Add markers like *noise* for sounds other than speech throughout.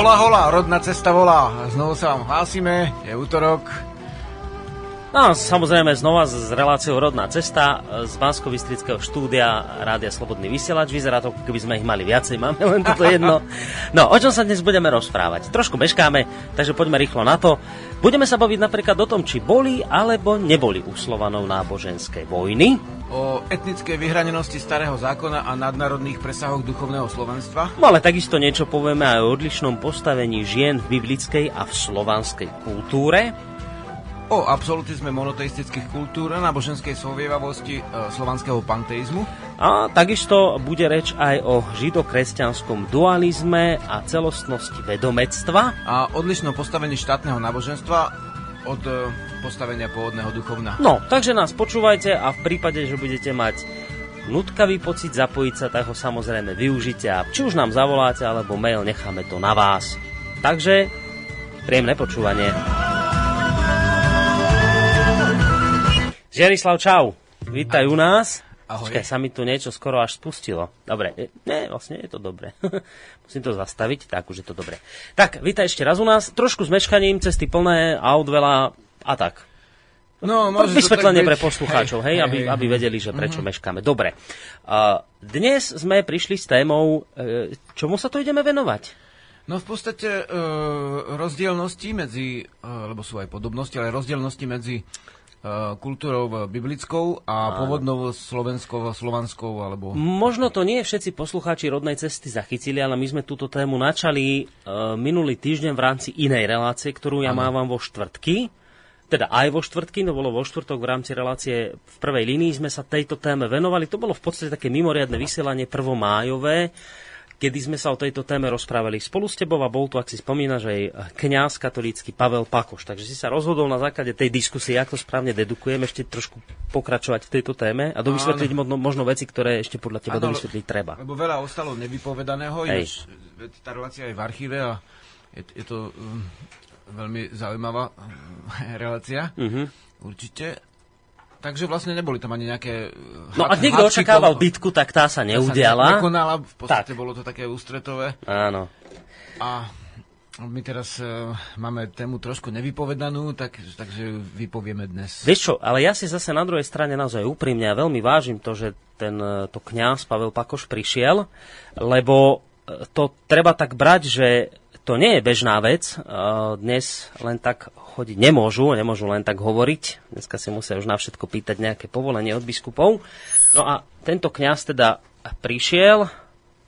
Hola, hola, rodná cesta volá. Znovu sa vám hlásime, je útorok. No, samozrejme znova z reláciou Rodná cesta z bansko štúdia Rádia Slobodný vysielač. Vyzerá to, keby sme ich mali viacej, máme len toto *laughs* jedno. No, o čom sa dnes budeme rozprávať? Trošku meškáme, takže poďme rýchlo na to. Budeme sa baviť napríklad o tom, či boli alebo neboli u Slovanov náboženské vojny o etnickej vyhranenosti starého zákona a nadnárodných presahoch duchovného slovenstva. No ale takisto niečo povieme aj o odlišnom postavení žien v biblickej a v slovanskej kultúre. O absolutizme monoteistických kultúr a náboženskej sovievavosti e, slovanského panteizmu. A takisto bude reč aj o židokresťanskom dualizme a celostnosti vedomectva. A odlišnom postavení štátneho náboženstva od e, postavenia pôvodného duchovna. No, takže nás počúvajte a v prípade, že budete mať nutkavý pocit zapojiť sa, tak ho samozrejme využite a či už nám zavoláte alebo mail, necháme to na vás. Takže príjemné počúvanie. Žiarislav, čau. Vítaj u nás. Ahoj. Čakaj, sa mi tu niečo skoro až spustilo. Dobre, e, ne, vlastne je to dobre. *laughs* Musím to zastaviť, tak už je to dobre. Tak, vítaj ešte raz u nás. Trošku s meškaním, cesty plné, aut veľa a tak. No, môže Vysvetlenie pre poslucháčov, hej, hej, aby, hej, aby vedeli, že prečo uh-huh. meškáme. Dobre. Uh, dnes sme prišli s témou, uh, čomu sa to ideme venovať? No v podstate uh, rozdielnosti medzi, uh, lebo sú aj podobnosti, ale rozdielnosti medzi kultúrou biblickou a pôvodnou slovenskou, slovanskou alebo... Možno to nie všetci poslucháči rodnej cesty zachytili, ale my sme túto tému načali uh, minulý týždeň v rámci inej relácie, ktorú ja ano. mávam vo štvrtky. Teda aj vo štvrtky, no bolo vo štvrtok v rámci relácie v prvej línii sme sa tejto téme venovali. To bolo v podstate také mimoriadne vysielanie prvomájové kedy sme sa o tejto téme rozprávali spolu s tebou a bol tu, ak si spomínaš, aj kňaz katolícky Pavel Pakoš. Takže si sa rozhodol na základe tej diskusie, ako správne dedukujem, ešte trošku pokračovať v tejto téme a dovysvetliť možno, možno veci, ktoré ešte podľa teba ano, dovysvetliť treba. Lebo veľa ostalo nevypovedaného, Ináč, tá relácia je v archíve a je, je to um, veľmi zaujímavá um, *laughs* relácia. Uh-huh. Určite. Takže vlastne neboli tam ani nejaké... Eh, no ak niekto očakával bitku, tak tá sa neudiala. Tá sa nekonala, v podstate tak. bolo to také ústretové. Áno. A my teraz uh, máme tému trošku nevypovedanú, tak, takže vypovieme dnes. Vieš čo, ale ja si zase na druhej strane naozaj úprimne a veľmi vážim to, že ten eh, to kňaz Pavel Pakoš prišiel, lebo to treba tak brať, že to nie je bežná vec. Dnes len tak chodiť nemôžu, nemôžu len tak hovoriť. Dneska si musia už na všetko pýtať nejaké povolenie od biskupov. No a tento kňaz teda prišiel,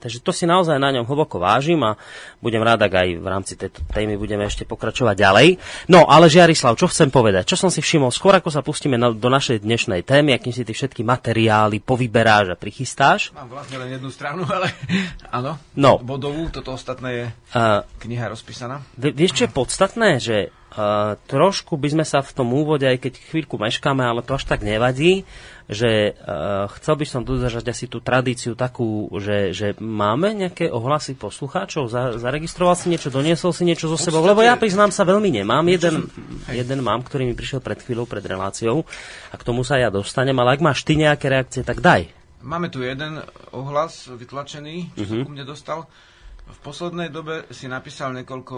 Takže to si naozaj na ňom hlboko vážim a budem rád, ak aj v rámci tejto témy budeme ešte pokračovať ďalej. No, ale Žiarislav, čo chcem povedať? Čo som si všimol, skôr ako sa pustíme na, do našej dnešnej témy, akým si ty všetky materiály povyberáš a prichystáš. Mám vlastne len jednu stranu, ale *laughs* áno, no. bodovú, toto ostatné je uh, kniha rozpísaná. Vieš, čo je podstatné, že Uh, trošku by sme sa v tom úvode, aj keď chvíľku meškáme, ale to až tak nevadí, že uh, chcel by som dodržať asi tú tradíciu takú, že, že máme nejaké ohlasy poslucháčov, za, zaregistroval si niečo, doniesol si niečo zo sebou, lebo ja priznám sa veľmi nemám. Jeden, jeden mám, ktorý mi prišiel pred chvíľou, pred reláciou a k tomu sa ja dostanem, ale ak máš ty nejaké reakcie, tak daj. Máme tu jeden ohlas vytlačený, čo uh-huh. sa mhm. ku mne dostal. V poslednej dobe si napísal niekoľko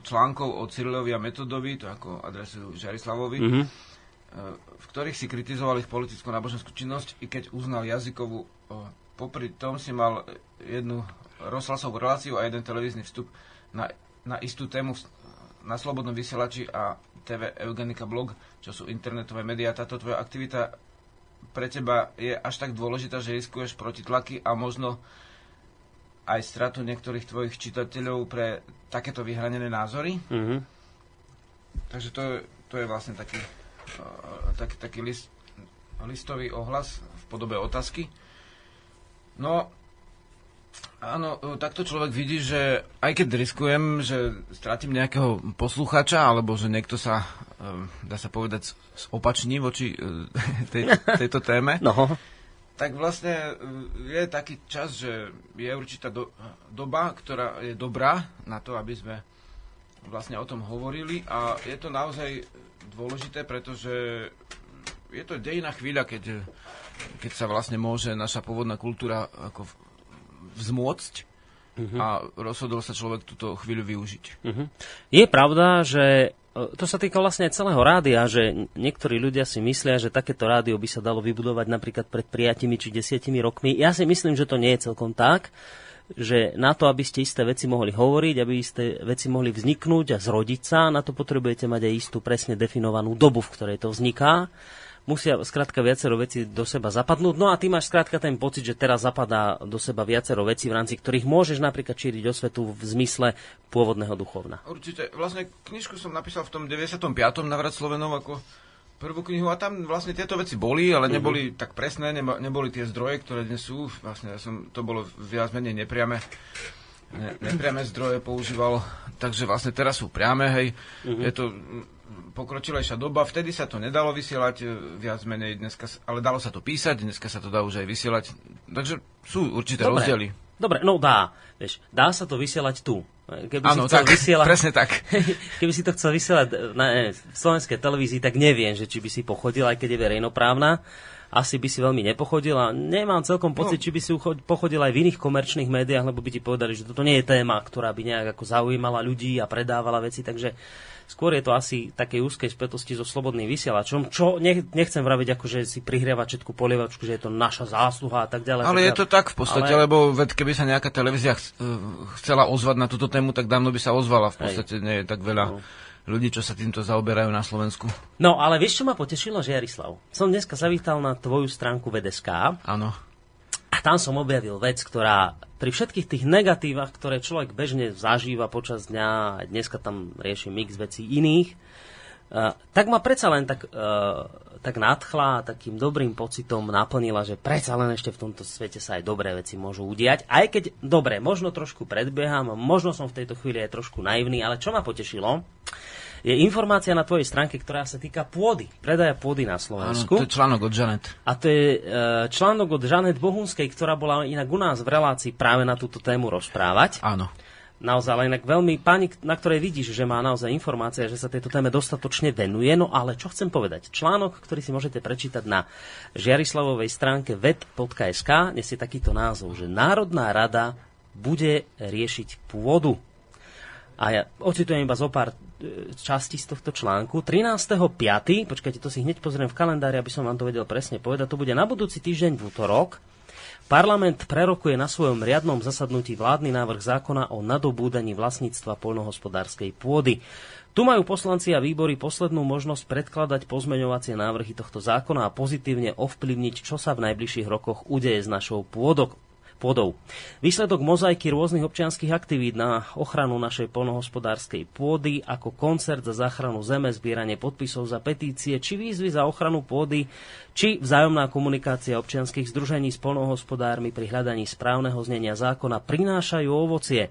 článkov o Cyrilovi a Metodovi, to ako adresu Žarislavovi, mm-hmm. v ktorých si kritizoval ich politickú náboženskú činnosť, i keď uznal jazykovú. Popri tom si mal jednu rozhlasovú reláciu a jeden televízny vstup na, na istú tému na Slobodnom vysielači a TV Eugenika Blog, čo sú internetové médiá. Táto tvoja aktivita pre teba je až tak dôležitá, že riskuješ protitlaky a možno aj stratu niektorých tvojich čitateľov pre takéto vyhranené názory. Mm-hmm. Takže to, to je vlastne taký, uh, taký, taký list, listový ohlas v podobe otázky. No, áno, e, takto človek vidí, že aj keď riskujem, že stratím nejakého posluchača, alebo že niekto sa, um, dá sa povedať, opační voči *laughs* tej, tejto téme, no tak vlastne e, je taký čas, že je určitá do, doba, ktorá je dobrá na to, aby sme vlastne o tom hovorili a je to naozaj dôležité, pretože je to dejná chvíľa, keď, keď sa vlastne môže naša pôvodná kultúra ako vzmôcť uh-huh. a rozhodol sa človek túto chvíľu využiť. Uh-huh. Je pravda, že to sa týka vlastne celého rádia, že niektorí ľudia si myslia, že takéto rádio by sa dalo vybudovať napríklad pred prijatimi či desiatimi rokmi. Ja si myslím, že to nie je celkom tak že na to, aby ste isté veci mohli hovoriť, aby isté veci mohli vzniknúť a zrodiť sa, na to potrebujete mať aj istú presne definovanú dobu, v ktorej to vzniká. Musia skrátka viacero veci do seba zapadnúť. No a ty máš skrátka ten pocit, že teraz zapadá do seba viacero vecí, v rámci ktorých môžeš napríklad šíriť osvetu v zmysle pôvodného duchovna. Určite. Vlastne knižku som napísal v tom 95. navrat Slovenov ako prvú knihu a tam vlastne tieto veci boli, ale neboli uh-huh. tak presné, neboli tie zdroje, ktoré dnes sú. Vlastne ja som, to bolo viac menej nepriame, ne, nepriame zdroje používal, takže vlastne teraz sú priame, hej. Uh-huh. Je to pokročilejšia doba, vtedy sa to nedalo vysielať e, viac menej, dneska, ale dalo sa to písať, dneska sa to dá už aj vysielať, takže sú určité Dobre. rozdiely. Dobre, no dá. Vieš, dá sa to vysielať tu. Keby ano, si tak, vysielať, presne tak. *laughs* Keby si to chcel vysielať na ne, v slovenskej televízii, tak neviem, že či by si pochodil, aj keď je verejnoprávna. Asi by si veľmi nepochodil a nemám celkom pocit, no. či by si pochodil aj v iných komerčných médiách, lebo by ti povedali, že toto nie je téma, ktorá by nejak ako zaujímala ľudí a predávala veci, takže Skôr je to asi takej úzkej spätosti so slobodným vysielačom, čo nechcem vraviť ako, že si prihrieva všetku polievačku, že je to naša zásluha a tak ďalej. Ale tak je to tak v podstate, ale... lebo ved, keby sa nejaká televízia chcela ozvať na túto tému, tak dávno by sa ozvala. V podstate Hej. nie je tak veľa. No ľudí, čo sa týmto zaoberajú na Slovensku. No, ale vieš, čo ma potešilo, Žiarislav? Som dneska zavítal na tvoju stránku VDSK. Áno. Tam som objavil vec, ktorá pri všetkých tých negatívach, ktoré človek bežne zažíva počas dňa, a dneska tam rieši mix vecí iných, uh, tak ma predsa len tak, uh, tak nadchla a takým dobrým pocitom naplnila, že predsa len ešte v tomto svete sa aj dobré veci môžu udiať. Aj keď, dobre, možno trošku predbieham, možno som v tejto chvíli aj trošku naivný, ale čo ma potešilo, je informácia na tvojej stránke, ktorá sa týka pôdy, predaja pôdy na Slovensku. Áno, to je článok od Žanet. A to je e, článok od Žanet Bohunskej, ktorá bola inak u nás v relácii práve na túto tému rozprávať. Áno. Naozaj, inak veľmi, pani, na ktorej vidíš, že má naozaj informácia, že sa tejto téme dostatočne venuje. No ale čo chcem povedať? Článok, ktorý si môžete prečítať na Žiarislavovej stránke ved.sk, nesie takýto názov, že Národná rada bude riešiť pôdu. A ja ocitujem iba zo pár časti z tohto článku. 13.5. Počkajte, to si hneď pozriem v kalendári, aby som vám to vedel presne povedať. To bude na budúci týždeň v útorok. Parlament prerokuje na svojom riadnom zasadnutí vládny návrh zákona o nadobúdaní vlastníctva poľnohospodárskej pôdy. Tu majú poslanci a výbory poslednú možnosť predkladať pozmeňovacie návrhy tohto zákona a pozitívne ovplyvniť, čo sa v najbližších rokoch udeje s našou pôdok, pôdou. Výsledok mozaiky rôznych občianských aktivít na ochranu našej polnohospodárskej pôdy, ako koncert za záchranu zeme, zbieranie podpisov za petície, či výzvy za ochranu pôdy, či vzájomná komunikácia občianských združení s polnohospodármi pri hľadaní správneho znenia zákona prinášajú ovocie.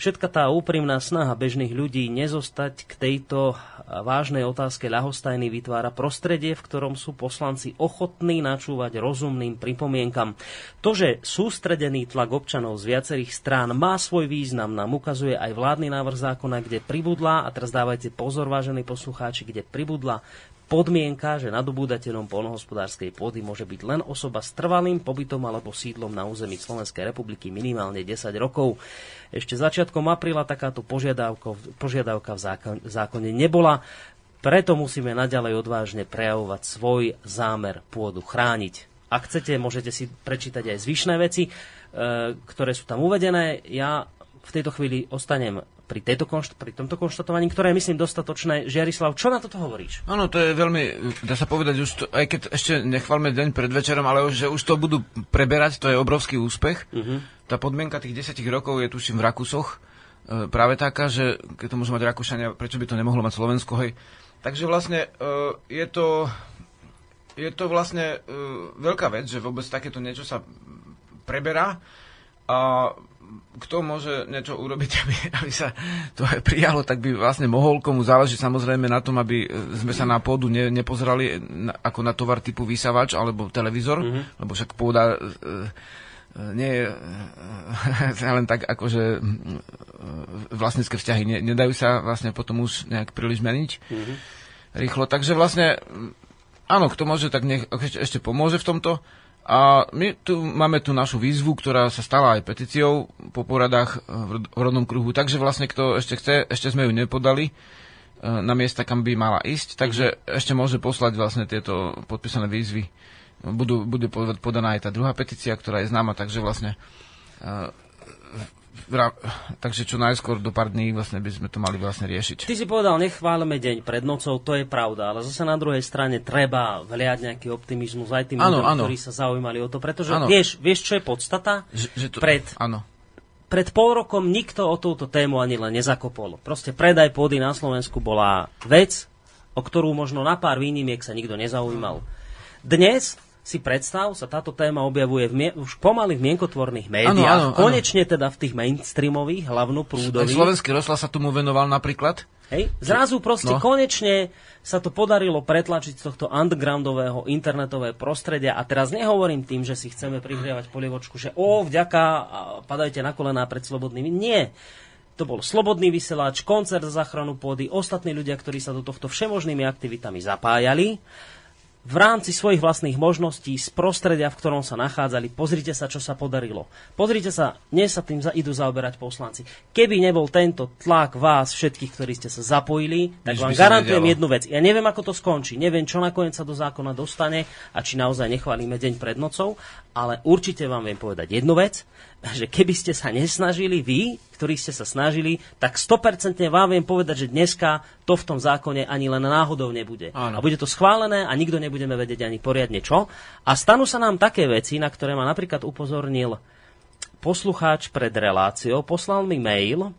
Všetka tá úprimná snaha bežných ľudí nezostať k tejto vážnej otázke ľahostajný vytvára prostredie, v ktorom sú poslanci ochotní načúvať rozumným pripomienkam. To, že sústredený tlak občanov z viacerých strán má svoj význam, nám ukazuje aj vládny návrh zákona, kde pribudla, a teraz dávajte pozor, vážení poslucháči, kde pribudla podmienka, že nadobúdateľom polnohospodárskej pôdy môže byť len osoba s trvalým pobytom alebo sídlom na území Slovenskej republiky minimálne 10 rokov. Ešte začiatkom apríla takáto požiadavka, v zákone nebola, preto musíme naďalej odvážne prejavovať svoj zámer pôdu chrániť. Ak chcete, môžete si prečítať aj zvyšné veci, e, ktoré sú tam uvedené. Ja v tejto chvíli ostanem pri, tejto konšt- pri tomto konštatovaní, ktoré je, myslím, dostatočné. Žiarislav, čo na toto hovoríš? Áno, to je veľmi, dá sa povedať, už to, aj keď ešte nechvalme deň pred večerom, ale už, že už to budú preberať, to je obrovský úspech. Uh-huh. Tá podmienka tých 10 rokov je tuším v Rakusoch e, práve taká, že keď to môžu mať Rakúšania, prečo by to nemohlo mať Slovensko, hej. Takže vlastne e, je to je to vlastne e, veľká vec, že vôbec takéto niečo sa preberá a kto môže niečo urobiť, *laughs* aby, aby sa to aj prijalo, tak by vlastne mohol, komu záleží samozrejme na tom, aby sme sa na pôdu ne, nepozerali na, ako na tovar typu vysavač alebo televízor, mm-hmm. lebo však pôda e, e, nie je e, *laughs* len tak akože e, vlastnícke vzťahy ne, nedajú sa vlastne potom už nejak príliš meniť mm-hmm. rýchlo. Takže vlastne áno, kto môže, tak nech ešte pomôže v tomto A my tu máme tu našu výzvu, ktorá sa stala aj petíciou po poradách v rodnom kruhu, takže vlastne kto ešte chce, ešte sme ju nepodali na miesta, kam by mala ísť, takže ešte môže poslať vlastne tieto podpísané výzvy. Budú, bude podaná aj tá druhá petícia, ktorá je známa, takže vlastne takže čo najskôr do pár dní vlastne by sme to mali vlastne riešiť. Ty si povedal, nechválime deň pred nocou, to je pravda, ale zase na druhej strane treba vliať nejaký optimizmus aj tým ľuďom, ktorí sa zaujímali o to, pretože vieš, vieš, čo je podstata? Že, že to, pred, áno. pred pol rokom nikto o túto tému ani len nezakopol. Proste predaj pôdy na Slovensku bola vec, o ktorú možno na pár výnimiek sa nikto nezaujímal. Dnes si predstav, sa táto téma objavuje v mie- už pomaly v mienkotvorných médiách. Ano, ano, konečne ano. teda v tých mainstreamových, hlavnoprúdových. Slovenský rozhlas sa tomu venoval napríklad? Hej, zrazu proste no. konečne sa to podarilo pretlačiť z tohto undergroundového internetového prostredia a teraz nehovorím tým, že si chceme prihrievať polievočku, že o, vďaka, padajte na kolená pred slobodnými. Nie. To bol slobodný vysielač, koncert za záchranu pôdy, ostatní ľudia, ktorí sa do tohto všemožnými aktivitami zapájali v rámci svojich vlastných možností z prostredia, v ktorom sa nachádzali. Pozrite sa, čo sa podarilo. Pozrite sa, dnes sa tým za, idú zaoberať poslanci. Keby nebol tento tlak vás, všetkých, ktorí ste sa zapojili, tak Nič vám garantujem jednu vec. Ja neviem, ako to skončí. Neviem, čo nakoniec sa do zákona dostane a či naozaj nechválime deň pred nocou, ale určite vám viem povedať jednu vec že keby ste sa nesnažili vy, ktorí ste sa snažili, tak 100% vám viem povedať, že dneska to v tom zákone ani len náhodou nebude. Áno. A bude to schválené a nikto nebudeme vedieť ani poriadne čo. A stanú sa nám také veci, na ktoré ma napríklad upozornil poslucháč pred reláciou, poslal mi mail,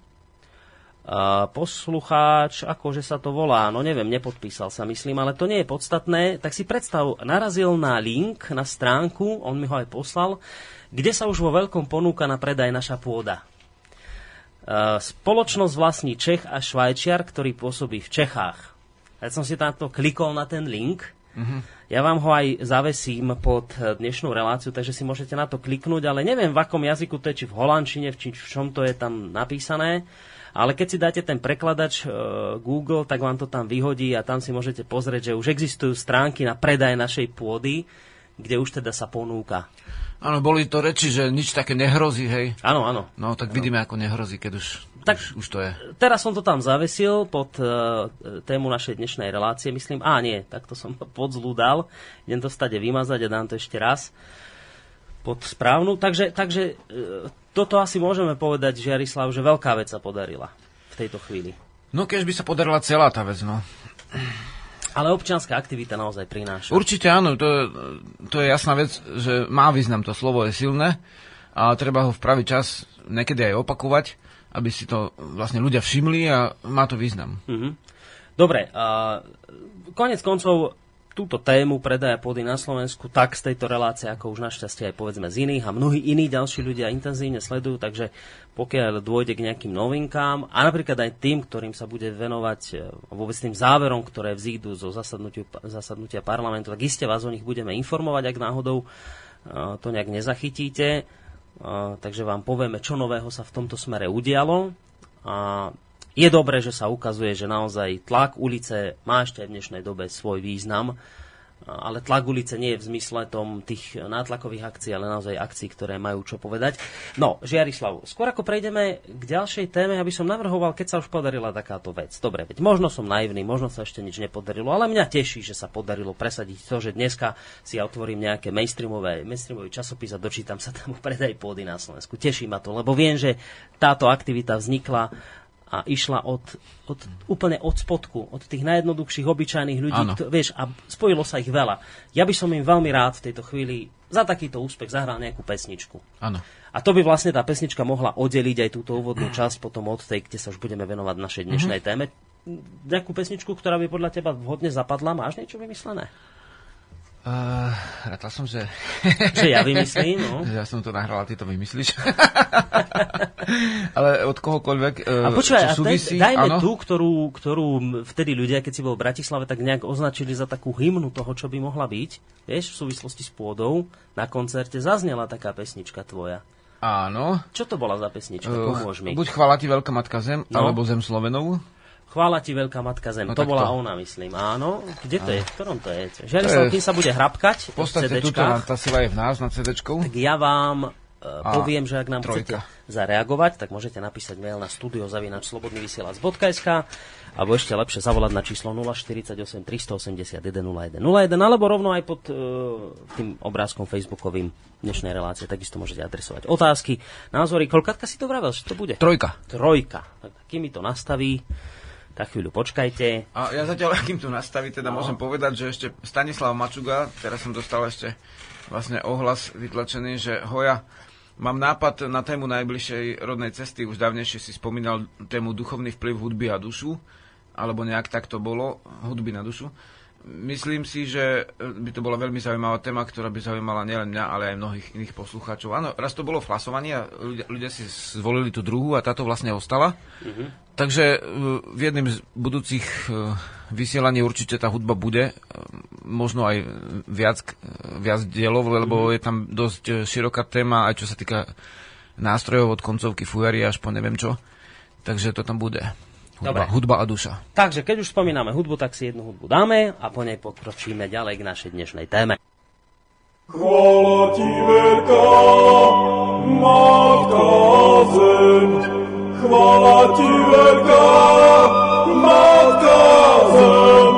Uh, poslucháč, akože sa to volá, no neviem, nepodpísal sa, myslím, ale to nie je podstatné, tak si predstav, narazil na link, na stránku, on mi ho aj poslal, kde sa už vo veľkom ponúka na predaj naša pôda. E, spoločnosť vlastní Čech a Švajčiar, ktorý pôsobí v Čechách. Ja som si tamto klikol na ten link. Uh-huh. Ja vám ho aj zavesím pod dnešnú reláciu, takže si môžete na to kliknúť, ale neviem v akom jazyku to je, či v holandčine, či v čom to je tam napísané. Ale keď si dáte ten prekladač uh, Google, tak vám to tam vyhodí a tam si môžete pozrieť, že už existujú stránky na predaj našej pôdy, kde už teda sa ponúka. Áno, boli to reči, že nič také nehrozí, hej. Áno, áno. No, tak ano. vidíme, ako nehrozí, keď už, tak, už, už to je. Teraz som to tam zavesil pod uh, tému našej dnešnej relácie, myslím. Á, nie, tak to som *laughs* pod zlú dal. Idem to stade vymazať a dám to ešte raz pod správnu. Takže, takže uh, toto asi môžeme povedať, že Jarislav, že veľká vec sa podarila v tejto chvíli. No, keď by sa podarila celá tá vec, no. Ale občianská aktivita naozaj prináša. Určite áno, to, to je jasná vec, že má význam, to slovo je silné a treba ho v pravý čas niekedy aj opakovať, aby si to vlastne ľudia všimli a má to význam. Mm-hmm. Dobre, a konec koncov túto tému predaja pôdy na Slovensku tak z tejto relácie, ako už našťastie aj povedzme z iných a mnohí iní ďalší ľudia intenzívne sledujú, takže pokiaľ dôjde k nejakým novinkám a napríklad aj tým, ktorým sa bude venovať e, vôbec tým záverom, ktoré vzídu zo zasadnutia parlamentu, tak iste vás o nich budeme informovať, ak náhodou e, to nejak nezachytíte. E, takže vám povieme, čo nového sa v tomto smere udialo. A je dobré, že sa ukazuje, že naozaj tlak ulice má ešte v dnešnej dobe svoj význam, ale tlak ulice nie je v zmysle tom tých nátlakových akcií, ale naozaj akcií, ktoré majú čo povedať. No, Žiarislav, skôr ako prejdeme k ďalšej téme, aby som navrhoval, keď sa už podarila takáto vec. Dobre, veď možno som naivný, možno sa ešte nič nepodarilo, ale mňa teší, že sa podarilo presadiť to, že dneska si ja otvorím nejaké mainstreamové, mainstreamový časopis a dočítam sa tam predaj pôdy na Slovensku. Teší ma to, lebo viem, že táto aktivita vznikla a išla od, od, úplne od spodku, od tých najjednoduchších, obyčajných ľudí, kto, vieš, a spojilo sa ich veľa. Ja by som im veľmi rád v tejto chvíli za takýto úspech zahral nejakú pesničku. Áno. A to by vlastne tá pesnička mohla oddeliť aj túto úvodnú časť potom od tej, kde sa už budeme venovať našej dnešnej mm-hmm. téme. Nejakú pesničku, ktorá by podľa teba vhodne zapadla, máš niečo vymyslené? Uh, rátal som, že... Že ja vymyslím, no. *laughs* ja som to nahral a ty to vymyslíš. *laughs* Ale od kohokoľvek, uh, A počúvaj, čo súvisí, ten, dajme áno? tú, ktorú, ktorú vtedy ľudia, keď si bol v Bratislave, tak nejak označili za takú hymnu toho, čo by mohla byť. Vieš, v súvislosti s pôdou, na koncerte zaznela taká pesnička tvoja. Áno. Čo to bola za pesnička? Uh, Pomôž mi. Buď chvála ti Veľká Matka Zem, no. alebo Zem Slovenov. Chvála ti veľká matka zem. No, to bola to. ona, myslím. Áno. Kde to áno. je? V ktorom to je? Žiarislav, kým sa bude hrabkať v podstate tuto tá sila je v nás na cd Tak ja vám uh, poviem, že ak nám trojka. chcete zareagovať, tak môžete napísať mail na studiozavinačslobodnyvysielac.sk alebo ešte lepšie zavolať na číslo 048 381 0101 alebo rovno aj pod uh, tým obrázkom facebookovým dnešnej relácie takisto môžete adresovať otázky, názory. Koľkatka si to vravel, že to bude? Trojka. Trojka. Tak, kým mi to nastaví, tak chvíľu počkajte. A ja zatiaľ, *laughs* akým to nastaví, teda no. môžem povedať, že ešte Stanislav Mačuga, teraz som dostal ešte vlastne ohlas vytlačený, že Hoja, mám nápad na tému najbližšej rodnej cesty, už dávnejšie si spomínal tému duchovný vplyv hudby a dušu alebo nejak tak to bolo, hudby na dušu. Myslím si, že by to bola veľmi zaujímavá téma, ktorá by zaujímala nielen mňa, ale aj mnohých iných poslucháčov. Áno, raz to bolo v hlasovaní a ľudia, ľudia si zvolili tú druhú a táto vlastne ostala. Mm-hmm. Takže e, v jedným z budúcich e, vysielaní určite tá hudba bude, možno aj viac, viac dielov, lebo mm-hmm. je tam dosť široká téma, aj čo sa týka nástrojov od koncovky fujary až po neviem čo. Takže to tam bude. Hudba, Dobre. hudba a duša. Takže keď už spomíname hudbu, tak si jednu hudbu dáme a po nej pokročíme ďalej k našej dnešnej téme. Chvála ti veľká, Matka zem, chvála ti veľká, Matka zem,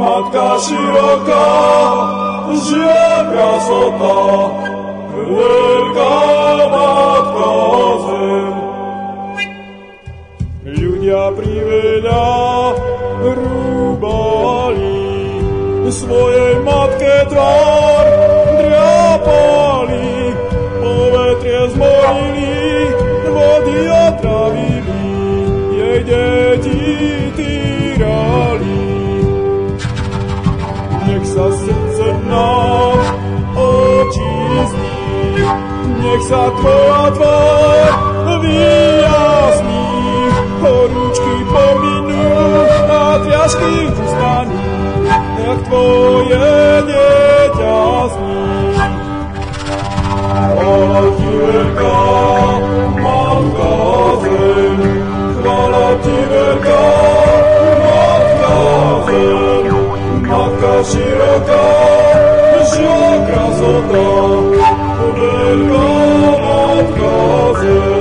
Matka široká, žia krasota, veľká tvár drapali, povetrie zmorili, vody otravili, jej deti týrali. Nech sa srdce nám očistí, nech sa tvoja tvár vyjasní, horúčky pominú a triažky jak tvoje dieťa zní. Chvála ti veľká, matka zem, chvála ti veľká, matka zem, matka široká, žia krasota, veľká matka zem.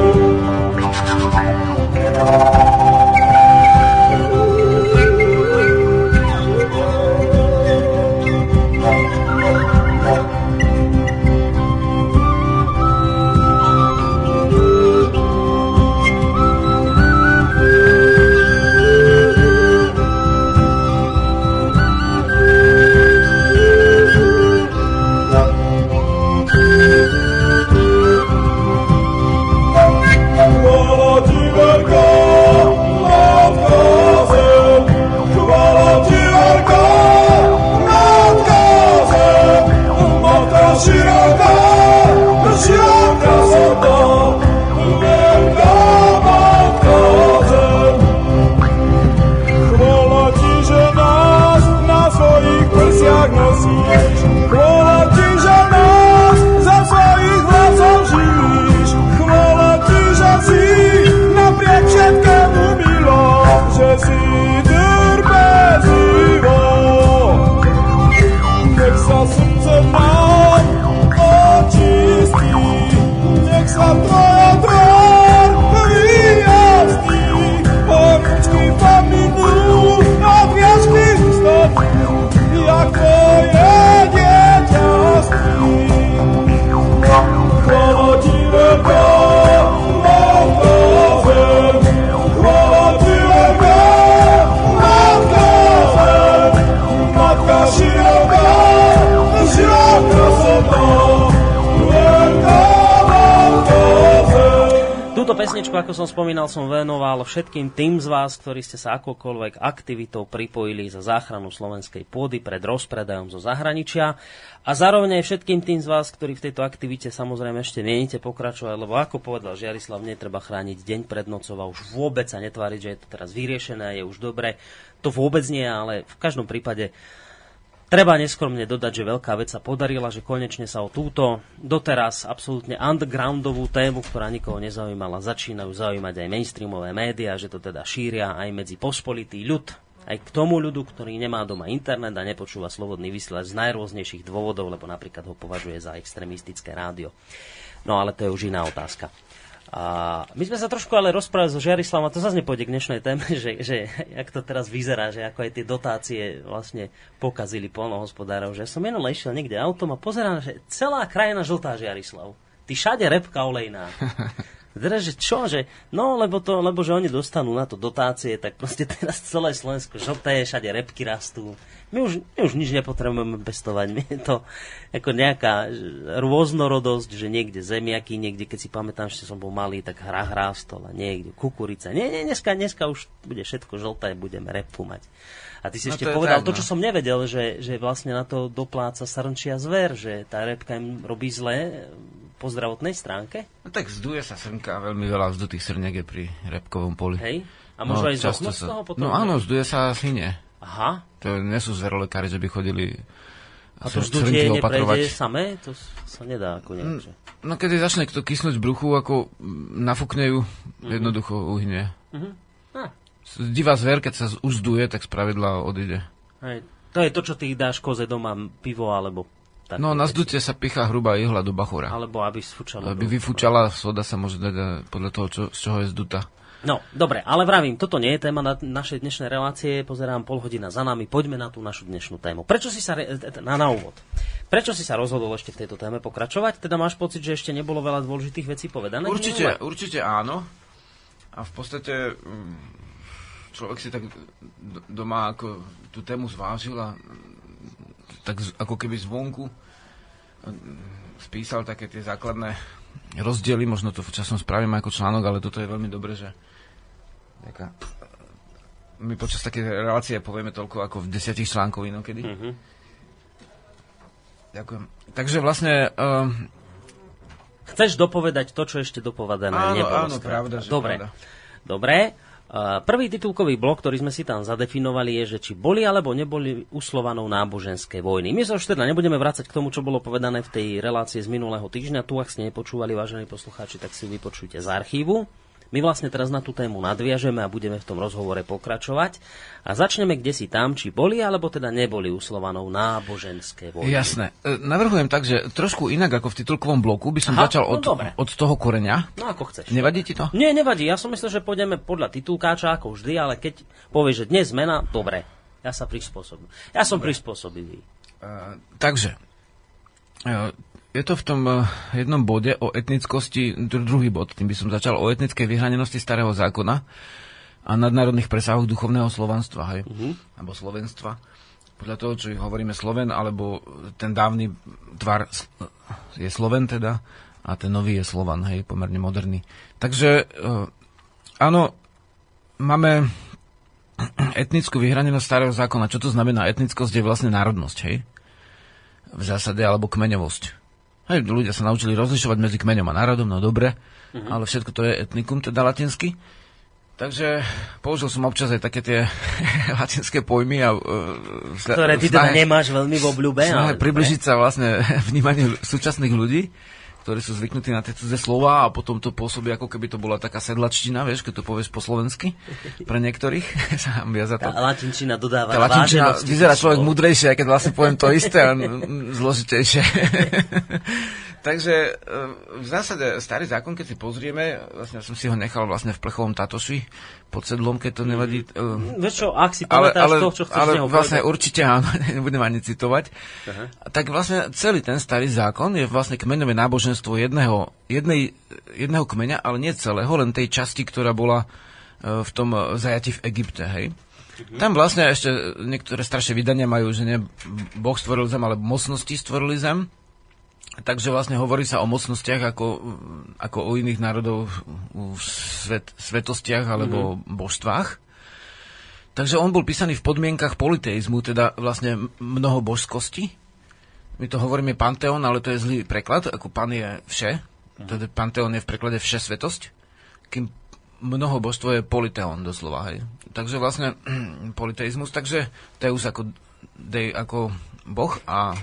Pesničku, ako som spomínal, som venoval všetkým tým z vás, ktorí ste sa akokoľvek aktivitou pripojili za záchranu slovenskej pôdy pred rozpredajom zo zahraničia a zároveň aj všetkým tým z vás, ktorí v tejto aktivite samozrejme ešte mienite pokračovať, lebo ako povedal Žiarislav, netreba chrániť deň pred nocou a už vôbec sa netváriť, že je to teraz vyriešené, je už dobre. To vôbec nie, ale v každom prípade Treba neskromne dodať, že veľká vec sa podarila, že konečne sa o túto doteraz absolútne undergroundovú tému, ktorá nikoho nezaujímala, začínajú zaujímať aj mainstreamové médiá, že to teda šíria aj medzi pospolitý ľud, aj k tomu ľudu, ktorý nemá doma internet a nepočúva slobodný vysielač z najrôznejších dôvodov, lebo napríklad ho považuje za extrémistické rádio. No ale to je už iná otázka. A my sme sa trošku ale rozprávali so Žiarislavom, a to zase nepôjde k dnešnej téme, *laughs* že, že jak to teraz vyzerá, že ako aj tie dotácie vlastne pokazili polnohospodárov, že som minule išiel niekde autom a pozerám, že celá krajina žltá Žiarislav. Ty všade repka olejná. *laughs* Teda, že čo, že no, lebo, to, lebo že oni dostanú na to dotácie, tak proste teraz celé Slovensko žlté, všade repky rastú. My už, my už nič nepotrebujeme pestovať. My je to ako nejaká rôznorodosť, že niekde zemiaky, niekde, keď si pamätám, že som bol malý, tak hra hrástol a niekde kukurica. Nie, nie, dneska, dneska už bude všetko žlté, budeme repu mať. A ty si no ešte to povedal tak, to, čo no. som nevedel, že, že vlastne na to dopláca srnčia zver, že tá repka im robí zle po zdravotnej stránke? No tak zduje sa srnka, veľmi veľa vzdutých srniek je pri repkovom poli. Hej? A možno no, aj z sa... toho potom? No áno, zduje sa nie. Aha. To nie sú zverolekári, že by chodili a to vzdutie neprejde samé? To sa nedá ako nejak, že... No keď začne kto kysnúť v bruchu, ako nafúkne ju, mm-hmm. jednoducho uhynie. Mm-hmm. Ah. Divá zver, keď sa už zduje, tak spravidla odíde. Hej. To je to, čo ty dáš koze doma, pivo alebo tak no, na zdutie sa pichá hrubá ihla do bachora. Alebo aby sfúčala. Aby vyfúčala, soda sa môže dať podľa toho, čo, z čoho je zduta. No, dobre, ale vravím, toto nie je téma na našej dnešnej relácie, pozerám pol hodina za nami, poďme na tú našu dnešnú tému. Prečo si sa, re, na, na úvod, prečo si sa rozhodol ešte v tejto téme pokračovať? Teda máš pocit, že ešte nebolo veľa dôležitých vecí povedané? Určite, určite áno. A v podstate mm, človek si tak doma ako tú tému zvážil a tak ako keby zvonku spísal také tie základné rozdiely, možno to časom spravím ako článok, ale toto je veľmi dobré, že nejaká, my počas také relácie povieme toľko ako v desiatich článkov inokedy. Mm-hmm. Ďakujem. Takže vlastne... Uh, Chceš dopovedať to, čo ešte dopovedané áno, nebolo? Áno, pravda, že Dobre. Pravda. Dobre. Prvý titulkový blok, ktorý sme si tam zadefinovali, je, že či boli alebo neboli uslovanou náboženské vojny. My sa už teda nebudeme vrácať k tomu, čo bolo povedané v tej relácii z minulého týždňa. Tu, ak ste nepočúvali, vážení poslucháči, tak si vypočujte z archívu. My vlastne teraz na tú tému nadviažeme a budeme v tom rozhovore pokračovať. A začneme kde si tam, či boli alebo teda neboli uslovanou náboženské vojny. Jasné. E, navrhujem tak, že trošku inak ako v titulkovom bloku by som Aha, začal no od, no od toho koreňa. No ako chceš. Nevadí ti to? Nie, nevadí. Ja som myslel, že pôjdeme podľa titulkáča ako vždy, ale keď povieš, že dnes zmena, dobre. Ja sa prispôsobím. Ja som dobre. prispôsobivý. Uh, takže, uh, je to v tom eh, jednom bode o etnickosti, druhý bod, tým by som začal, o etnickej vyhranenosti starého zákona a nadnárodných presahoch duchovného slovanstva, hej, uh-huh. alebo slovenstva. Podľa toho, čo hovoríme Sloven, alebo ten dávny tvar je Sloven teda, a ten nový je Slovan, hej, pomerne moderný. Takže, uh, áno, máme etnickú vyhranenosť starého zákona. Čo to znamená? Etnickosť je vlastne národnosť, hej? V zásade, alebo kmeňovosť. Hej, ľudia sa naučili rozlišovať medzi kmeňom a národom, no dobre, uh-huh. ale všetko to je etnikum, teda latinsky. Takže použil som občas aj také tie *laughs* latinské pojmy. A, uh, Ktoré ty teda nemáš veľmi v obľúbe. Ale približiť sa vlastne *laughs* vnímaniu súčasných ľudí ktorí sú zvyknutí na tie cudzie slova a potom to pôsobí, ako keby to bola taká sedlačtina, vieš, keď to povieš po slovensky. Pre niektorých *laughs* sa za to. Tá latinčina dodáva Tá latinčina vyzerá človek mudrejšie, aj keď vlastne poviem to isté a zložitejšie. *laughs* Takže e, v zásade starý zákon, keď si pozrieme, vlastne som si ho nechal vlastne v plechovom tatoši pod sedlom, keď to nevadí. Uh, Vieš čo, ak si pamätáš ale, ale, to, čo chceš Ale vlastne povedať. určite áno, *laughs* nebudem ani citovať. Uh-huh. Tak vlastne celý ten starý zákon je vlastne kmeňové náboženstvo jedného, jednej, jedného kmeňa, ale nie celého, len tej časti, ktorá bola uh, v tom zajati v Egypte, hej. Uh-huh. Tam vlastne ešte niektoré staršie vydania majú, že nie Boh stvoril zem, ale mocnosti stvorili zem. Takže vlastne hovorí sa o mocnostiach ako, ako o iných národov v svet, svetostiach alebo mm-hmm. božstvách. Takže on bol písaný v podmienkach politeizmu, teda vlastne mnoho božskosti. My to hovoríme panteón, ale to je zlý preklad, ako pan je vše. Mm-hmm. Teda panteón je v preklade vše svetosť, kým mnoho božstvo je politeón doslova. Hej. Takže vlastne *clears throat* politeizmus, takže už ako dej ako boh a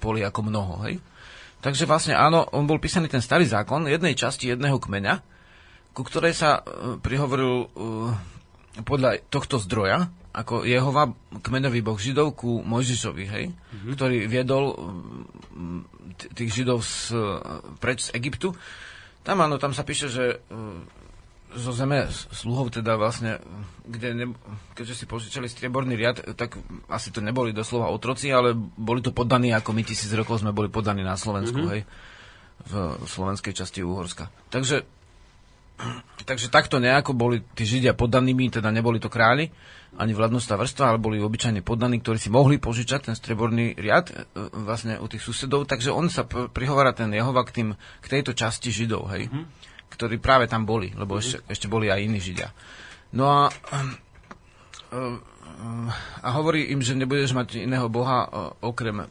poli ako mnoho, hej? Takže vlastne áno, on bol písaný ten starý zákon jednej časti jedného kmeňa, ku ktorej sa uh, prihovoril uh, podľa tohto zdroja, ako Jehova, kmeňový boh Židov ku Mojžišovi, hej, mm-hmm. ktorý viedol t- tých Židov z, preč z Egyptu. Tam áno, tam sa píše, že zo zeme sluhov teda vlastne, kde ne, keďže si požičali strieborný riad, tak asi to neboli doslova otroci, ale boli to poddaní, ako my tisíc rokov sme boli poddaní na Slovensku, mm-hmm. hej, v slovenskej časti Úhorska. Takže, takže takto nejako boli tí Židia poddanými, teda neboli to králi, ani vládnostná vrstva, ale boli obyčajne poddaní, ktorí si mohli požičať ten strieborný riad e, vlastne u tých susedov, takže on sa prihovára ten Jehova k, tým, k tejto časti Židov, hej. Mm-hmm ktorí práve tam boli, lebo mm-hmm. ešte, ešte boli aj iní Židia. No a, a hovorí im, že nebudeš mať iného Boha okrem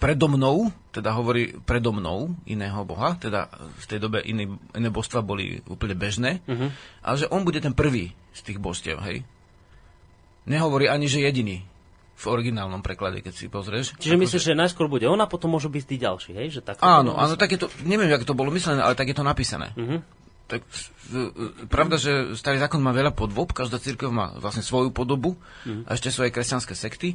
predo mnou, teda hovorí predo mnou iného Boha, teda v tej dobe iné, iné božstva boli úplne bežné, mm-hmm. ale že on bude ten prvý z tých božstiev, hej. Nehovorí ani, že jediný v originálnom preklade, keď si pozrieš. Čiže myslíš, že... že najskôr bude on a potom môžu byť tí ďalší, hej? Že tak áno, áno, tak je to, neviem, ako to bolo myslené, ale tak je to napísané. Uh-huh. Tak, pravda, že starý zákon má veľa podvob, každá církev má vlastne svoju podobu uh-huh. a ešte svoje kresťanské sekty,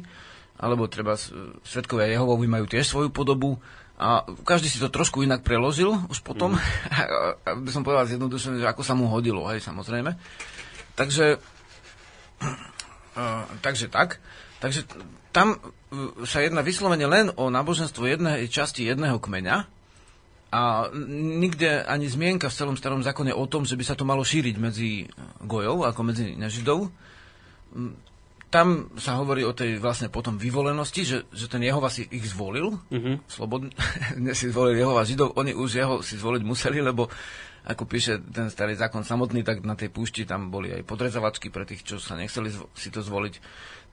alebo treba svetkovia Jehovovi majú tiež svoju podobu a každý si to trošku inak preložil už potom, *laughs* uh-huh. by som povedal zjednodušene, že ako sa mu hodilo, hej, samozrejme. Takže, uh, *clears throat* takže tak. Takže tam e, sa jedná vyslovene len o náboženstvo jednej časti jedného kmeňa a nikde ani zmienka v celom starom zákone o tom, že by sa to malo šíriť medzi gojov, ako medzi nežidov. Tam sa hovorí o tej vlastne potom vyvolenosti, že, že ten Jehova si ich zvolil, mm-hmm. slobodne *laughs* si zvolil Jehova Židov, oni už jeho si zvoliť museli, lebo ako píše ten starý zákon samotný, tak na tej púšti tam boli aj podrezavačky pre tých, čo sa nechceli si to zvoliť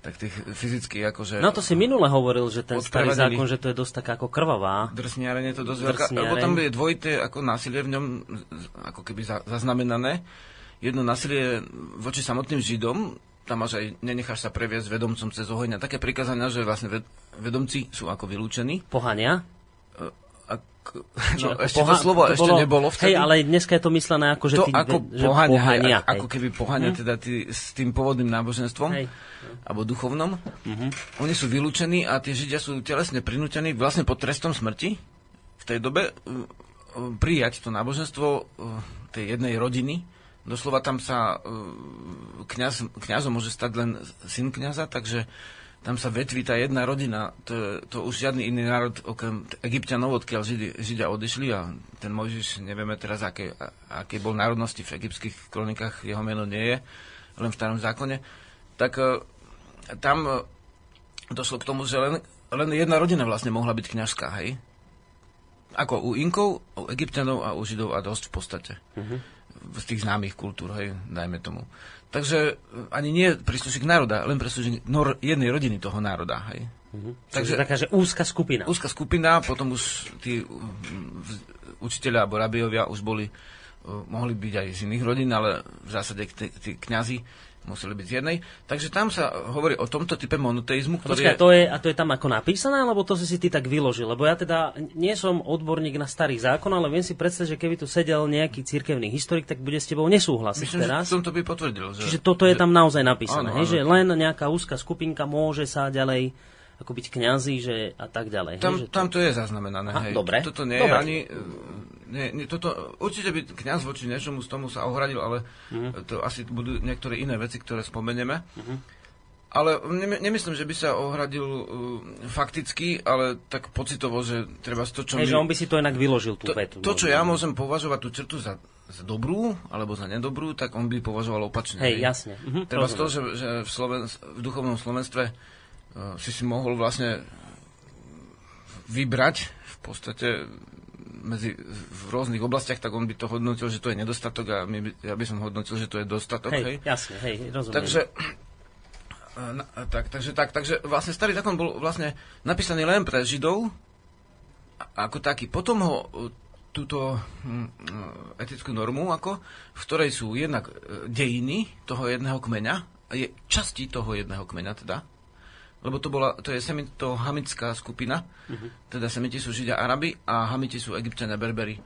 tak tých fyzicky akože... No to si minule hovoril, že ten starý zákon, že to je dosť taká ako krvavá. Drsniareň je to dosť veľká, lebo tam je dvojité ako násilie v ňom, ako keby za, zaznamenané. Jedno násilie voči samotným Židom, tam máš aj, nenecháš sa previesť vedomcom cez oheň. Také prikázania, že vlastne vedomci sú ako vylúčení. Pohania? No, ešte poha- to slovo to ešte bolo, nebolo vtedy. Hej, ale dneska je to myslené ako, že, to ty, ako že pohania, pohania hej, ako keby pohania hm? teda tý, s tým pôvodným náboženstvom, hej. alebo duchovnom. Uh-huh. Oni sú vylúčení a tie Židia sú telesne prinútení vlastne pod trestom smrti v tej dobe prijať to náboženstvo tej jednej rodiny. Doslova tam sa kňaz, kňazom môže stať len syn kňaza, takže tam sa vetví tá jedna rodina, to, to už žiadny iný národ okrem Egyptianov, odkiaľ Židi, Židia odišli a ten Mojžiš, nevieme teraz, aké, aké bol národnosti v egyptských kronikách, jeho meno nie je, len v starom zákone, tak uh, tam uh, došlo k tomu, že len, len jedna rodina vlastne mohla byť kňažská, hej? Ako u Inkov, u Egyptianov a u Židov a dosť v podstate. Uh-huh. Z tých známych kultúr, hej, dajme tomu. Takže e, ani nie príslušník národa, len príslušník nor- jednej rodiny toho národa. Hej. Mm-hmm. Takže taká, že úzka skupina. Úzka skupina, potom už tí učiteľia alebo rabiovia už boli, uh, mohli byť aj z iných rodín, ale v zásade tí, tí kňazi museli byť z jednej. Takže tam sa hovorí o tomto type monoteizmu, ktorý Počkaj, je... to je... A to je tam ako napísané, alebo to si si ty tak vyložil? Lebo ja teda nie som odborník na starý zákon, ale viem si predstaviť, že keby tu sedel nejaký cirkevný historik, tak bude s tebou nesúhlasiť Myslím, teraz. Myslím, to by potvrdil. Že, Čiže toto je tam naozaj napísané, áno, hej, áno. že len nejaká úzka skupinka môže sa ďalej ako byť kňazí, že a tak ďalej. Tam, hej, že to... tam to je zaznamenané. Aha, hej. Dobre. Toto nie dobre. je ani nie, nie, toto, určite by kniaz voči niečomu z tomu sa ohradil, ale uh-huh. to asi budú niektoré iné veci, ktoré spomenieme. Uh-huh. Ale ne, nemyslím, že by sa ohradil uh, fakticky, ale tak pocitovo, že treba to, čo... Hej, my, že on by si to inak vyložil, tú to, vetu. To, čo ja môžem považovať tú črtu za, za dobrú, alebo za nedobrú, tak on by považoval opačne. Hej, jasne. Uh-huh, treba z toho, že, že v, Sloven, v duchovnom Slovenstve uh, si si mohol vlastne vybrať v podstate medzi, v rôznych oblastiach, tak on by to hodnotil, že to je nedostatok a my by, ja by som hodnotil, že to je dostatok. Hej, hej? jasne, hej, rozumiem. Takže, na, tak, takže, tak, takže vlastne starý zákon bol vlastne napísaný len pre Židov ako taký. Potom ho túto hm, etickú normu, ako, v ktorej sú jednak dejiny toho jedného kmeňa, je časti toho jedného kmeňa teda, lebo to, bola, to je semito-hamická skupina, teda semiti sú Židia Arabi a Hamiti sú Egyptiania Berberi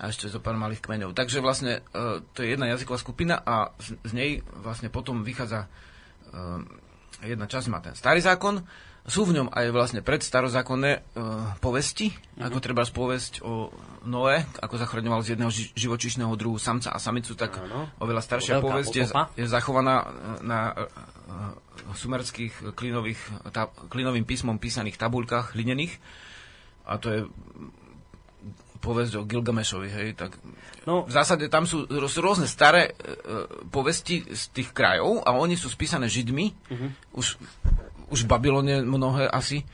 a ešte zo pár malých kmeňov. Takže vlastne e, to je jedna jazyková skupina a z, z nej vlastne potom vychádza e, jedna časť má ten starý zákon, sú v ňom aj vlastne predstarozákonné e, povesti, mm-hmm. ako treba povesť o Noé, ako zachraňoval z jedného ži- živočišného druhu samca a samicu, tak ano. oveľa staršia povesť je, je zachovaná na e, sumerských klinových, tá, klinovým písmom písaných tabuľkách hlinených. A to je povesť o Gilgamešovi, hej, tak no. v zásade tam sú, sú rôzne staré e, povesti z tých krajov a oni sú spísané Židmi, uh-huh. už už v Babylone mnohé asi. E,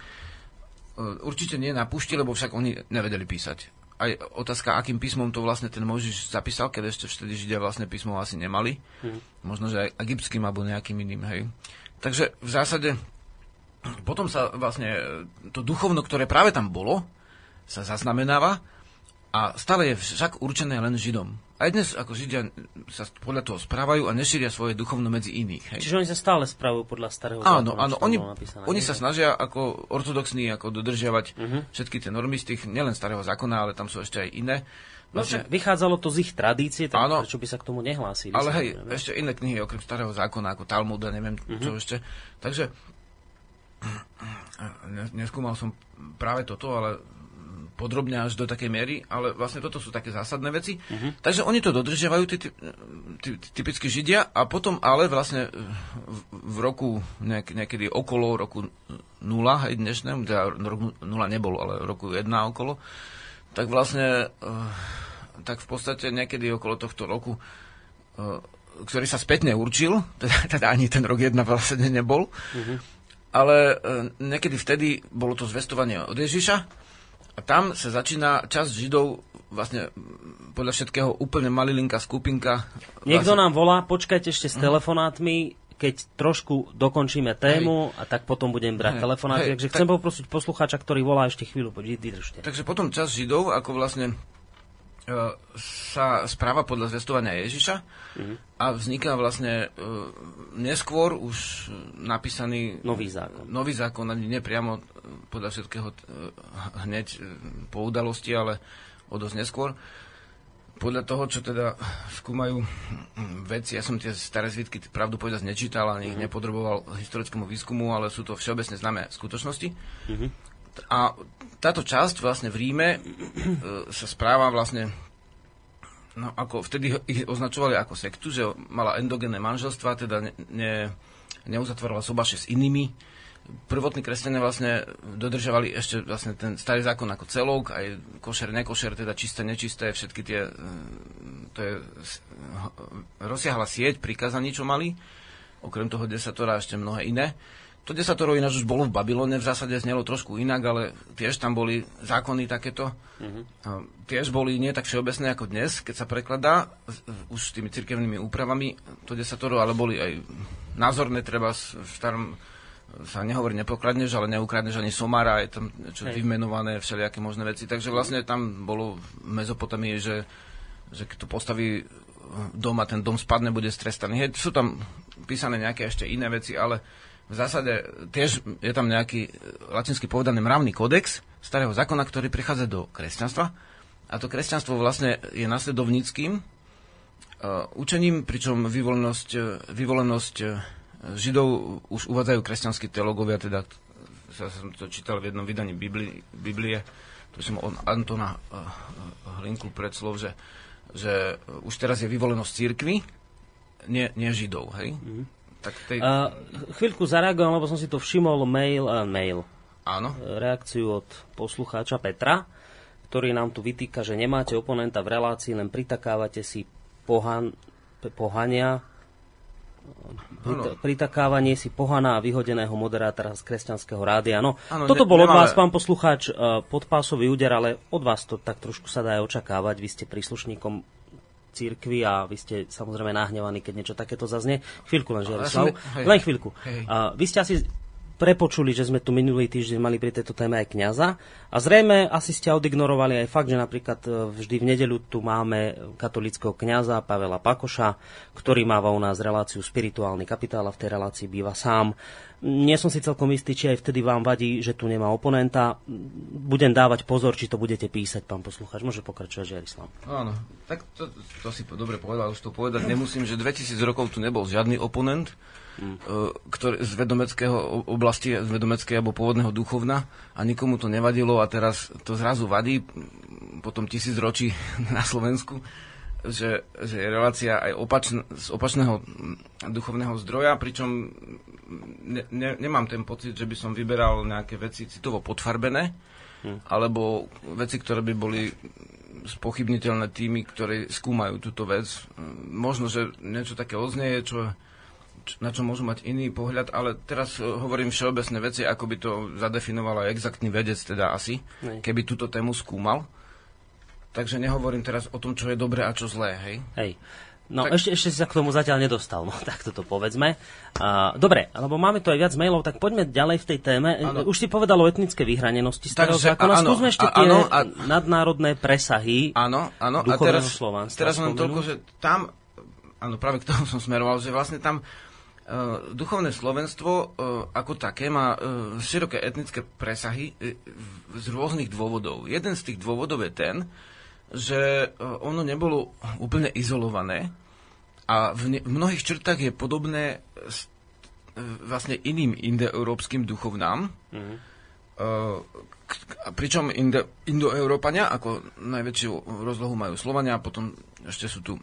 určite nie na púšti, lebo však oni nevedeli písať. Aj otázka, akým písmom to vlastne ten Mojžiš zapísal, keď ešte vtedy Židia vlastne písmo asi nemali. Hmm. Možno, že aj egyptským alebo nejakým iným, hej. Takže v zásade potom sa vlastne to duchovno, ktoré práve tam bolo, sa zaznamenáva a stále je však určené len Židom. Aj dnes ako Židia sa podľa toho správajú a nešíria svoje duchovno medzi iných. Hej. Čiže oni sa stále správajú podľa starého Áno, zákona, áno, oni, napísané, oni sa snažia ako ortodoxní ako dodržiavať uh-huh. všetky tie normy z tých, nielen starého zákona, ale tam sú ešte aj iné. No, vlastne, no, vychádzalo to z ich tradície, tak áno, prečo by sa k tomu nehlásili? Ale hej, ne? ešte iné knihy okrem starého zákona, ako Talmud a neviem uh-huh. čo ešte. Takže neskúmal som práve toto, ale podrobne až do takej miery, ale vlastne toto sú také zásadné veci. Uh-huh. Takže oni to dodržiavajú, tí, tí, tí, typicky Židia, a potom ale vlastne v, v roku nejak, niekedy okolo roku 0, hej, dnešnému, teda roku 0 nebol, ale roku 1 okolo, tak vlastne, uh, tak v podstate niekedy okolo tohto roku, uh, ktorý sa spätne určil, *laughs* teda, teda ani ten rok 1 vlastne nebol, uh-huh. ale uh, niekedy vtedy bolo to zvestovanie od Ježiša, a tam sa začína časť Židov vlastne podľa všetkého úplne malilinká skupinka. Niekto vlastne... nám volá, počkajte ešte s mhm. telefonátmi, keď trošku dokončíme tému hej. a tak potom budem brať. Hej. Takže tak... chcem poprosiť poslucháča, ktorý volá ešte chvíľu, vydržte. Takže potom časť Židov, ako vlastne E, sa správa podľa zvestovania Ježiša mm-hmm. a vzniká vlastne uh, neskôr už napísaný nový zákon. Nový zákon, ani nepriamo podľa všetkého uh, hneď uh, po udalosti, ale o dosť neskôr. Podľa toho, čo teda skúmajú veci, ja som tie staré zvitky pravdu povedať nečítal, ani mm-hmm. ich nepodroboval historickému výskumu, ale sú to všeobecne známe skutočnosti. Mm-hmm. A táto časť vlastne v Ríme e, sa správa vlastne no ako vtedy ich označovali ako sektu, že mala endogénne manželstva, teda ne, ne, neuzatvávala sobaše s inými. Prvotní kresťania vlastne dodržovali ešte vlastne ten starý zákon ako celok, aj košer, nekošer, teda čisté, nečisté, všetky tie, e, to je rozsiahla sieť prikázaní, čo mali, okrem toho desatora ešte mnohé iné. To desatoro ináč už bolo v Babylone, v zásade znelo trošku inak, ale tiež tam boli zákony takéto. Mm-hmm. Tiež boli nie tak všeobecné ako dnes, keď sa prekladá už s tými cirkevnými úpravami to desatoro, ale boli aj názorné, treba v starom sa nehovorí nepokradneš, ale neukradneš ani somára, je tam čo Hej. vymenované všelijaké možné veci. Takže vlastne tam bolo v Mezopotamii, že, že keď to postaví dom a ten dom spadne, bude strestaný. Hej, sú tam písané nejaké ešte iné veci, ale v zásade tiež je tam nejaký e, latinsky povedaný mravný kodex starého zákona, ktorý prichádza do kresťanstva. A to kresťanstvo vlastne je nasledovníckým uh, učením, pričom vyvolenosť, vyvolenosť Židov už uvádzajú kresťanskí teológovia, teda sa som to čítal v jednom vydaní Biblie, Biblie to som od Antona uh, Hlinku predslov, že, že už teraz je vyvolenosť církvy, nie, nie Židov, hej? Mm-hmm. Tak tej... uh, chvíľku zareagujem, lebo som si to všimol mail, uh, mail. Áno. Reakciu od poslucháča Petra, ktorý nám tu vytýka, že nemáte oponenta v relácii, len pritakávate si pohan, pohania pritakávanie si pohana a vyhodeného moderátora z kresťanského rádia. No, ano, toto bol od vás, pán poslucháč, podpásový úder, ale od vás to tak trošku sa dá aj očakávať. Vy ste príslušníkom církvy a vy ste samozrejme nahnevaní, keď niečo takéto zaznie. Chvíľku len, Žiarislav. Len chvíľku. A vy ste asi prepočuli, že sme tu minulý týždeň mali pri tejto téme aj kňaza a zrejme asi ste odignorovali aj fakt, že napríklad e, vždy v nedelu tu máme katolického kňaza Pavela Pakoša, ktorý máva u nás reláciu spirituálny kapitál a v tej relácii býva sám. Nie som si celkom istý, či aj vtedy vám vadí, že tu nemá oponenta. Budem dávať pozor, či to budete písať, pán poslucháč. Môže pokračovať, Žiarislav. Áno, tak to, to si dobre povedal, už to povedať nemusím, že 2000 rokov tu nebol žiadny oponent, mm. ktorý, z vedomeckého oblasti, z vedomeckej alebo pôvodného duchovna a nikomu to nevadilo a teraz to zrazu vadí po tom tisíc ročí *laughs* na Slovensku že, že je relácia aj opačn, z opačného duchovného zdroja, pričom ne, ne, nemám ten pocit, že by som vyberal nejaké veci citovo podfarbené, hm. alebo veci, ktoré by boli spochybniteľné tými, ktorí skúmajú túto vec. Možno, že niečo také odznieje, čo, na čo môžu mať iný pohľad, ale teraz hovorím všeobecné veci, ako by to zadefinoval aj exaktný vedec, teda asi, Nej. keby túto tému skúmal. Takže nehovorím teraz o tom, čo je dobré a čo zlé, hej? Hej. No tak... ešte, ešte si sa k tomu zatiaľ nedostal, *laughs* no tak toto povedzme. Uh, dobre, lebo máme tu aj viac mailov, tak poďme ďalej v tej téme. Ano. Už si povedal o etnické vyhranenosti starého Takže, zákona. Áno, Skúsme ešte tie áno, a... nadnárodné presahy Áno, áno. A teraz, teraz len toľko, že tam, áno, práve k tomu som smeroval, že vlastne tam duchovné Slovenstvo uh, ako také má uh, široké etnické presahy z rôznych dôvodov. Jeden z tých dôvodov je ten, že e, ono nebolo úplne izolované a v, mnohých črtách je podobné s, e, vlastne iným indoeurópskym duchovnám. Mm-hmm. Pričom indo- indoeurópania ako najväčšiu rozlohu majú Slovania a potom ešte sú tu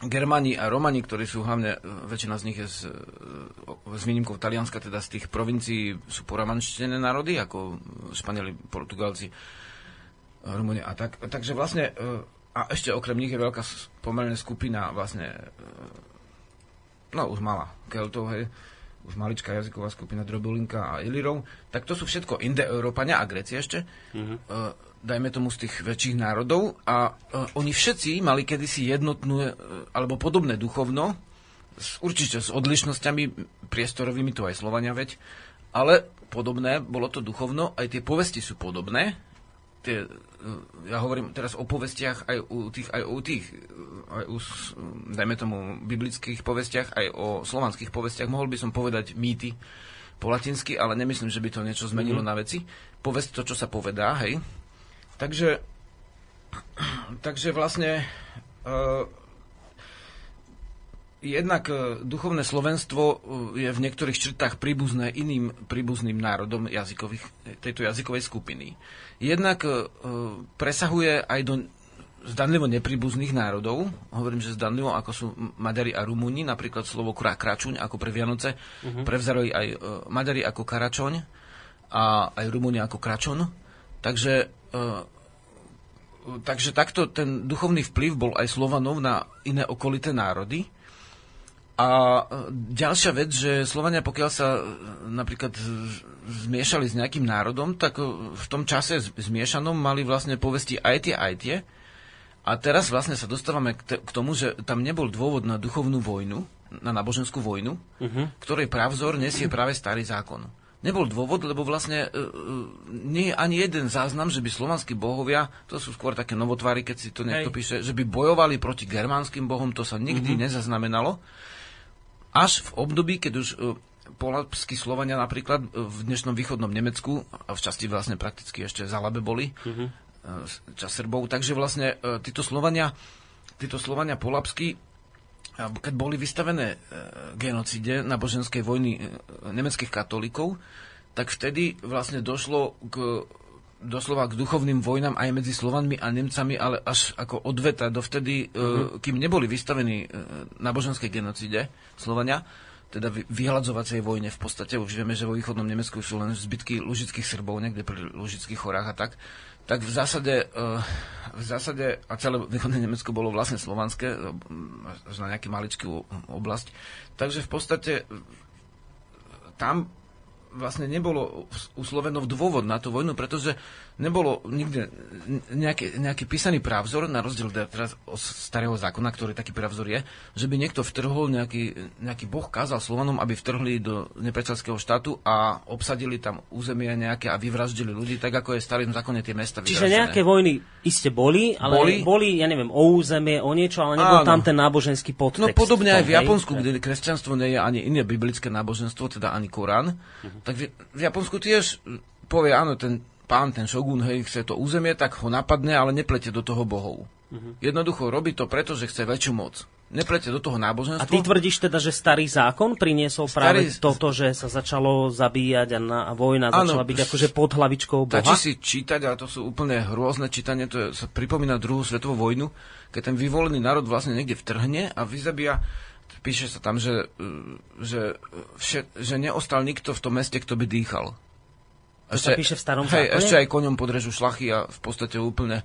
Germani a Romani, ktorí sú hlavne, väčšina z nich je z, s výnimkou Talianska, teda z tých provincií sú poromanštené národy, ako Španieli, Portugalci, Rumunia a tak. Takže vlastne, e, a ešte okrem nich je veľká pomerne skupina vlastne, e, no už malá, Keltov, hej, už maličká jazyková skupina Drobulinka a Ilirov, tak to sú všetko Inde-Európania a Gréci ešte, mm-hmm. Dajme tomu z tých väčších národov a oni všetci mali kedysi jednotnú alebo podobné duchovno, určite s odlišnosťami priestorovými, to aj Slovania veď, ale podobné, bolo to duchovno, aj tie povesti sú podobné, tie, ja hovorím teraz o povestiach aj u tých, aj u tých, aj u, dajme tomu, biblických povestiach, aj o slovanských povestiach. Mohol by som povedať mýty po latinsky, ale nemyslím, že by to niečo zmenilo mm-hmm. na veci. Povesť to, čo sa povedá, hej. Takže, *clears throat* takže vlastne uh, jednak uh, duchovné slovenstvo uh, je v niektorých črtách príbuzné iným príbuzným národom jazykových, tejto jazykovej skupiny jednak e, presahuje aj do zdanlivo nepríbuzných národov. Hovorím, že zdanlivo, ako sú Maďari a Rumúni, napríklad slovo kračuň, ako pre Vianoce, uh-huh. prevzali aj e, Maďari ako karačoň a aj Rumúni ako kračon. Takže, e, takže takto ten duchovný vplyv bol aj Slovanov na iné okolité národy. A e, ďalšia vec, že Slovania, pokiaľ sa e, napríklad zmiešali s nejakým národom, tak v tom čase zmiešanom mali vlastne povesti aj tie, aj tie. A teraz vlastne sa dostávame k, t- k tomu, že tam nebol dôvod na duchovnú vojnu, na náboženskú vojnu, uh-huh. ktorej pravzor nesie práve starý zákon. Nebol dôvod, lebo vlastne uh, nie je ani jeden záznam, že by slovanskí bohovia, to sú skôr také novotvary, keď si to niekto Hej. píše, že by bojovali proti germánskym bohom, to sa nikdy uh-huh. nezaznamenalo až v období, keď už e, polapskí Slovania napríklad e, v dnešnom východnom Nemecku, a v časti vlastne prakticky ešte Zalabe boli, mm-hmm. čas Srbov, takže vlastne títo Slovania, títo Slovania polapskí, keď boli vystavené genocíde na boženskej vojny nemeckých katolíkov, tak vtedy vlastne došlo k doslova k duchovným vojnám aj medzi Slovanmi a Nemcami, ale až ako odveta dovtedy, mm-hmm. kým neboli vystavení e, náboženskej genocíde Slovania, teda vyhľadzovacej vojne v podstate, už vieme, že vo východnom Nemecku sú len zbytky lužických Srbov, niekde pri lužických horách a tak, tak v zásade, e, v zásade a celé východné Nemecko bolo vlastne slovanské, až na nejaký maličkú oblasť. Takže v podstate tam vlastne nebolo u dôvod na tú vojnu, pretože nebolo nikde nejaký, nejaký písaný právzor, na rozdiel teraz od starého zákona, ktorý taký právzor je, že by niekto vtrhol, nejaký, nejaký boh kázal Slovanom, aby vtrhli do nepriateľského štátu a obsadili tam územia nejaké a vyvraždili ľudí, tak ako je v starým zákone tie mesta Čiže nejaké vojny iste boli, ale boli, boli ja neviem, o územie, o niečo, ale nebol Áno. tam ten náboženský podtext. No podobne aj v Japonsku, kde kresťanstvo nie je ani iné biblické náboženstvo, teda ani Korán. Uh-huh. Tak v, v Japonsku tiež povie, áno, ten pán, ten šogun, hej, chce to územie, tak ho napadne, ale neplete do toho bohov. Uh-huh. Jednoducho robí to preto, že chce väčšiu moc. Neplete do toho náboženstva. A ty tvrdíš teda, že starý zákon priniesol starý... práve toto, že sa začalo zabíjať a, na, a vojna ano, začala byť akože pod hlavičkou Boha? Stačí si čítať, ale to sú úplne hrôzne čítanie, to je, sa pripomína druhú svetovú vojnu, keď ten vyvolený národ vlastne niekde vtrhne a vyzabíja píše sa tam, že, že, že, že neostal nikto v tom meste, kto by dýchal. Ešte, sa píše v starom hej, Ešte aj koňom podrežú šlachy a v podstate úplne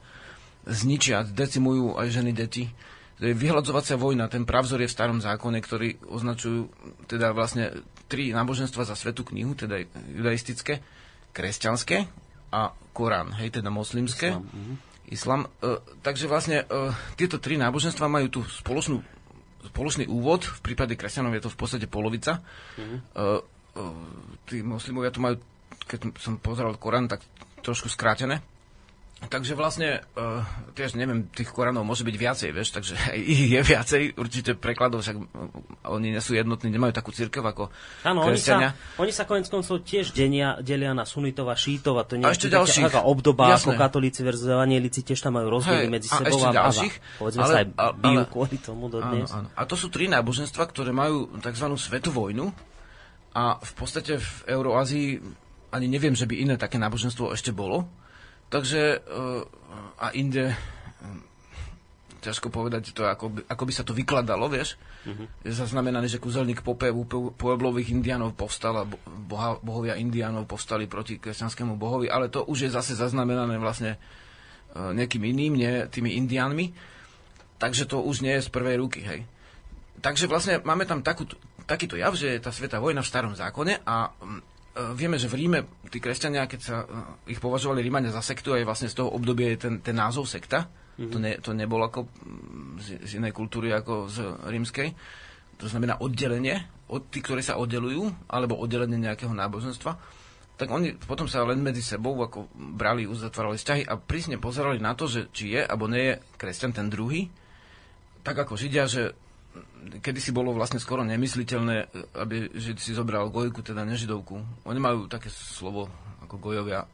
zničia, decimujú aj ženy, deti. To je vyhľadzovacia vojna, ten pravzor je v starom zákone, ktorý označujú teda vlastne tri náboženstva za svetú knihu, teda judaistické, kresťanské a Korán, hej, teda moslimské. Uh-huh. Islam. Uh, takže vlastne uh, tieto tri náboženstva majú tú spoločnú, spoločný úvod, v prípade kresťanov je to v podstate polovica. Uh-huh. Uh, uh, tí moslimovia to majú keď som pozeral Korán, tak trošku skrátené. Takže vlastne, uh, tiež neviem, tých Koránov môže byť viacej, vieš, takže *laughs* ich je viacej, určite prekladov, však oni nie sú jednotní, nemajú takú církev ako Áno, oni sa, oni sa konec koncov tiež denia, delia na sunitov a šítov a to nie je taká obdoba jasné. ako katolíci versus evanielici, tiež tam majú rozdiely medzi sebou a, ešte a, ďalších, a povedzme ale, sa aj bijú ale, kvôli tomu dodnes. Áno, áno. A to sú tri náboženstva, ktoré majú tzv. svetu vojnu a v podstate v Euroázii ani neviem, že by iné také náboženstvo ešte bolo. Takže uh, a inde uh, ťažko povedať to, ako by, ako by sa to vykladalo, vieš. Uh-huh. Je zaznamenané, že kúzelník Pope u pueblových indiánov povstal a boha, bohovia indiánov povstali proti kresťanskému bohovi, ale to už je zase zaznamenané vlastne uh, nejakým iným, nie tými indiánmi. Takže to už nie je z prvej ruky, hej. Takže vlastne máme tam takú, takýto jav, že je tá sveta vojna v starom zákone a E, vieme, že v Ríme tí kresťania, keď sa e, ich považovali Rímania za sektu, aj vlastne z toho obdobia je ten, ten názov sekta. Mm-hmm. To, ne, to nebol ako z, z inej kultúry ako z rímskej. To znamená oddelenie od tých, ktorí sa oddelujú, alebo oddelenie nejakého náboženstva. Tak oni potom sa len medzi sebou ako brali, uzatvárali vzťahy a prísne pozerali na to, že či je alebo nie je kresťan ten druhý. Tak ako Židia, že kedy si bolo vlastne skoro nemysliteľné, aby Žid si zobral gojku, teda nežidovku. Oni majú také slovo ako gojovia,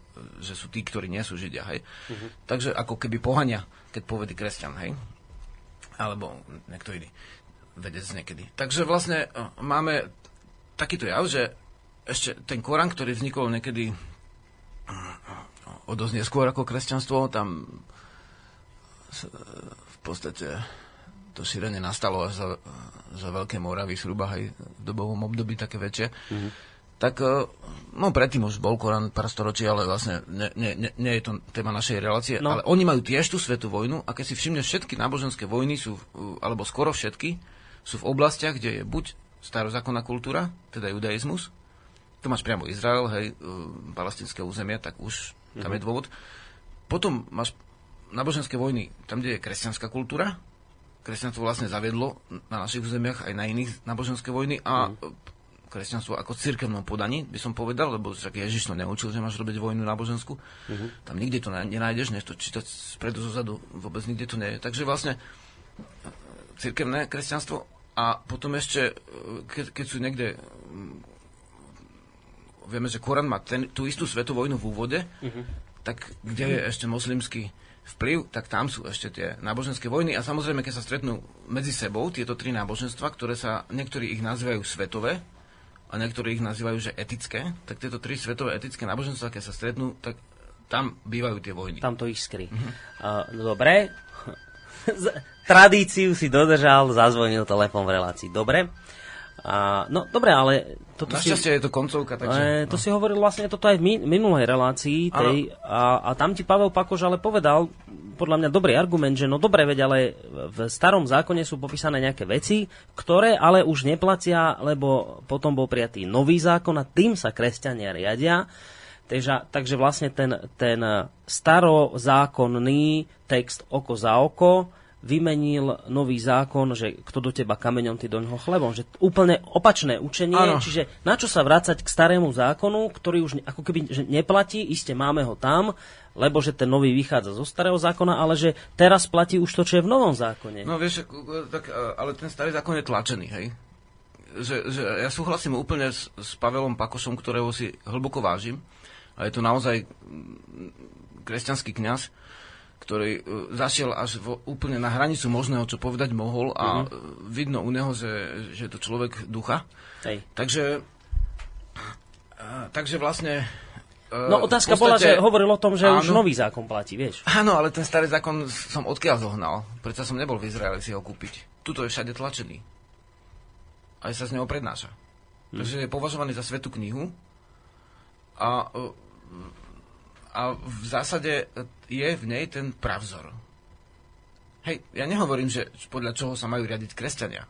že sú tí, ktorí nie sú Židia, hej. Uh-huh. Takže ako keby pohania, keď povedí kresťan, hej. Alebo niekto iný vedec niekedy. Takže vlastne uh, máme takýto jav, že ešte ten Korán, ktorý vznikol niekedy o dosť neskôr ako kresťanstvo, tam v podstate to šírenie nastalo až za, za Veľké Moravy, zhruba aj v dobovom období také väčšie. Mm-hmm. Tak, e, no predtým už bol Korán pár storočí, ale vlastne nie, nie, nie, nie je to téma našej relácie. No. Ale oni majú tiež tú svetú vojnu a keď si všimneš, všetky náboženské vojny sú, alebo skoro všetky, sú v oblastiach, kde je buď starozákonná kultúra, teda judaizmus, to máš priamo Izrael, hej, e, palestinské územie, tak už tam mm-hmm. je dôvod. Potom máš náboženské vojny tam, kde je kresťanská kultúra, kresťanstvo vlastne zaviedlo na našich územiach aj na iných náboženské vojny a mm. kresťanstvo ako cirkevnom podaní, by som povedal, lebo však Ježiš to neučil, že máš robiť vojnu náboženskú. Mm-hmm. Tam nikde to nenájdeš, než to čítať spredu zozadu, vôbec nikde to nie je. Takže vlastne cirkevné kresťanstvo a potom ešte, keď, keď sú niekde vieme, že Korán má ten, tú istú svetovú vojnu v úvode, mm-hmm. Tak kde je ešte moslimský vplyv, tak tam sú ešte tie náboženské vojny a samozrejme, keď sa stretnú medzi sebou tieto tri náboženstva, ktoré sa, niektorí ich nazývajú svetové a niektorí ich nazývajú, že etické, tak tieto tri svetové etické náboženstva, keď sa stretnú, tak tam bývajú tie vojny. Tam to iskry. Uh-huh. Uh, dobre. *laughs* Tradíciu si dodržal, zazvonil telefon v relácii. Dobre. A, no, dobre, ale... Toto Našťastie si, je to koncovka, takže... E, to no. si hovoril vlastne toto aj v minulej relácii tej, a, a tam ti Pavel Pakoš ale povedal, podľa mňa dobrý argument, že no dobre, veď ale v starom zákone sú popísané nejaké veci, ktoré ale už neplatia, lebo potom bol prijatý nový zákon a tým sa kresťania riadia. Takže, takže vlastne ten, ten starozákonný text oko za oko vymenil nový zákon, že kto do teba kameňom, ty do ňoho chlebom. Že úplne opačné učenie, ano. čiže na čo sa vrácať k starému zákonu, ktorý už ako keby že neplatí, iste máme ho tam, lebo že ten nový vychádza zo starého zákona, ale že teraz platí už to, čo je v novom zákone. No vieš, tak, ale ten starý zákon je tlačený, hej? Že, že ja súhlasím úplne s, s Pavelom Pakošom, ktorého si hlboko vážim. A je to naozaj kresťanský kňaz, ktorý uh, zašiel až vo, úplne na hranicu možného, čo povedať mohol a mm-hmm. vidno u neho, že, že je to človek ducha. Hej. Takže, takže vlastne... Uh, no otázka podstate, bola, že hovoril o tom, že áno, už nový zákon platí, vieš. Áno, ale ten starý zákon som odkiaľ zohnal. Prečo som nebol v Izraeli si ho kúpiť. Tuto je všade tlačený. Aj sa z neho prednáša. Mm. Takže je považovaný za svetú knihu a a v zásade je v nej ten pravzor. Hej, ja nehovorím, že podľa čoho sa majú riadiť kresťania.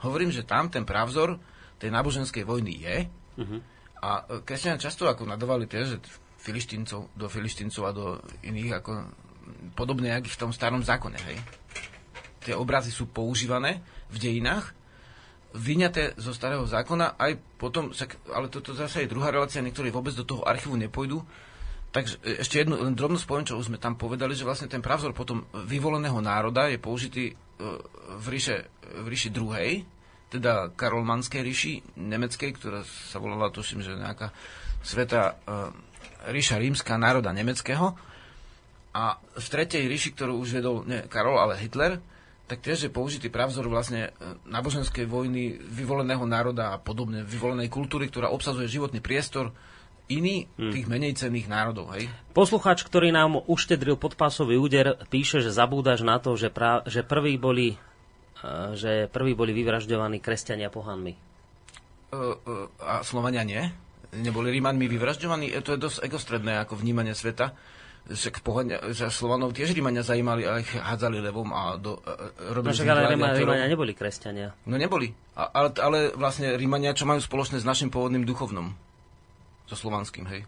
Hovorím, že tam ten pravzor tej náboženskej vojny je uh-huh. a kresťania často ako nadovali tiež, že filištíncov, do filištíncov a do iných ako podobné, jak v tom starom zákone, hej. Tie obrazy sú používané v dejinách, vyňaté zo starého zákona, aj potom, ale toto zase je druhá relácia, niektorí vôbec do toho archívu nepôjdu, Takže e, ešte jednu len drobnú spomenú, čo už sme tam povedali, že vlastne ten pravzor potom vyvoleného národa je použitý e, v ríše, v ríši druhej, teda Karolmanskej ríši nemeckej, ktorá sa volala, tuším, že nejaká sveta e, ríša rímska národa nemeckého. A v tretej ríši, ktorú už vedol nie Karol, ale Hitler, tak tiež je použitý pravzor vlastne náboženskej vojny, vyvoleného národa a podobne, vyvolenej kultúry, ktorá obsazuje životný priestor, iný hmm. tých menej cenných národov. Hej? Poslucháč, ktorý nám uštedril podpásový úder, píše, že zabúdaš na to, že, pra, že prví boli uh, že prví boli vyvražďovaní kresťania pohanmi. Uh, uh, a Slovania nie? Neboli Rímanmi vyvražďovaní? To je dosť egostredné ako vnímanie sveta. Však pohania, že Slovanov tiež Rímania zajímali a ich hádzali levom a do, uh, robili no, ale Rímania neboli kresťania. No neboli. A, ale, ale vlastne Rímania, čo majú spoločné s našim pôvodným duchovnom? So slovanským, hej.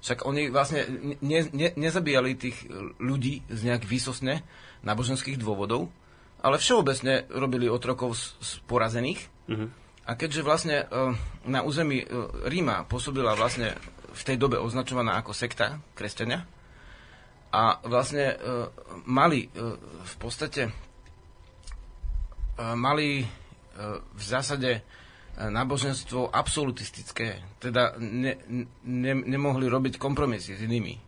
Však oni vlastne ne, ne, nezabíjali tých ľudí z nejak výsosne náboženských dôvodov, ale všeobecne robili otrokov z, z porazených. Mm-hmm. A keďže vlastne uh, na území uh, Ríma pôsobila vlastne v tej dobe označovaná ako sekta kresťania a vlastne uh, mali v podstate mali v zásade náboženstvo absolutistické, teda ne, ne, nemohli robiť kompromisy s inými,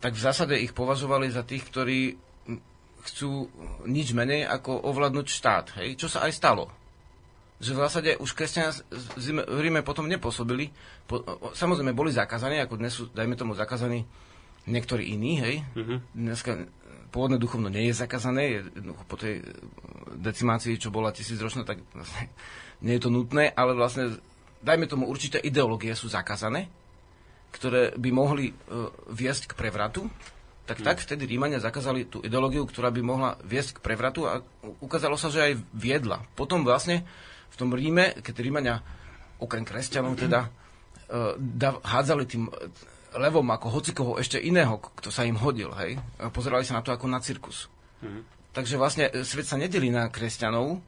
tak v zásade ich považovali za tých, ktorí chcú nič menej ako ovládnuť štát. Hej? Čo sa aj stalo. Že v zásade už kresťania v Ríme potom nepôsobili. Po, samozrejme boli zakázaní, ako dnes sú, dajme tomu, zakázaní niektorí iní. Hej? Mm-hmm. Dneska pôvodné duchovno nie je zakázané. Je, po tej decimácii, čo bola tisícročná, tak vlastne *laughs* nie je to nutné, ale vlastne, dajme tomu, určité ideológie sú zakázané, ktoré by mohli uh, viesť k prevratu, tak hmm. tak vtedy Rímania zakázali tú ideológiu, ktorá by mohla viesť k prevratu a ukázalo sa, že aj viedla. Potom vlastne v tom Ríme, keď Rímania, okrem kresťanov teda, uh, da, hádzali tým levom ako hocikoho ešte iného, kto sa im hodil, hej, pozerali sa na to ako na cirkus. Hmm. Takže vlastne e, svet sa nedelí na kresťanov,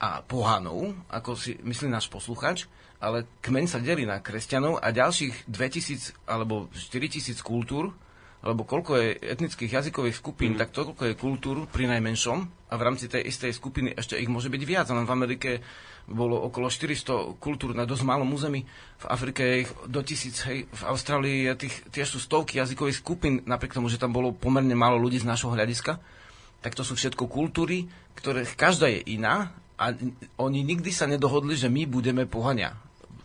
a pohanov, ako si myslí náš posluchač, ale kmeň sa delí na kresťanov a ďalších 2000 alebo 4000 kultúr, alebo koľko je etnických jazykových skupín, mm. tak toľko je kultúr pri najmenšom a v rámci tej istej skupiny ešte ich môže byť viac. Len v Amerike bolo okolo 400 kultúr na dosť malom území, v Afrike je ich do tisíc, hej, v Austrálii je tých, tiež sú stovky jazykových skupín, napriek tomu, že tam bolo pomerne málo ľudí z našho hľadiska. Tak to sú všetko kultúry, ktoré každá je iná a oni nikdy sa nedohodli, že my budeme pohania.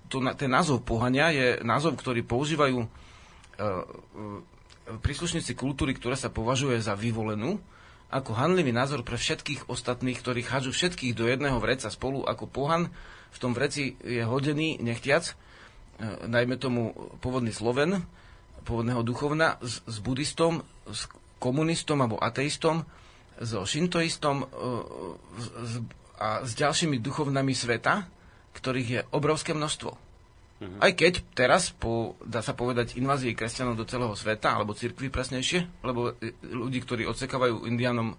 To, ten názov pohania je názov, ktorý používajú uh, uh, príslušníci kultúry, ktorá sa považuje za vyvolenú, ako hanlivý názor pre všetkých ostatných, ktorí hádžu všetkých do jedného vreca spolu ako pohan. V tom vreci je hodený, nechtiac, uh, najmä tomu pôvodný Sloven, pôvodného duchovna, s, s buddhistom, s komunistom alebo ateistom, so šintoistom, s, s a s ďalšími duchovnami sveta, ktorých je obrovské množstvo. Uh-huh. Aj keď teraz, po, dá sa povedať, invázii kresťanov do celého sveta, alebo cirkvi presnejšie, lebo e, ľudí, ktorí odsekávajú indianom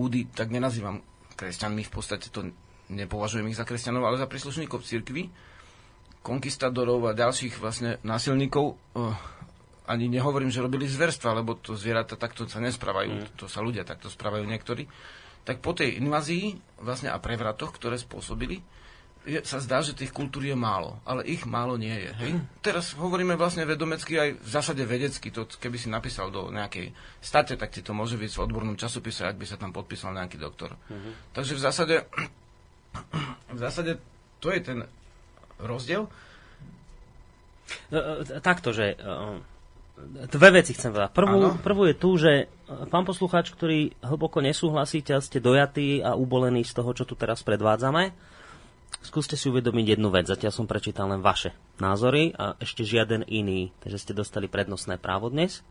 údy, tak nenazývam kresťanmi, v podstate to nepovažujem ich za kresťanov, ale za príslušníkov cirkvi, konkistadorov a ďalších vlastne násilníkov, uh, ani nehovorím, že robili zverstva, lebo to zvieratá takto sa nesprávajú, mm. to sa ľudia takto správajú niektorí, tak po tej invázii vlastne a prevratoch, ktoré spôsobili, je, sa zdá, že tých kultúr je málo, ale ich málo nie je. Hej? Teraz hovoríme vlastne vedomecky aj v zásade vedecky, to keby si napísal do nejakej state, tak ti to môže byť v odbornom časopise, ak by sa tam podpísal nejaký doktor. Uh-huh. Takže v zásade, v zásade to je ten rozdiel. E, e, takto, že e, dve veci chcem povedať. Prvú, prvú je tu, že pán poslucháč, ktorý hlboko nesúhlasíte a ste dojatí a ubolení z toho, čo tu teraz predvádzame, skúste si uvedomiť jednu vec. Zatiaľ som prečítal len vaše názory a ešte žiaden iný, takže ste dostali prednostné právo dnes.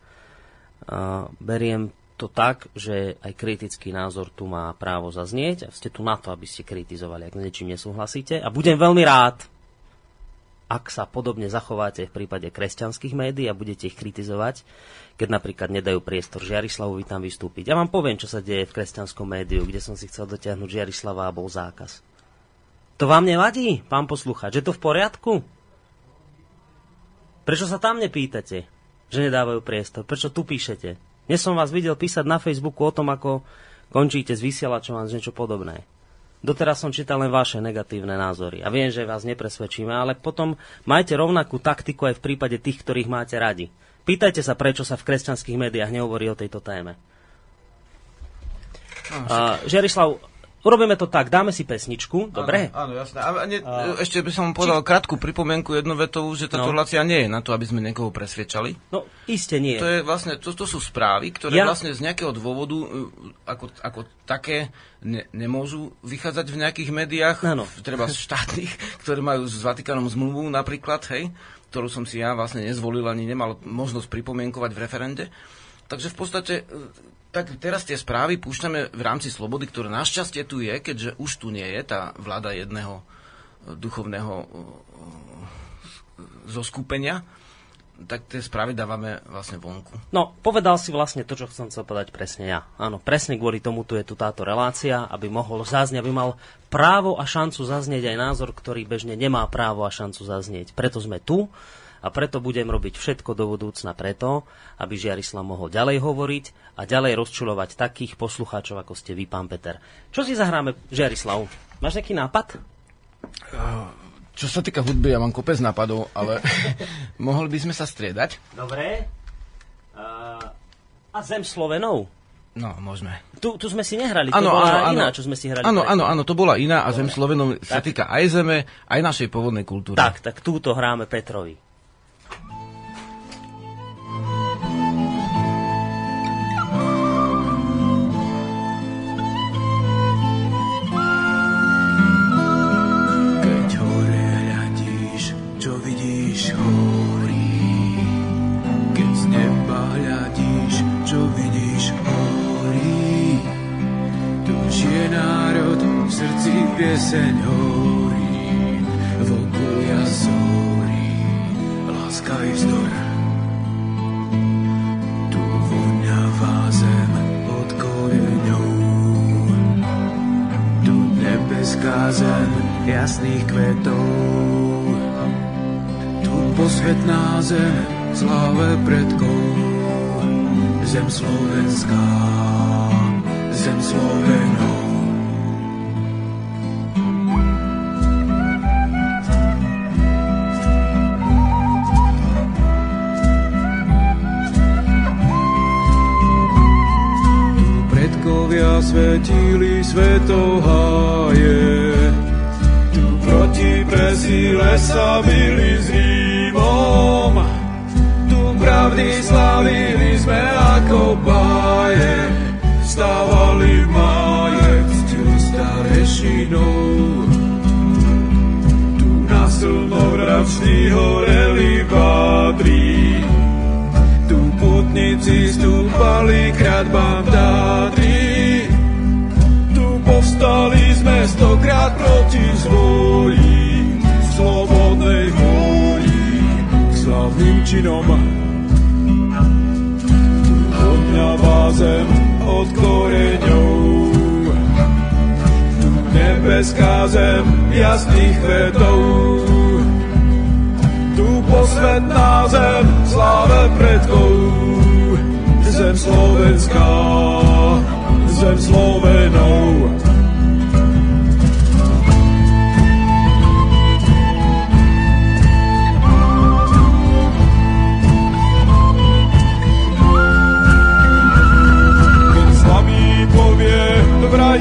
Uh, beriem to tak, že aj kritický názor tu má právo zaznieť a ste tu na to, aby ste kritizovali, ak niečím nesúhlasíte. A budem veľmi rád, ak sa podobne zachováte v prípade kresťanských médií a budete ich kritizovať, keď napríklad nedajú priestor Žiarislavovi tam vystúpiť. Ja vám poviem, čo sa deje v kresťanskom médiu, kde som si chcel dotiahnuť Žiarislava a bol zákaz. To vám nevadí, pán posluchač? Je to v poriadku? Prečo sa tam nepýtate, že nedávajú priestor? Prečo tu píšete? Dnes som vás videl písať na Facebooku o tom, ako končíte s vysielačom a niečo podobné. Doteraz som čítal len vaše negatívne názory. A viem, že vás nepresvedčíme, ale potom majte rovnakú taktiku aj v prípade tých, ktorých máte radi. Pýtajte sa, prečo sa v kresťanských médiách nehovorí o tejto téme. No, uh, Žerislav, Urobíme to tak, dáme si pesničku, dobre? Áno, áno jasné. A ne, a... Ešte by som povedal či... krátku pripomienku jednovetovú, že táto no. relácia nie je na to, aby sme niekoho presvedčali. No, iste nie. To, je vlastne, to, to sú správy, ktoré ja... vlastne z nejakého dôvodu e, ako, ako také ne, nemôžu vychádzať v nejakých médiách, ano. treba štátnych, *laughs* ktoré majú s Vatikánom zmluvu napríklad, hej, ktorú som si ja vlastne nezvolil ani nemal možnosť pripomienkovať v referende. Takže v podstate tak teraz tie správy púšťame v rámci slobody, ktorá našťastie tu je, keďže už tu nie je tá vláda jedného e, duchovného e, zoskupenia, tak tie správy dávame vlastne vonku. No, povedal si vlastne to, čo chcem povedať presne ja. Áno, presne kvôli tomu tu je tu táto relácia, aby mohol zaznieť, aby mal právo a šancu zaznieť aj názor, ktorý bežne nemá právo a šancu zaznieť. Preto sme tu a preto budem robiť všetko do budúcna preto, aby Žiarislav mohol ďalej hovoriť a ďalej rozčulovať takých poslucháčov, ako ste vy, pán Peter. Čo si zahráme, Žiarislav? Máš nejaký nápad? Čo sa týka hudby, ja mám kopec nápadov, ale *laughs* mohli by sme sa striedať? Dobre. Uh, a Zem Slovenov? No, môžeme. Tu, tu sme si nehrali, to ano, bola ano, iná, čo sme si hrali. Áno, áno, áno, to bola iná a Zem Slovenom sa týka aj zeme, aj našej pôvodnej kultúry. Tak, tak túto hráme Petrovi. Pieseň horí, vonku jazorí, láskavý vzdor. Tu voňavá zem pod koreňou, tu nebeská zem jasných kvetov, tu posvetná zem sláve predkov, zem slovenská, zem Slovenov. Svetili svetoháje. Tu proti presíle sa byli s Rímom, tu pravdy slavili sme ako báje. Stávali májek s starešinou, tu na slnovračný horeli vádri. Tu putnici stúpali kradbám Tátry, Povstali sme stokrát proti zvoji, slobodnej vôli. činom. Odňavá zem od koreňov. Nebeská zem jasných kvetov. Tu posvetná zem sláve predkov. Zem slovenská, zem Slovenov.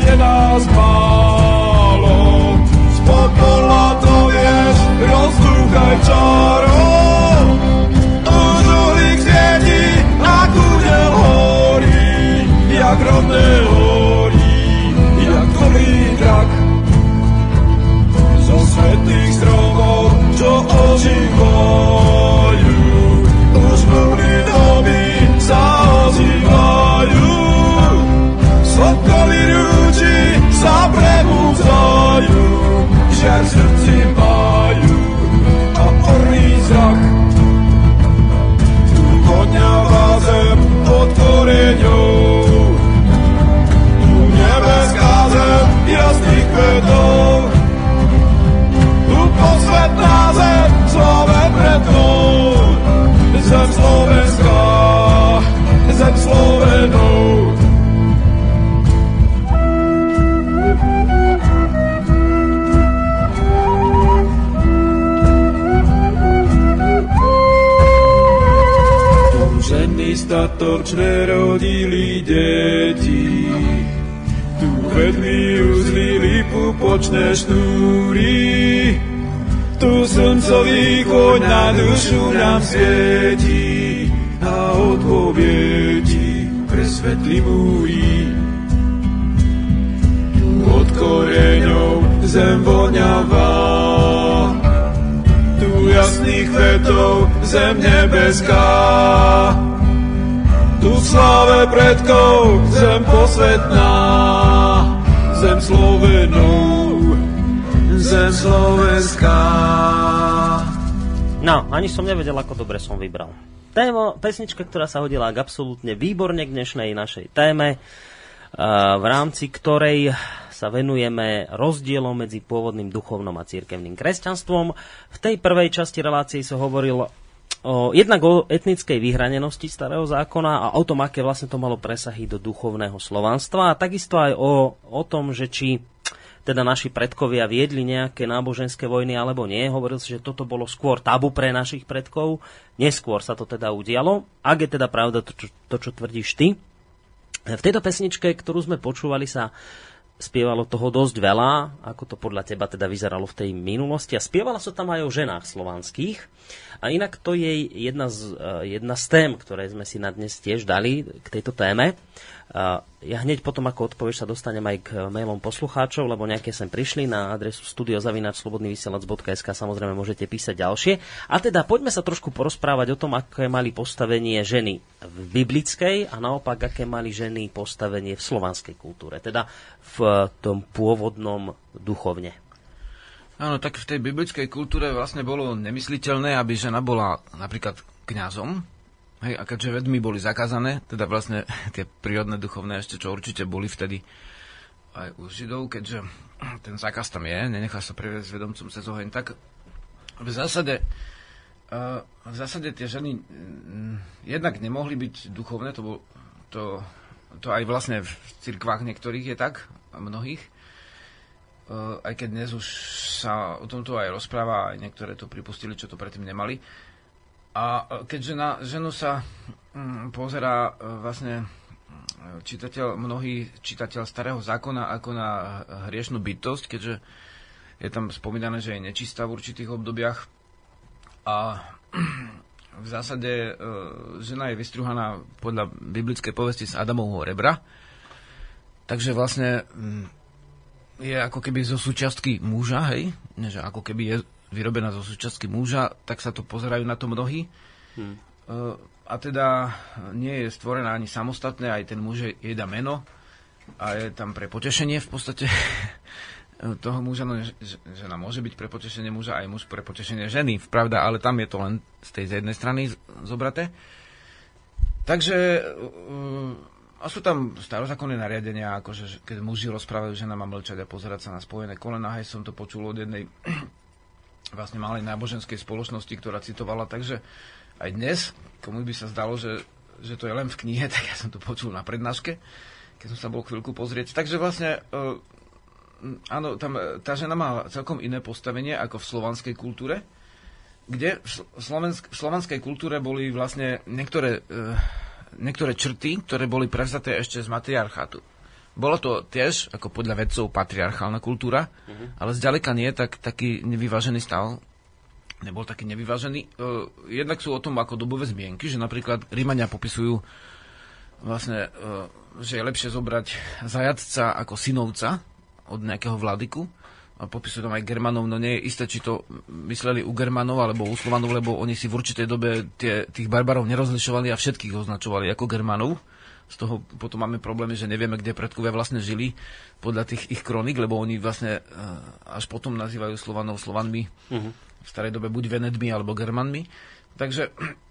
Je nás málo. Z popola to vieš, rozdúchaj čaro. Už uhlík svieti a kúdel horí, jak rodné horí, jak dobrý drak. Zo svetých stromov, čo ožívajú, už sa prebudzajú, žiar v srdci majú a orný zrak. Tu odňavá zem od koreňov, tu nebeská zem jasných kvetov, tu posvetná zem slave predkov, zem Slovenská, zem Slovenov. Ženy statočné rodili deti. Tu vedli uzlili pupočné šnúry. Tu slncový choď na dušu nám svieti a odpoviedi presvetli múry. Tu od koreňov zem voňavá jasných kvetov zem nebeská. V predkov zem posvetná, zem Slovenov, zem slovenská. No, ani som nevedel, ako dobre som vybral. Téma, pesnička, ktorá sa hodila k absolútne výborne k dnešnej našej téme, v rámci ktorej sa venujeme rozdielom medzi pôvodným duchovnom a cirkevným kresťanstvom. V tej prvej časti relácie som hovoril o, jednak o etnickej vyhranenosti starého zákona a o tom, aké vlastne to malo presahy do duchovného slovanstva a takisto aj o, o tom, že či teda naši predkovia viedli nejaké náboženské vojny alebo nie. Hovoril si, že toto bolo skôr tabu pre našich predkov. Neskôr sa to teda udialo. Ak je teda pravda to, čo, to, čo tvrdíš ty. V tejto pesničke, ktorú sme počúvali, sa spievalo toho dosť veľa, ako to podľa teba teda vyzeralo v tej minulosti. A spievala sa tam aj o ženách slovanských. A inak to je jedna z, eh, jedna z tém, ktoré sme si na dnes tiež dali k tejto téme. Ja hneď potom, ako odpovieš, sa dostanem aj k mailom poslucháčov, lebo nejaké sem prišli na adresu studiozavinačslobodnyvysielac.sk samozrejme môžete písať ďalšie. A teda poďme sa trošku porozprávať o tom, aké mali postavenie ženy v biblickej a naopak, aké mali ženy postavenie v slovanskej kultúre, teda v tom pôvodnom duchovne. Áno, tak v tej biblickej kultúre vlastne bolo nemysliteľné, aby žena bola napríklad kňazom, Hej, a keďže vedmy boli zakázané, teda vlastne *laughs* tie prírodné duchovné ešte, čo určite boli vtedy aj u Židov, keďže *clears throat* ten zákaz tam je, nenechá sa previesť vedomcom cez oheň, tak v zásade, v zásade tie ženy jednak nemohli byť duchovné, to, bol, to, to aj vlastne v cirkvách niektorých je tak, a mnohých, uh, aj keď dnes už sa o tomto aj rozpráva, aj niektoré to pripustili, čo to predtým nemali, a e, keďže na ženu sa mm, pozerá e, vlastne e, čitateľ, mnohý čitateľ starého zákona ako na hriešnú bytosť, keďže je tam spomínané, že je nečistá v určitých obdobiach. A *clears throat* v zásade žena je vystruhaná podľa biblickej povesti z Adamovho rebra, takže vlastne mm, je ako keby zo súčiastky muža, hej, že ako keby je vyrobená zo súčiastky muža, tak sa to pozerajú na to mnohí. Hmm. A teda nie je stvorená ani samostatné, aj ten muž jej dá meno a je tam pre potešenie v podstate. *laughs* toho muža, no, žena môže byť pre potešenie muža, aj muž pre potešenie ženy, pravda, ale tam je to len z tej z jednej strany zobraté. Takže uh, a sú tam starozákonné nariadenia, akože keď muži rozprávajú, žena má mlčať a pozerať sa na spojené kolena. Hej, som to počul od jednej vlastne malej náboženskej spoločnosti, ktorá citovala, takže aj dnes, komu by sa zdalo, že, že to je len v knihe, *laughs* tak ja som to počul na prednáške, keď som sa bol chvíľku pozrieť. Takže vlastne uh, áno, tam, e, tá žena má celkom iné postavenie ako v slovanskej kultúre, kde v, slovensk, v slovanskej kultúre boli vlastne niektoré, uh, niektoré črty, ktoré boli prevzaté ešte z matriarchátu. Bolo to tiež, ako podľa vedcov, patriarchálna kultúra, uh-huh. ale zďaleka nie tak, taký nevyvážený stav. Nebol taký nevyvážený. Uh, jednak sú o tom ako dobové zmienky, že napríklad Rímania popisujú vlastne, uh, že je lepšie zobrať zajadca ako synovca, od nejakého vladyku a popisujú tam aj Germanov, no nie je isté, či to mysleli u Germanov alebo u Slovanov, lebo oni si v určitej dobe tie, tých barbarov nerozlišovali a všetkých označovali ako Germanov. Z toho potom máme problémy, že nevieme, kde predkovia vlastne žili podľa tých ich kronik, lebo oni vlastne eh, až potom nazývajú Slovanov Slovanmi. Uh-huh. V starej dobe buď Venedmi alebo Germanmi. Takže *clears throat*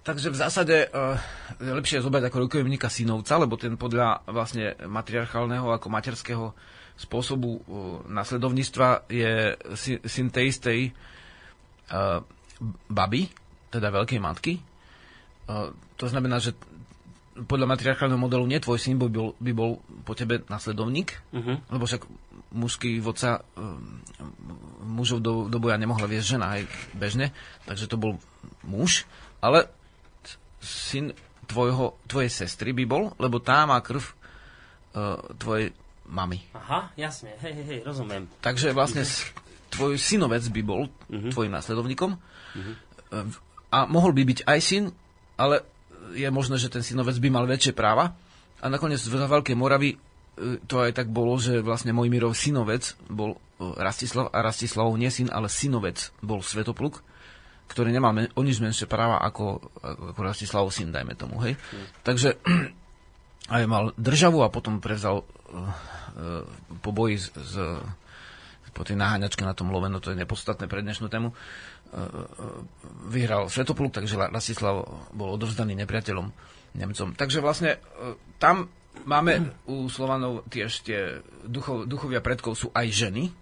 Takže v zásade uh, je lepšie zobrať ako rukojemníka synovca, lebo ten podľa vlastne matriarchálneho ako materského spôsobu uh, nasledovníctva je syn tej istej uh, baby, teda veľkej matky. Uh, to znamená, že podľa matriarchálneho modelu nie tvoj syn by bol, by bol po tebe nasledovník, uh-huh. lebo však mužský vodca uh, mužov do, do boja nemohla viesť žena aj bežne, takže to bol muž, ale syn tvojho, tvojej sestry by bol, lebo tá má krv uh, tvojej mamy. Aha, jasne, hej, hej, hej, rozumiem. Takže vlastne tvoj synovec by bol uh-huh. tvojim následovníkom uh-huh. a mohol by byť aj syn, ale je možné, že ten synovec by mal väčšie práva. A nakoniec v Veľkej Moravy to aj tak bolo, že vlastne Mojmirov synovec bol Rastislav a Rastislavov nie syn, ale synovec bol Svetopluk ktorý nemal men, o nič menšie práva ako, ako Rastislav syn, dajme tomu, hej. Mm. Takže *clears throat* aj mal državu a potom prevzal uh, po boji z, z, po tej naháňačke na tom love, no to je nepodstatné pre dnešnú tému, vyhral Svetopluk, takže Rastislav bol odovzdaný nepriateľom Nemcom. Takže vlastne uh, tam máme u Slovanov tiež tie duchov, duchovia predkov sú aj ženy,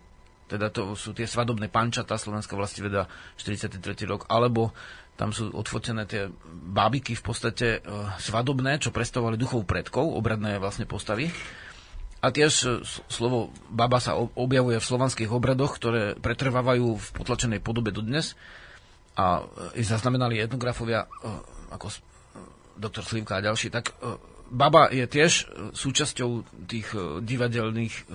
teda to sú tie svadobné pančata, Slovenská veda 43. rok, alebo tam sú odfotené tie bábiky v podstate e, svadobné, čo predstavovali duchov predkov, obradné vlastne postavy. A tiež e, slovo baba sa objavuje v slovanských obradoch, ktoré pretrvávajú v potlačenej podobe dodnes. A e, zaznamenali etnografovia, e, ako doktor Slivka a ďalší, tak Baba je tiež súčasťou tých divadelných,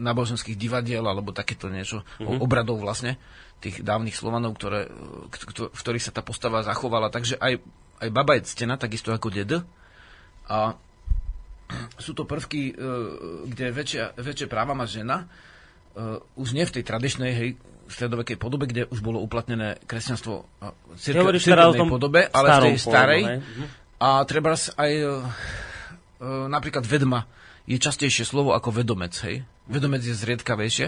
náboženských divadiel, alebo takéto niečo, mm-hmm. obradov vlastne, tých dávnych Slovanov, ktoré, v ktorých sa tá postava zachovala. Takže aj, aj baba je ctená, takisto ako ded. A sú to prvky, kde väčšia, väčšie práva má žena, už nie v tej tradičnej, hej, stredovekej podobe, kde už bolo uplatnené kresťanstvo v cirkevnej podobe, ale v tej starej, podobu, a treba aj e, e, napríklad vedma je častejšie slovo ako vedomec, hej? Vedomec je zriedkavejšie.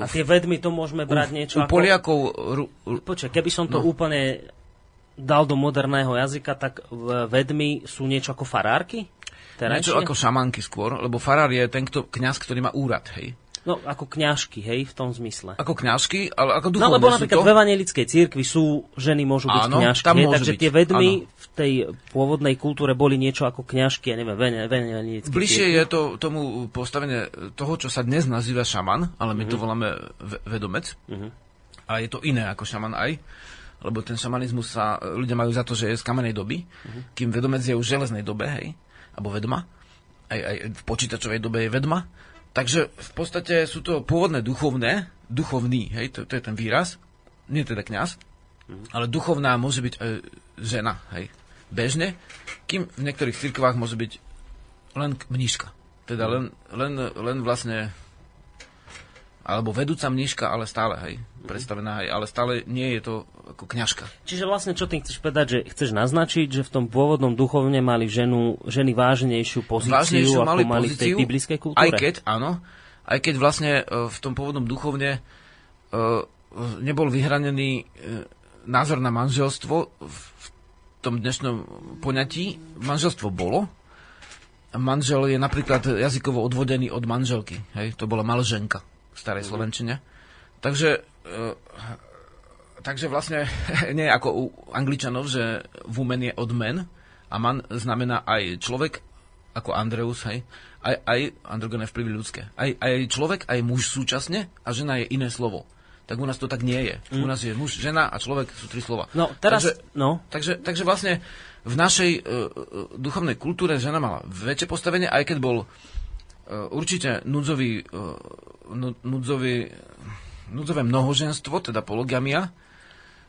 A tie vedmy to môžeme brať u, niečo u ako... Poliakov... Počkaj, keby som to no. úplne dal do moderného jazyka, tak vedmy sú niečo ako farárky? Terajšie? Niečo ako šamanky skôr, lebo farár je ten kto, kňaz, ktorý má úrad, hej? No, ako kňažky, hej, v tom zmysle. Ako kňažky, ale ako duchovné No, lebo napríklad to... v evangelickej církvi sú, ženy môžu byť áno, kňažky, hej, takže byť. tie vedmy áno. v tej pôvodnej kultúre boli niečo ako kňažky, ja neviem, evangelickej Bližšie je to tomu postavenie toho, čo sa dnes nazýva šaman, ale my uh-huh. to mhm. voláme vedomec. Uh-huh. A je to iné ako šaman aj, lebo ten šamanizmus sa, ľudia majú za to, že je z kamenej doby, uh-huh. kým vedomec je už v železnej dobe, hej, alebo vedma. Aj, aj v počítačovej dobe je vedma Takže v podstate sú to pôvodné duchovné, duchovný, hej, to, to je ten výraz, nie teda kňaz, mm. ale duchovná môže byť e, žena, hej, bežne, kým v niektorých cirkvách môže byť len mníška. Teda mhm. len, len, len vlastne alebo vedúca mníška, ale stále, hej, predstavená, hej, ale stále nie je to ako kňažka. Čiže vlastne čo tým chceš povedať, že chceš naznačiť, že v tom pôvodnom duchovne mali ženu, ženy vážnejšiu pozíciu, vážnejšiu ako mali, mali pozíciu, v tej biblickej kultúre? Aj keď, áno, aj keď vlastne v tom pôvodnom duchovne nebol vyhranený názor na manželstvo v tom dnešnom poňatí. Manželstvo bolo. Manžel je napríklad jazykovo odvodený od manželky. Hej? To bola malženka starej mm. slovenčine. Takže, e, takže vlastne *laughs* nie ako u angličanov, že woman je od men a man znamená aj človek, ako Andreus, hej, aj, aj androgené vplyvy ľudské. Aj, aj človek, aj muž súčasne a žena je iné slovo tak u nás to tak nie je. Mm. U nás je muž, žena a človek sú tri slova. No, teraz, takže, no. Takže, takže vlastne v našej uh, duchovnej kultúre žena mala väčšie postavenie, aj keď bol uh, určite núdzový, uh, núdzový, núdzové mnohoženstvo, teda pologamia.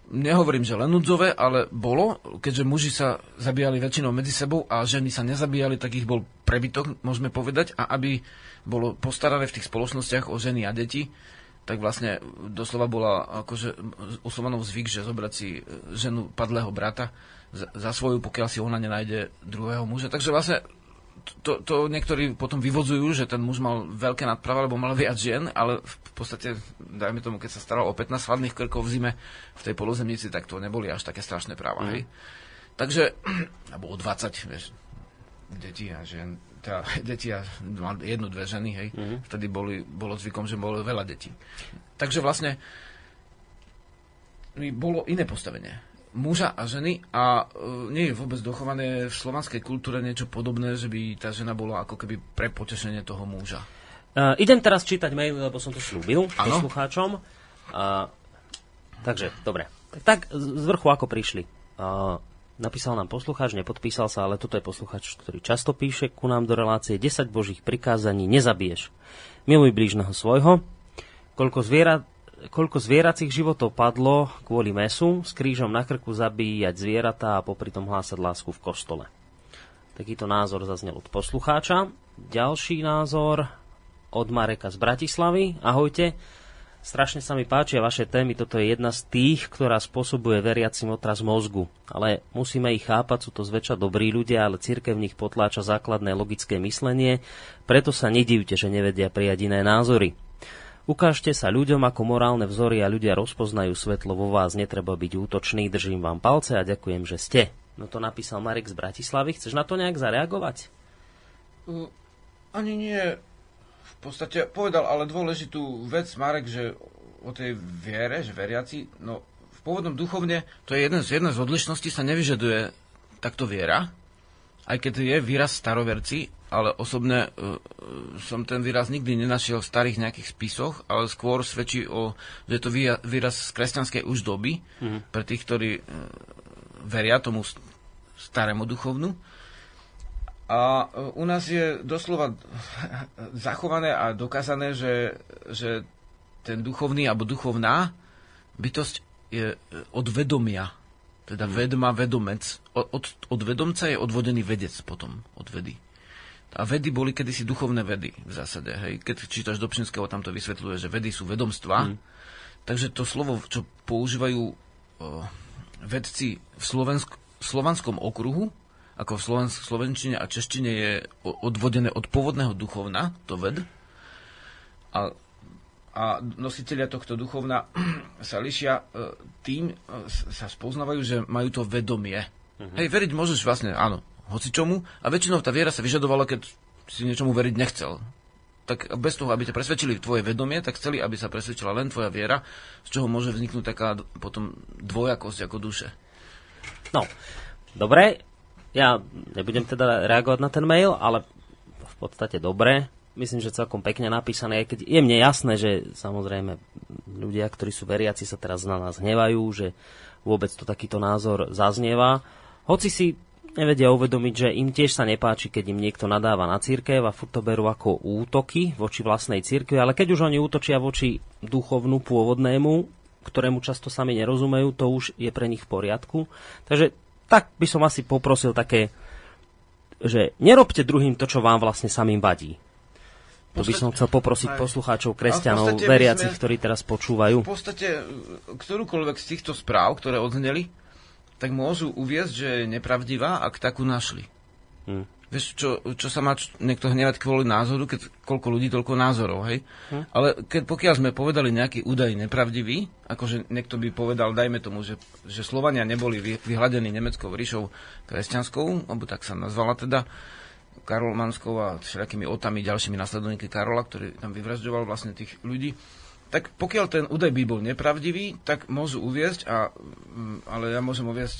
Nehovorím, že len núdzové, ale bolo, keďže muži sa zabíjali väčšinou medzi sebou a ženy sa nezabíjali, tak ich bol prebytok, môžeme povedať, a aby bolo postarané v tých spoločnostiach o ženy a deti, tak vlastne doslova bola akože u zvyk, že zobrať si ženu padlého brata za svoju, pokiaľ si ona nenájde druhého muža. Takže vlastne to, to niektorí potom vyvodzujú, že ten muž mal veľké nadprava, lebo mal viac žien, ale v podstate, dajme tomu, keď sa staral o 15 chladných krkov v zime v tej polozemnici, tak to neboli až také strašné práva. Mm. Hej? Takže, *clears throat* alebo o 20, vieš, deti a žien teda *laughs* deti a jednu, dve ženy, hej, mm-hmm. vtedy boli, bolo zvykom, že bolo veľa detí. Takže vlastne bolo iné postavenie muža a ženy a uh, nie je vôbec dochované v slovanskej kultúre niečo podobné, že by tá žena bola ako keby pre potešenie toho muža. Uh, idem teraz čítať mail, lebo som to slúbil poslucháčom. Uh, takže, dobre. Tak, tak z vrchu ako prišli. Uh, Napísal nám poslucháč, nepodpísal sa, ale toto je poslucháč, ktorý často píše ku nám do relácie 10 božích prikázaní nezabiješ. Miluj blížneho svojho. Koľko, zviera, koľko zvieracích životov padlo kvôli mesu, s krížom na krku zabíjať zvieratá a popri tom hlásať lásku v kostole. Takýto názor zaznel od poslucháča. Ďalší názor od Mareka z Bratislavy. Ahojte. Strašne sa mi páčia vaše témy, toto je jedna z tých, ktorá spôsobuje veriacim otraz mozgu. Ale musíme ich chápať, sú to zväčša dobrí ľudia, ale církev v nich potláča základné logické myslenie, preto sa nedivte, že nevedia prijať iné názory. Ukážte sa ľuďom ako morálne vzory a ľudia rozpoznajú svetlo vo vás, netreba byť útočný, držím vám palce a ďakujem, že ste. No to napísal Marek z Bratislavy, chceš na to nejak zareagovať? Uh, ani nie, v podstate povedal ale dôležitú vec Marek, že o tej viere, že veriaci, no v pôvodnom duchovne, to je jeden z, jedna z odlišností, sa nevyžaduje takto viera, aj keď je výraz staroverci, ale osobne uh, som ten výraz nikdy nenašiel v starých nejakých spisoch, ale skôr svedčí o, že je to výraz z kresťanskej už doby, mm. pre tých, ktorí uh, veria tomu starému duchovnu. A e, u nás je doslova *laughs* zachované a dokázané, že, že ten duchovný alebo duchovná bytosť je e, od vedomia. Teda hmm. vedma, vedomec. Od, od, od vedomca je odvodený vedec potom, od vedy. A vedy boli kedysi duchovné vedy v zásade. Hej. Keď čítaš Dobšinského, tam to vysvetľuje, že vedy sú vedomstva. Hmm. Takže to slovo, čo používajú o, vedci v Slovensk- slovanskom okruhu, ako v Sloven- slovenčine a češtine je odvodené od pôvodného duchovna, to ved. A, a nositeľia tohto duchovna *clears throat* sa lišia e, tým, e, sa spoznávajú, že majú to vedomie. Uh-huh. Hej, veriť môžeš vlastne, áno, hoci čomu, a väčšinou tá viera sa vyžadovala, keď si niečomu veriť nechcel. Tak bez toho, aby ťa presvedčili tvoje vedomie, tak chceli, aby sa presvedčila len tvoja viera, z čoho môže vzniknúť taká potom dvojakosť ako duše. No, dobre, ja nebudem teda reagovať na ten mail, ale v podstate dobre. Myslím, že celkom pekne napísané, aj keď je mne jasné, že samozrejme ľudia, ktorí sú veriaci, sa teraz na nás hnevajú, že vôbec to takýto názor zaznieva. Hoci si nevedia uvedomiť, že im tiež sa nepáči, keď im niekto nadáva na církev a furt to berú ako útoky voči vlastnej církvi, ale keď už oni útočia voči duchovnú pôvodnému, ktorému často sami nerozumejú, to už je pre nich v poriadku. Takže tak by som asi poprosil také, že nerobte druhým to, čo vám vlastne samým vadí. To by som chcel poprosiť aj. poslucháčov, kresťanov, veriacich, ktorí teraz počúvajú. V podstate ktorúkoľvek z týchto správ, ktoré odzneli, tak môžu uviezť, že je nepravdivá, ak takú našli. Hmm. Vieš, čo, čo sa má niekto hnevať kvôli názoru, keď koľko ľudí, toľko názorov, hej? Hm. Ale keď pokiaľ sme povedali nejaký údaj nepravdivý, akože niekto by povedal, dajme tomu, že, že Slovania neboli vy, vyhľadení nemeckou ríšou kresťanskou, alebo tak sa nazvala teda, Karolmanskou a všelijakými otami, ďalšími nasledovníky Karola, ktorý tam vyvražďoval vlastne tých ľudí, tak pokiaľ ten údaj by bol nepravdivý, tak môžu uviezť, a, mm, ale ja môžem uviezť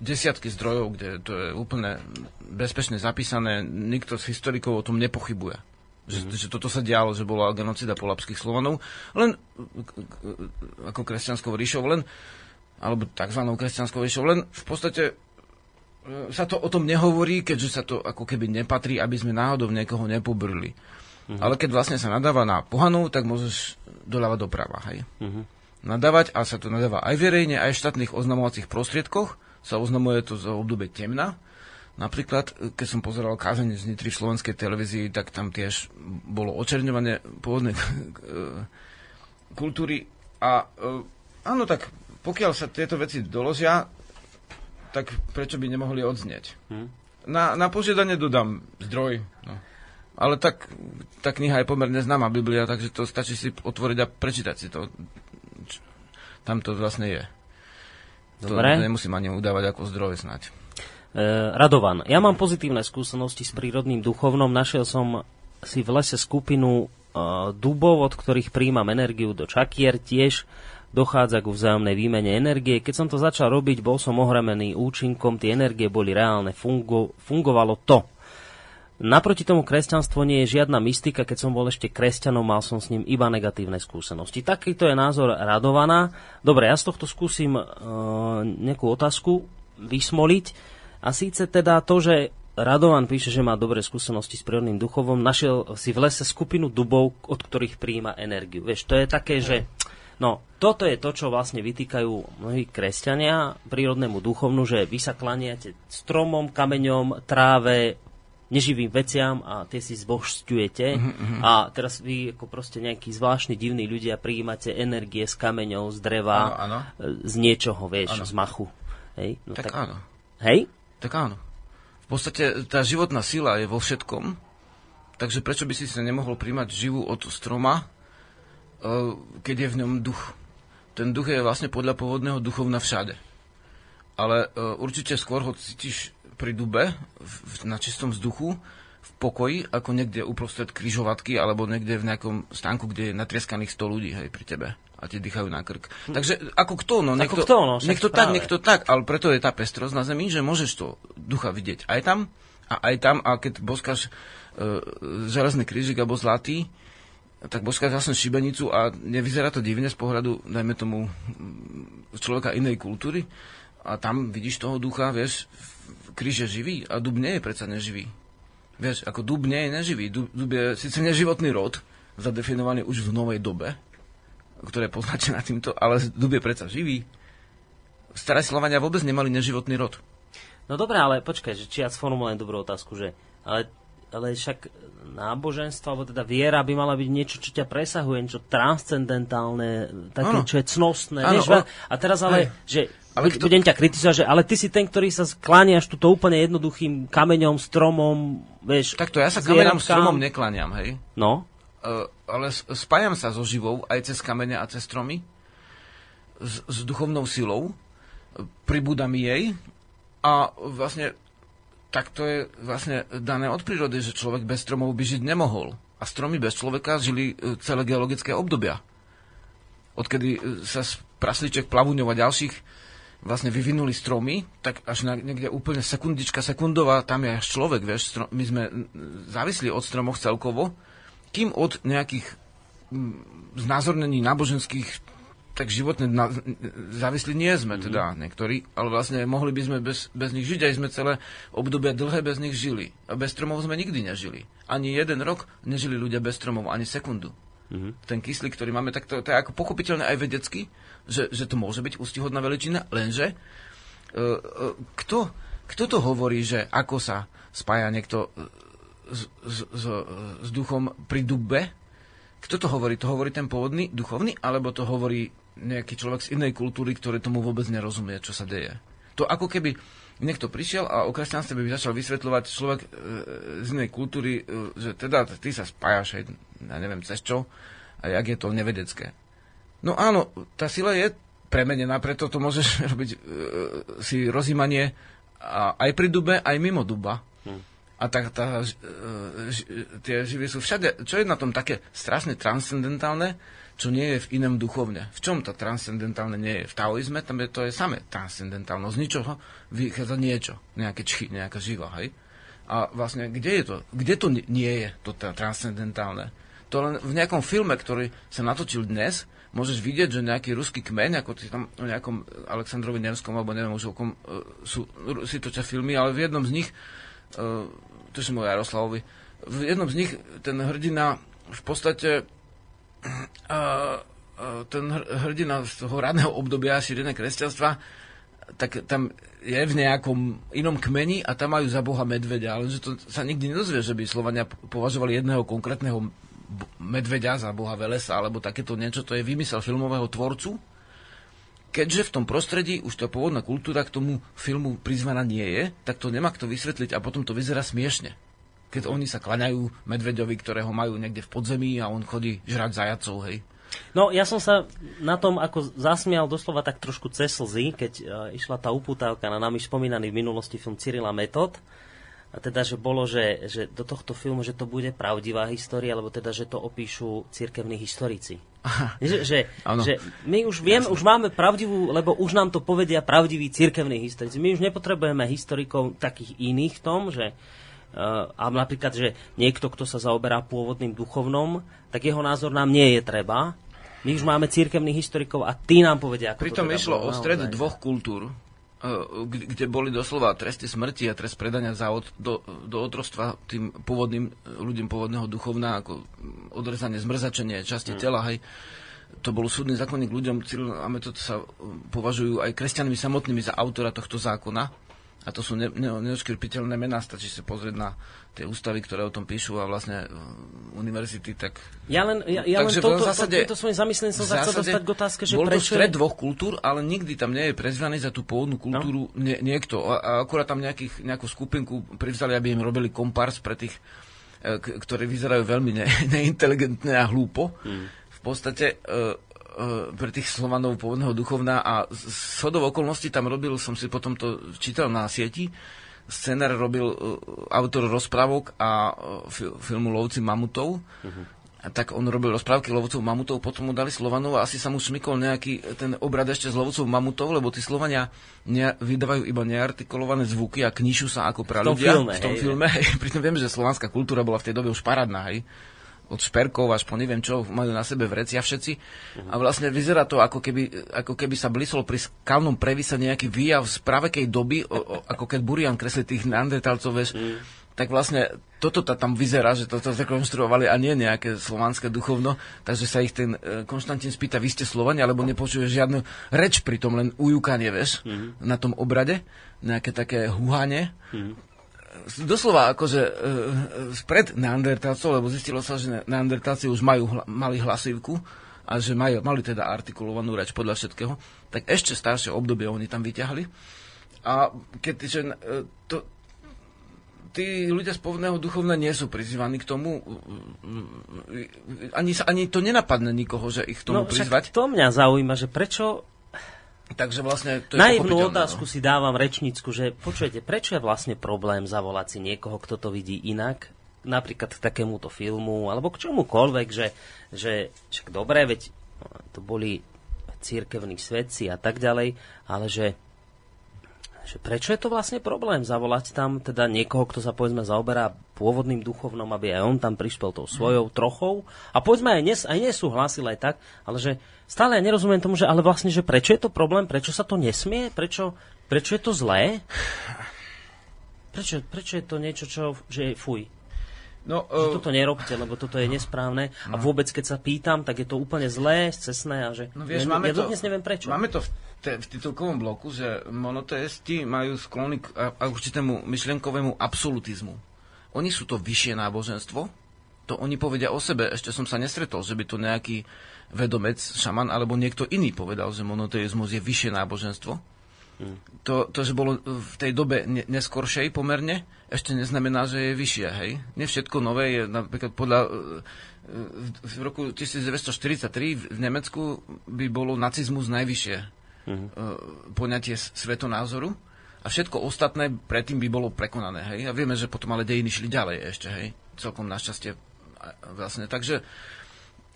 desiatky zdrojov, kde to je úplne bezpečne zapísané, nikto z historikov o tom nepochybuje. Že, mm. že toto sa dialo, že bola genocida polapských Slovanov, len ako kresťanskou ríšou, len alebo tzv. kresťanskou ríšou, len v podstate e, sa to o tom nehovorí, keďže sa to ako keby nepatrí, aby sme náhodou niekoho nepobrli. Mm-hmm. Ale keď vlastne sa nadáva na pohanu, tak môžeš doľava doprava, hej. Mm-hmm. Nadávať, a sa to nadáva aj verejne, aj v štátnych oznamovacích prostriedkoch, sa oznamuje to za obdobie temna. Napríklad, keď som pozeral kázeň z Nitry v slovenskej televízii, tak tam tiež bolo očerňovanie pôvodnej *laughs* kultúry. A e, áno, tak pokiaľ sa tieto veci doložia, tak prečo by nemohli odznieť? Hmm. Na, na požiadanie dodám zdroj. No. Ale tak, tá kniha je pomerne známa, Biblia, takže to stačí si otvoriť a prečítať si to. Tam to vlastne je. Dobre. To nemusím ani udávať ako zdroj snať. E, Radovan, ja mám pozitívne skúsenosti s prírodným duchovnom. Našiel som si v lese skupinu e, dubov, od ktorých príjmam energiu do čakier. Tiež dochádza ku vzájomnej výmene energie. Keď som to začal robiť, bol som ohremený účinkom, tie energie boli reálne, fungo, fungovalo to. Naproti tomu kresťanstvo nie je žiadna mystika, keď som bol ešte kresťanom, mal som s ním iba negatívne skúsenosti. Takýto je názor Radovaná. Dobre, ja z tohto skúsim uh, nejakú otázku vysmoliť. A síce teda to, že Radovan píše, že má dobré skúsenosti s prírodným duchovom, našiel si v lese skupinu dubov, od ktorých príjima energiu. Vieš, to je také, že... No, toto je to, čo vlastne vytýkajú mnohí kresťania prírodnému duchovnu, že vy sa klaniate stromom, kameňom, tráve, neživým veciam a tie si zbožťujete uh-huh, a teraz vy ako proste nejakí zvláštni divní ľudia prijímate energie z kameňov, z dreva, ano, ano. z niečoho, vieš, ano. z machu. Hej? No, tak, tak áno. Hej? Tak áno. V podstate tá životná sila je vo všetkom, takže prečo by si sa nemohol príjmať živú od stroma, eh, keď je v ňom duch. Ten duch je vlastne podľa pôvodného duchovna všade. Ale určite skôr ho cítiš pri dube, v, na čistom vzduchu, v pokoji, ako niekde uprostred kryžovatky, alebo niekde v nejakom stánku, kde je natrieskaných 100 ľudí hej, pri tebe a ti dýchajú na krk. Hm. Takže ako kto, no, niekto, ako kto, no, niekto tak, niekto tak, ale preto je tá pestrosť na zemi, že môžeš to ducha vidieť aj tam a aj tam, a keď boskáš e, železný krížik alebo zlatý, tak boskáš vlastne šibenicu a nevyzerá to divne z pohľadu, dajme tomu, človeka inej kultúry a tam vidíš toho ducha, vieš, kríž je živý a dub nie je predsa neživý. Vieš, ako dub nie je neživý. Dub, dub je síce neživotný rod, zadefinovaný už v novej dobe, ktoré je poznačená týmto, ale dub je predsa živý. Staré Slovania vôbec nemali neživotný rod. No dobré, ale počkaj, že či ja sformulujem dobrú otázku, že ale, ale však náboženstvo, alebo teda viera by mala byť niečo, čo ťa presahuje, niečo transcendentálne, také, ano. čo je cnostné. Ano, vieš, o... A teraz ale, aj. že ale kto... budem ťa kritizovať, že ale ty si ten, ktorý sa sklániaš túto úplne jednoduchým kameňom, stromom, vieš, Takto, ja sa kameňom, stromom nekláňam, hej? No. Uh, ale spájam sa so živou aj cez kamene a cez stromy, s, s duchovnou silou, pribúda mi jej a vlastne tak to je vlastne dané od prírody, že človek bez stromov by žiť nemohol. A stromy bez človeka žili e, celé geologické obdobia. Odkedy e, sa z prasliček, plavúňov a ďalších vlastne vyvinuli stromy, tak až na niekde úplne sekundička, sekundová, tam je až človek, vieš, strom, my sme závislí od stromov celkovo, kým od nejakých znázornení náboženských tak životne na, závislí nie sme mm-hmm. teda niektorí, ale vlastne mohli by sme bez, bez nich žiť, aj sme celé obdobia dlhé bez nich žili. A bez stromov sme nikdy nežili. Ani jeden rok nežili ľudia bez stromov, ani sekundu. Mm-hmm. Ten kyslík, ktorý máme, tak to, to je ako pochopiteľné aj vedecky, že, že to môže byť ústihodná veličina, lenže uh, uh, kto, kto to hovorí, že ako sa spája niekto s, s, s, s duchom pri dube? Kto to hovorí? To hovorí ten pôvodný duchovný, alebo to hovorí nejaký človek z inej kultúry, ktorý tomu vôbec nerozumie, čo sa deje? To ako keby niekto prišiel a o kresťanstve by začal vysvetľovať človek e, z inej kultúry, e, že teda ty sa spájaš aj, ja neviem, cez čo, a jak je to nevedecké. No áno, tá sila je premenená, preto to môžeš *laughs* robiť e, si rozímanie a, aj pri dube, aj mimo duba. Hm. A tak tá, e, tie živy sú všade. Čo je na tom také strašne transcendentálne, čo nie je v inom duchovne. V čom to transcendentálne nie je? V taoizme tam je to je samé transcendentálne. Z ničoho vychádza niečo, nejaké čchy, nejaká živa, hej? A vlastne, kde je to? Kde to nie je, to transcendentálne? To len v nejakom filme, ktorý sa natočil dnes, môžeš vidieť, že nejaký ruský kmeň, ako si tam o nejakom Aleksandrovi Nevskom, alebo neviem už o kom, uh, sú, si točia filmy, ale v jednom z nich, uh, to som o Jaroslavovi, v jednom z nich ten hrdina v podstate a, ten hrdina z toho radného obdobia šírené kresťanstva, tak tam je v nejakom inom kmeni a tam majú za Boha medvedia, ale že to sa nikdy nedozvie, že by Slovania považovali jedného konkrétneho medvedia za Boha Velesa, alebo takéto niečo, to je vymysel filmového tvorcu. Keďže v tom prostredí už tá pôvodná kultúra k tomu filmu prizvaná nie je, tak to nemá kto vysvetliť a potom to vyzerá smiešne keď oni sa klaňajú medveďovi, ktorého majú niekde v podzemí a on chodí žrať zajacov, hej. No, ja som sa na tom ako zasmial doslova tak trošku cez slzy, keď uh, išla tá uputávka na nami spomínaný v minulosti film Cyrila Metod. A teda, že bolo, že, že do tohto filmu, že to bude pravdivá história, alebo teda, že to opíšu cirkevní historici. Že, že, že my už vieme, už máme pravdivú, lebo už nám to povedia pravdiví cirkevní historici. My už nepotrebujeme historikov takých iných v tom, že a napríklad, že niekto, kto sa zaoberá pôvodným duchovnom, tak jeho názor nám nie je treba. My už máme církevných historikov a tí nám povedia, ako Pritom to teda išlo o stred dvoch kultúr, kde boli doslova tresty smrti a trest predania za od, do, do otrostva tým pôvodným ľuďom pôvodného duchovná, ako odrezanie, zmrzačenie časti hmm. tela, hej. To bol súdny zákonník ľuďom, a metod sa považujú aj kresťanmi samotnými za autora tohto zákona a to sú ne, ne, neoškrpiteľné mená, stačí sa pozrieť na tie ústavy, ktoré o tom píšu a vlastne uh, univerzity, tak... Ja len, ja, ja Takže len to, zásade, to, to, svojím zamyslením som sa chcel dostať k otázke, že bol prečo... to stred dvoch kultúr, ale nikdy tam nie je prezvaný za tú pôvodnú kultúru no? nie, niekto. A, a akurát tam nejakých, nejakú skupinku privzali, aby im robili kompars pre tých, e, ktorí vyzerajú veľmi ne, *laughs* neinteligentne a hlúpo. Hmm. V podstate... E, pre tých Slovanov pôvodného duchovná a z hodov okolností tam robil, som si potom to čítal na sieti, scenár robil uh, autor rozprávok a uh, filmu Lovci mamutov. Uh-huh. A tak on robil rozprávky lovcov mamutov, potom mu dali Slovanov a asi sa mu šmykol nejaký ten obrad ešte z lovcov mamutov, lebo tí Slovania ne, vydávajú iba neartikulované zvuky a kníšu sa ako ľudia v tom hej, filme. Hej. *laughs* Pritom vieme, že slovanská kultúra bola v tej dobe už parádna, hej od šperkov až po neviem čo, majú na sebe vrecia všetci. Uh-huh. A vlastne vyzerá to, ako keby, ako keby sa blisol pri skalnom previse nejaký výjav z pravekej doby, o, o, ako keď Burian kreslí tých neandertalcov, vieš, uh-huh. tak vlastne toto tam vyzerá, že toto zrekonštruovali a nie nejaké slovanské duchovno, takže sa ich ten e, Konštantín spýta, vy ste Slovania, alebo nepočuje žiadnu reč pri tom, len ujúkanie, vieš, uh-huh. na tom obrade, nejaké také húhanie. Uh-huh doslova akože uh, spred neandertálcov, lebo zistilo sa, že neandertálci už majú, hla, mali hlasivku a že majú, mali teda artikulovanú reč podľa všetkého, tak ešte staršie obdobie oni tam vyťahli. A keď že, uh, to, tí ľudia z pôvodného duchovna nie sú prizývaní k tomu, ani, ani to nenapadne nikoho, že ich k tomu no, prizvať. to mňa zaujíma, že prečo Takže vlastne to je Naivnú otázku no. si dávam rečnícku, že počujete, prečo je vlastne problém zavolať si niekoho, kto to vidí inak, napríklad k takémuto filmu, alebo k čomukoľvek, že, že však dobré, veď to boli církevní svedci a tak ďalej, ale že že prečo je to vlastne problém zavolať tam teda niekoho, kto sa povedzme zaoberá pôvodným duchovnom, aby aj on tam prišpel tou svojou trochou a povedzme aj, nes, aj nesúhlasil aj tak, ale že stále ja nerozumiem tomu, že ale vlastne, že prečo je to problém, prečo sa to nesmie, prečo, prečo je to zlé? *sighs* Prečo, prečo je to niečo, čo, že je fuj? No, uh, že toto nerobte, lebo toto je nesprávne. No. A vôbec, keď sa pýtam, tak je to úplne zlé, cestné a že... No vieš, ja, máme ja to, dnes neviem prečo. Máme to v, te, v titulkovom bloku, že monoteisti majú sklony k a, a určitému myšlienkovému absolutizmu. Oni sú to vyššie náboženstvo, to oni povedia o sebe. Ešte som sa nestretol, že by to nejaký vedomec, šaman alebo niekto iný povedal, že monoteizmus je vyššie náboženstvo. To, to, že bolo v tej dobe ne, neskoršej pomerne, ešte neznamená, že je vyššie, hej? Nie všetko nové je, napríklad podľa e, v roku 1943 v Nemecku by bolo nacizmus najvyššie uh-huh. poňatie svetonázoru a všetko ostatné predtým by bolo prekonané. Hej? A vieme, že potom ale dejiny šli ďalej ešte, hej? celkom našťastie. Vlastne. Takže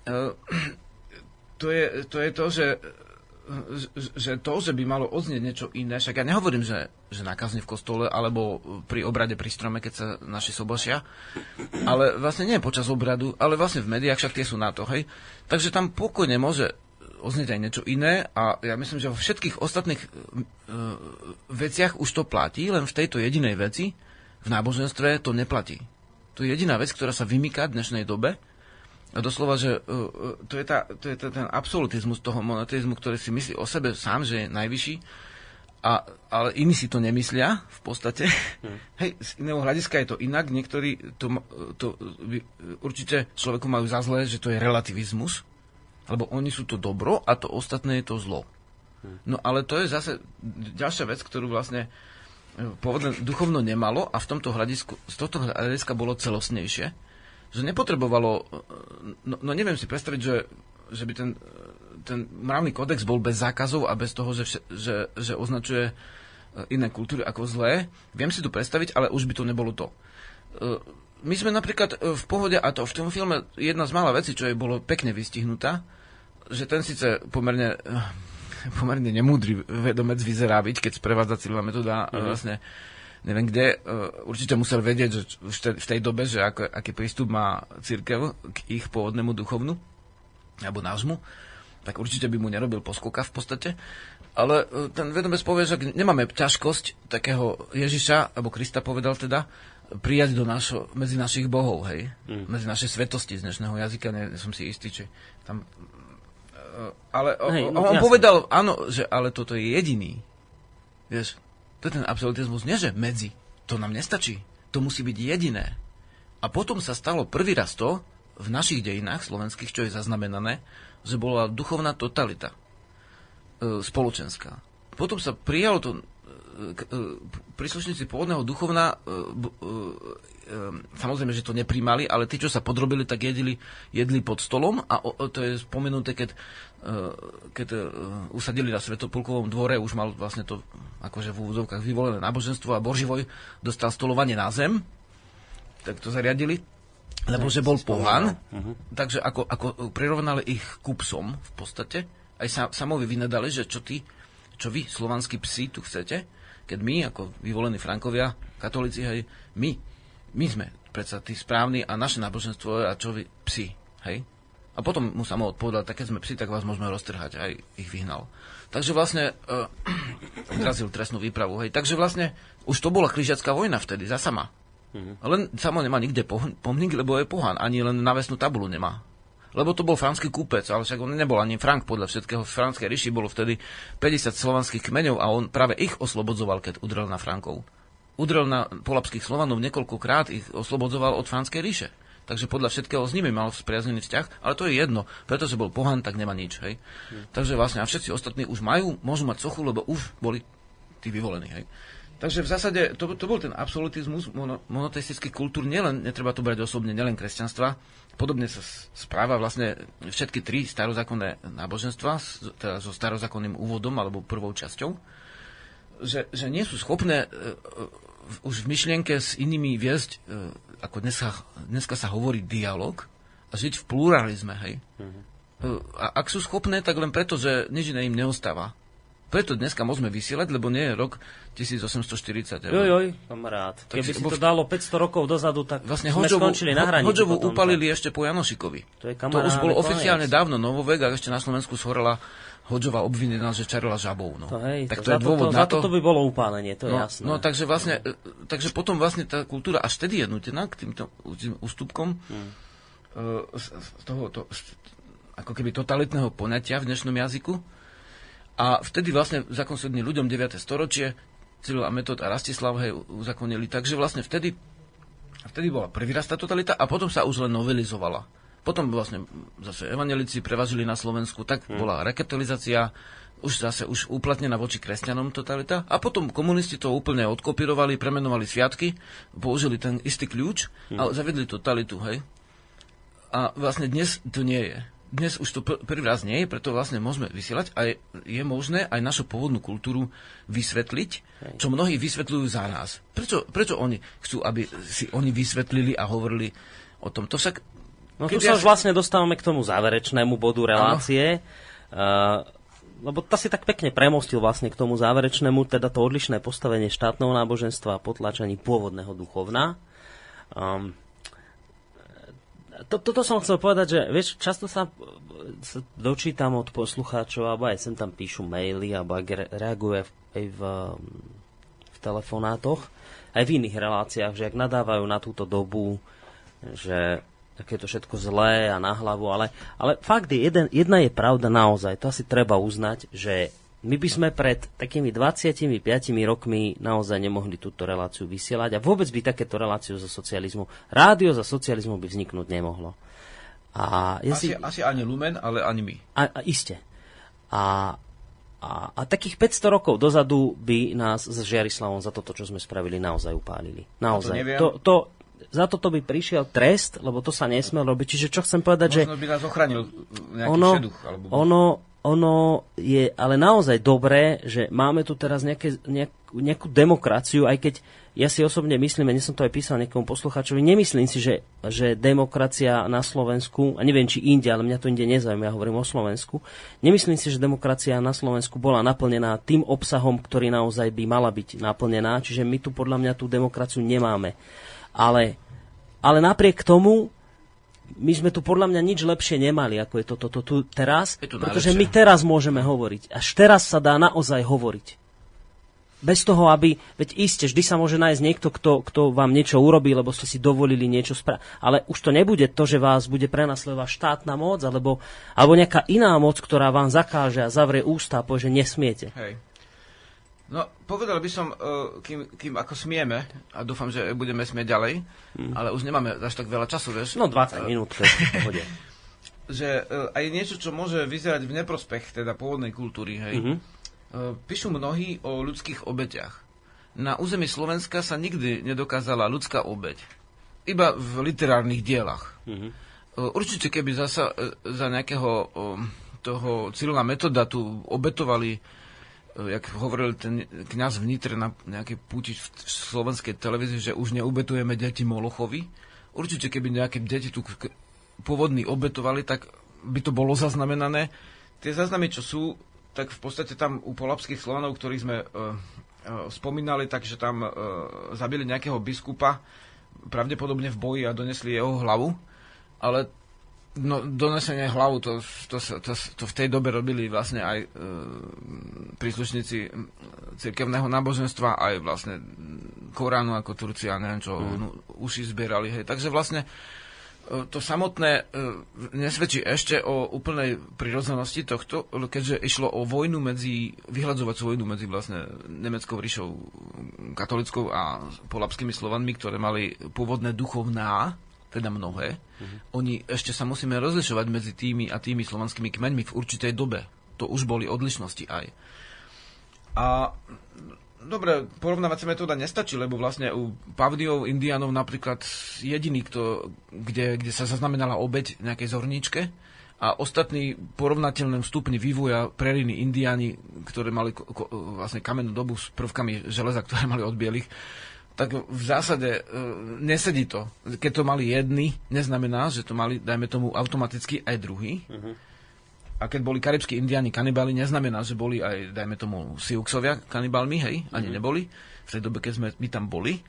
*clears throat* to je, to je to, že že to, že by malo odznieť niečo iné, však ja nehovorím, že, že nakazne v kostole alebo pri obrade pri strome, keď sa naši sobošia, ale vlastne nie počas obradu, ale vlastne v médiách, však tie sú na to, hej. Takže tam pokojne môže oznieť aj niečo iné a ja myslím, že vo všetkých ostatných uh, veciach už to platí, len v tejto jedinej veci, v náboženstve to neplatí. To je jediná vec, ktorá sa vymýka v dnešnej dobe doslova, že uh, to je, tá, to je ten absolutizmus toho monoteizmu, ktorý si myslí o sebe sám, že je najvyšší, a, ale iní si to nemyslia v podstate. Hmm. *laughs* Hej, z iného hľadiska je to inak. Niektorí to, to určite človeku majú za zlé, že to je relativizmus, lebo oni sú to dobro a to ostatné je to zlo. Hmm. No ale to je zase ďalšia vec, ktorú vlastne pôvodne duchovno nemalo a v tomto hľadisku, z tohto hľadiska bolo celostnejšie že nepotrebovalo, no, no neviem si predstaviť, že, že by ten, ten mravný kodex bol bez zákazov a bez toho, že, že, že označuje e, iné kultúry ako zlé. Viem si to predstaviť, ale už by to nebolo to. E, my sme napríklad e, v pohode, a to v tom filme jedna z mála vecí, čo je bolo pekne vystihnutá, že ten síce pomerne pomerne nemúdry vedomec vyzerá byť, keď sprevádza celá metóda mm-hmm. vlastne neviem kde, uh, určite musel vedieť, že v tej dobe, že ako, aký prístup má církev k ich pôvodnému duchovnu, alebo nášmu, tak určite by mu nerobil poskoka v podstate. Ale uh, ten vedomec povie, že nemáme ťažkosť takého Ježiša, alebo Krista povedal teda, prijať do našo, medzi našich bohov, hej? Mm. Medzi naše svetosti z dnešného jazyka, nie, som si istý, či tam... Uh, ale hej, no, on jasne. povedal, áno, že ale toto je jediný. Vieš, to je ten absolutizmus, nie že medzi. To nám nestačí. To musí byť jediné. A potom sa stalo prvý raz to, v našich dejinách slovenských, čo je zaznamenané, že bola duchovná totalita e, spoločenská. Potom sa prijalo to, e, e, príslušníci pôvodného duchovna, e, e, samozrejme, že to nepríjmali, ale tí, čo sa podrobili, tak jedli, jedli pod stolom a o, to je spomenuté, keď Eh, keď eh, usadili na Svetopulkovom dvore, už mal vlastne to akože v úvodzovkách vyvolené náboženstvo a Boživoj dostal stolovanie na zem, tak to zariadili, lebo že bol pohan, uh-huh. takže ako, ako prirovnali ich ku psom v podstate, aj sa, samovi vynadali, že čo ty, čo vy, slovanskí psi, tu chcete, keď my, ako vyvolení Frankovia, katolíci, hej, my, my sme predsa tí správni a naše náboženstvo a čo vy, psi, hej, a potom mu samo odpovedal, tak keď sme psi, tak vás môžeme roztrhať. Aj ich vyhnal. Takže vlastne *clears throat* uh, trestnú výpravu. Hej. Takže vlastne už to bola križiacká vojna vtedy, za sama. Mm-hmm. Len samo nemá nikde pomník, lebo je pohan. Ani len návesnú tabulu nemá. Lebo to bol franský kúpec, ale však on nebol ani Frank podľa všetkého. V franskej ríši bolo vtedy 50 slovanských kmeňov a on práve ich oslobodzoval, keď udrel na Frankov. Udrel na polapských Slovanov niekoľkokrát, ich oslobodzoval od franskej ríše takže podľa všetkého s nimi mal spriaznený vzťah, ale to je jedno, pretože bol pohan, tak nemá nič. Hej. Hmm. Takže vlastne a všetci ostatní už majú, môžu mať sochu, lebo už boli tí vyvolení. Hej. Takže v zásade to, to bol ten absolutizmus mono, monoteistických kultúr, nielen, netreba to brať osobne, nielen kresťanstva, podobne sa správa vlastne všetky tri starozákonné náboženstva, teda so starozákonným úvodom alebo prvou časťou, že, že nie sú schopné e, e, už v myšlienke s inými viesť e, ako dneska, dneska sa hovorí dialog a žiť v pluralizme, hej. Mm-hmm. A ak sú schopné, tak len preto, že nič iné im neostáva. Preto dneska môžeme vysielať, lebo nie je rok 1840. Joj, joj, kamarát. Keby si to dalo 500 rokov dozadu, tak vlastne sme Hoďovu, skončili na hranici. Hoďovu upalili tak. ešte po Janošikovi. To, je to už bolo oficiálne dávno novovek a ešte na Slovensku schorela Hodžová obvinená, že čarila žabou. No. To, hej, tak to, to je dôvod to, na to. To by bolo upálenie, to je no, jasné. No, takže vlastne, no. takže potom vlastne tá kultúra až vtedy je nutená k týmto ústupkom hmm. z, z toho, to, z, ako keby totalitného poňatia v dnešnom jazyku. A vtedy vlastne zakonsední ľuďom 9. storočie, Cyril a Metod a Rastislav hej, uzakonili. Takže vlastne vtedy, vtedy bola prvý raz tá totalita a potom sa už len novelizovala. Potom vlastne zase evanelici prevažili na Slovensku, tak hmm. bola rekapitalizácia, už zase už uplatnená voči kresťanom totalita. A potom komunisti to úplne odkopírovali, premenovali sviatky, použili ten istý kľúč a zavedli totalitu, hej. A vlastne dnes to nie je. Dnes už to pr- prvý raz nie je, preto vlastne môžeme vysielať a je, je možné aj našu pôvodnú kultúru vysvetliť, čo mnohí vysvetľujú za nás. Prečo, prečo oni chcú, aby si oni vysvetlili a hovorili o tom? To však... No tu sa ja už vlastne dostávame k tomu záverečnému bodu relácie. Uh, lebo ta si tak pekne premostil vlastne k tomu záverečnému, teda to odlišné postavenie štátneho náboženstva a potlačení pôvodného duchovna. Um, to, toto som chcel povedať, že vieš, často sa, sa dočítam od poslucháčov, alebo aj sem tam píšu maily, alebo ak re- reagujú aj v, aj v, v telefonátoch, aj v iných reláciách, že ak nadávajú na túto dobu, že tak je to všetko zlé a na hlavu, ale, ale fakt je, jeden, jedna je pravda naozaj, to asi treba uznať, že my by sme pred takými 25 rokmi naozaj nemohli túto reláciu vysielať a vôbec by takéto reláciu zo socializmu, rádio za socializmu by vzniknúť nemohlo. A ja si, Asi, asi ani Lumen, ale ani my. a, a iste. A, a, a takých 500 rokov dozadu by nás s Žiarislavom za toto, čo sme spravili, naozaj upálili. Naozaj. To, to, za toto by prišiel trest, lebo to sa nesmel robiť. Čiže čo chcem povedať, že Možno by nás ochránil nejaký ono, šeduch. Alebo... ono, ono je ale naozaj dobré, že máme tu teraz nejaké, nejakú, nejakú demokraciu, aj keď ja si osobne myslím, a nie som to aj písal niekomu poslucháčovi, nemyslím si, že, že demokracia na Slovensku, a neviem či inde, ale mňa to inde nezaujíma, ja hovorím o Slovensku, nemyslím si, že demokracia na Slovensku bola naplnená tým obsahom, ktorý naozaj by mala byť naplnená, čiže my tu podľa mňa tú demokraciu nemáme. Ale, ale napriek tomu my sme tu podľa mňa nič lepšie nemali, ako je toto to, tu teraz, Je to pretože najlepšie. my teraz môžeme hovoriť. Až teraz sa dá naozaj hovoriť. Bez toho, aby, veď iste, vždy sa môže nájsť niekto, kto, kto vám niečo urobí, lebo ste si dovolili niečo spraviť. Ale už to nebude to, že vás bude prenasledovať štátna moc, alebo, alebo nejaká iná moc, ktorá vám zakáže a zavrie ústa a povie, že nesmiete. Hej. No, povedal by som, uh, kým, kým ako smieme, a dúfam, že budeme smieť ďalej, ale už nemáme až tak veľa času, vieš, No 20 minút, to je *laughs* že uh, aj niečo, čo môže vyzerať v neprospech teda pôvodnej kultúry, hej. Mhm. Uh, píšu mnohí o ľudských obetiach. Na území Slovenska sa nikdy nedokázala ľudská obeť. Iba v literárnych dielach. Mhm. Uh, určite, keby zasa za nejakého toho Cyrila metoda tu obetovali jak hovoril ten kňaz v Nitre na nejakej púti v, slovenskej televízii, že už neubetujeme deti Molochovi. Určite, keby nejaké deti tu pôvodní obetovali, tak by to bolo zaznamenané. Tie záznamy, čo sú, tak v podstate tam u polapských Slovanov, ktorých sme uh, uh, spomínali, takže tam uh, zabili nejakého biskupa, pravdepodobne v boji a donesli jeho hlavu, ale no, donesenie hlavu, to, to, to, to v tej dobe robili vlastne aj e, príslušníci cirkevného náboženstva, aj vlastne Koránu ako Turci a neviem čo, no, uši zbierali. Hej. Takže vlastne e, to samotné e, nesvedčí ešte o úplnej prirodzenosti tohto, keďže išlo o vojnu medzi, vyhľadzovacú vojnu medzi vlastne Nemeckou ríšou katolickou a polapskými Slovanmi, ktoré mali pôvodné duchovná, teda mnohé. Oni ešte sa musíme rozlišovať medzi tými a tými slovanskými kmeňmi v určitej dobe. To už boli odlišnosti aj. A dobre, porovnávacia metóda nestačí, lebo vlastne u Pavdiov, Indianov napríklad jediný, kto, kde, kde sa zaznamenala obeď nejakej zorníčke a ostatní porovnateľnom stupni vývoja preriny Indiáni, ktoré mali ko, ko, vlastne kamennú dobu s prvkami železa, ktoré mali od bielých, tak v zásade e, nesedí to. Keď to mali jedni, neznamená, že to mali, dajme tomu, automaticky aj druhý. A keď boli karibskí indiáni kanibáli, neznamená, že boli aj, dajme tomu, Siuxovia kanibálmi, hej, ani neboli. V tej dobe, keď sme my tam boli.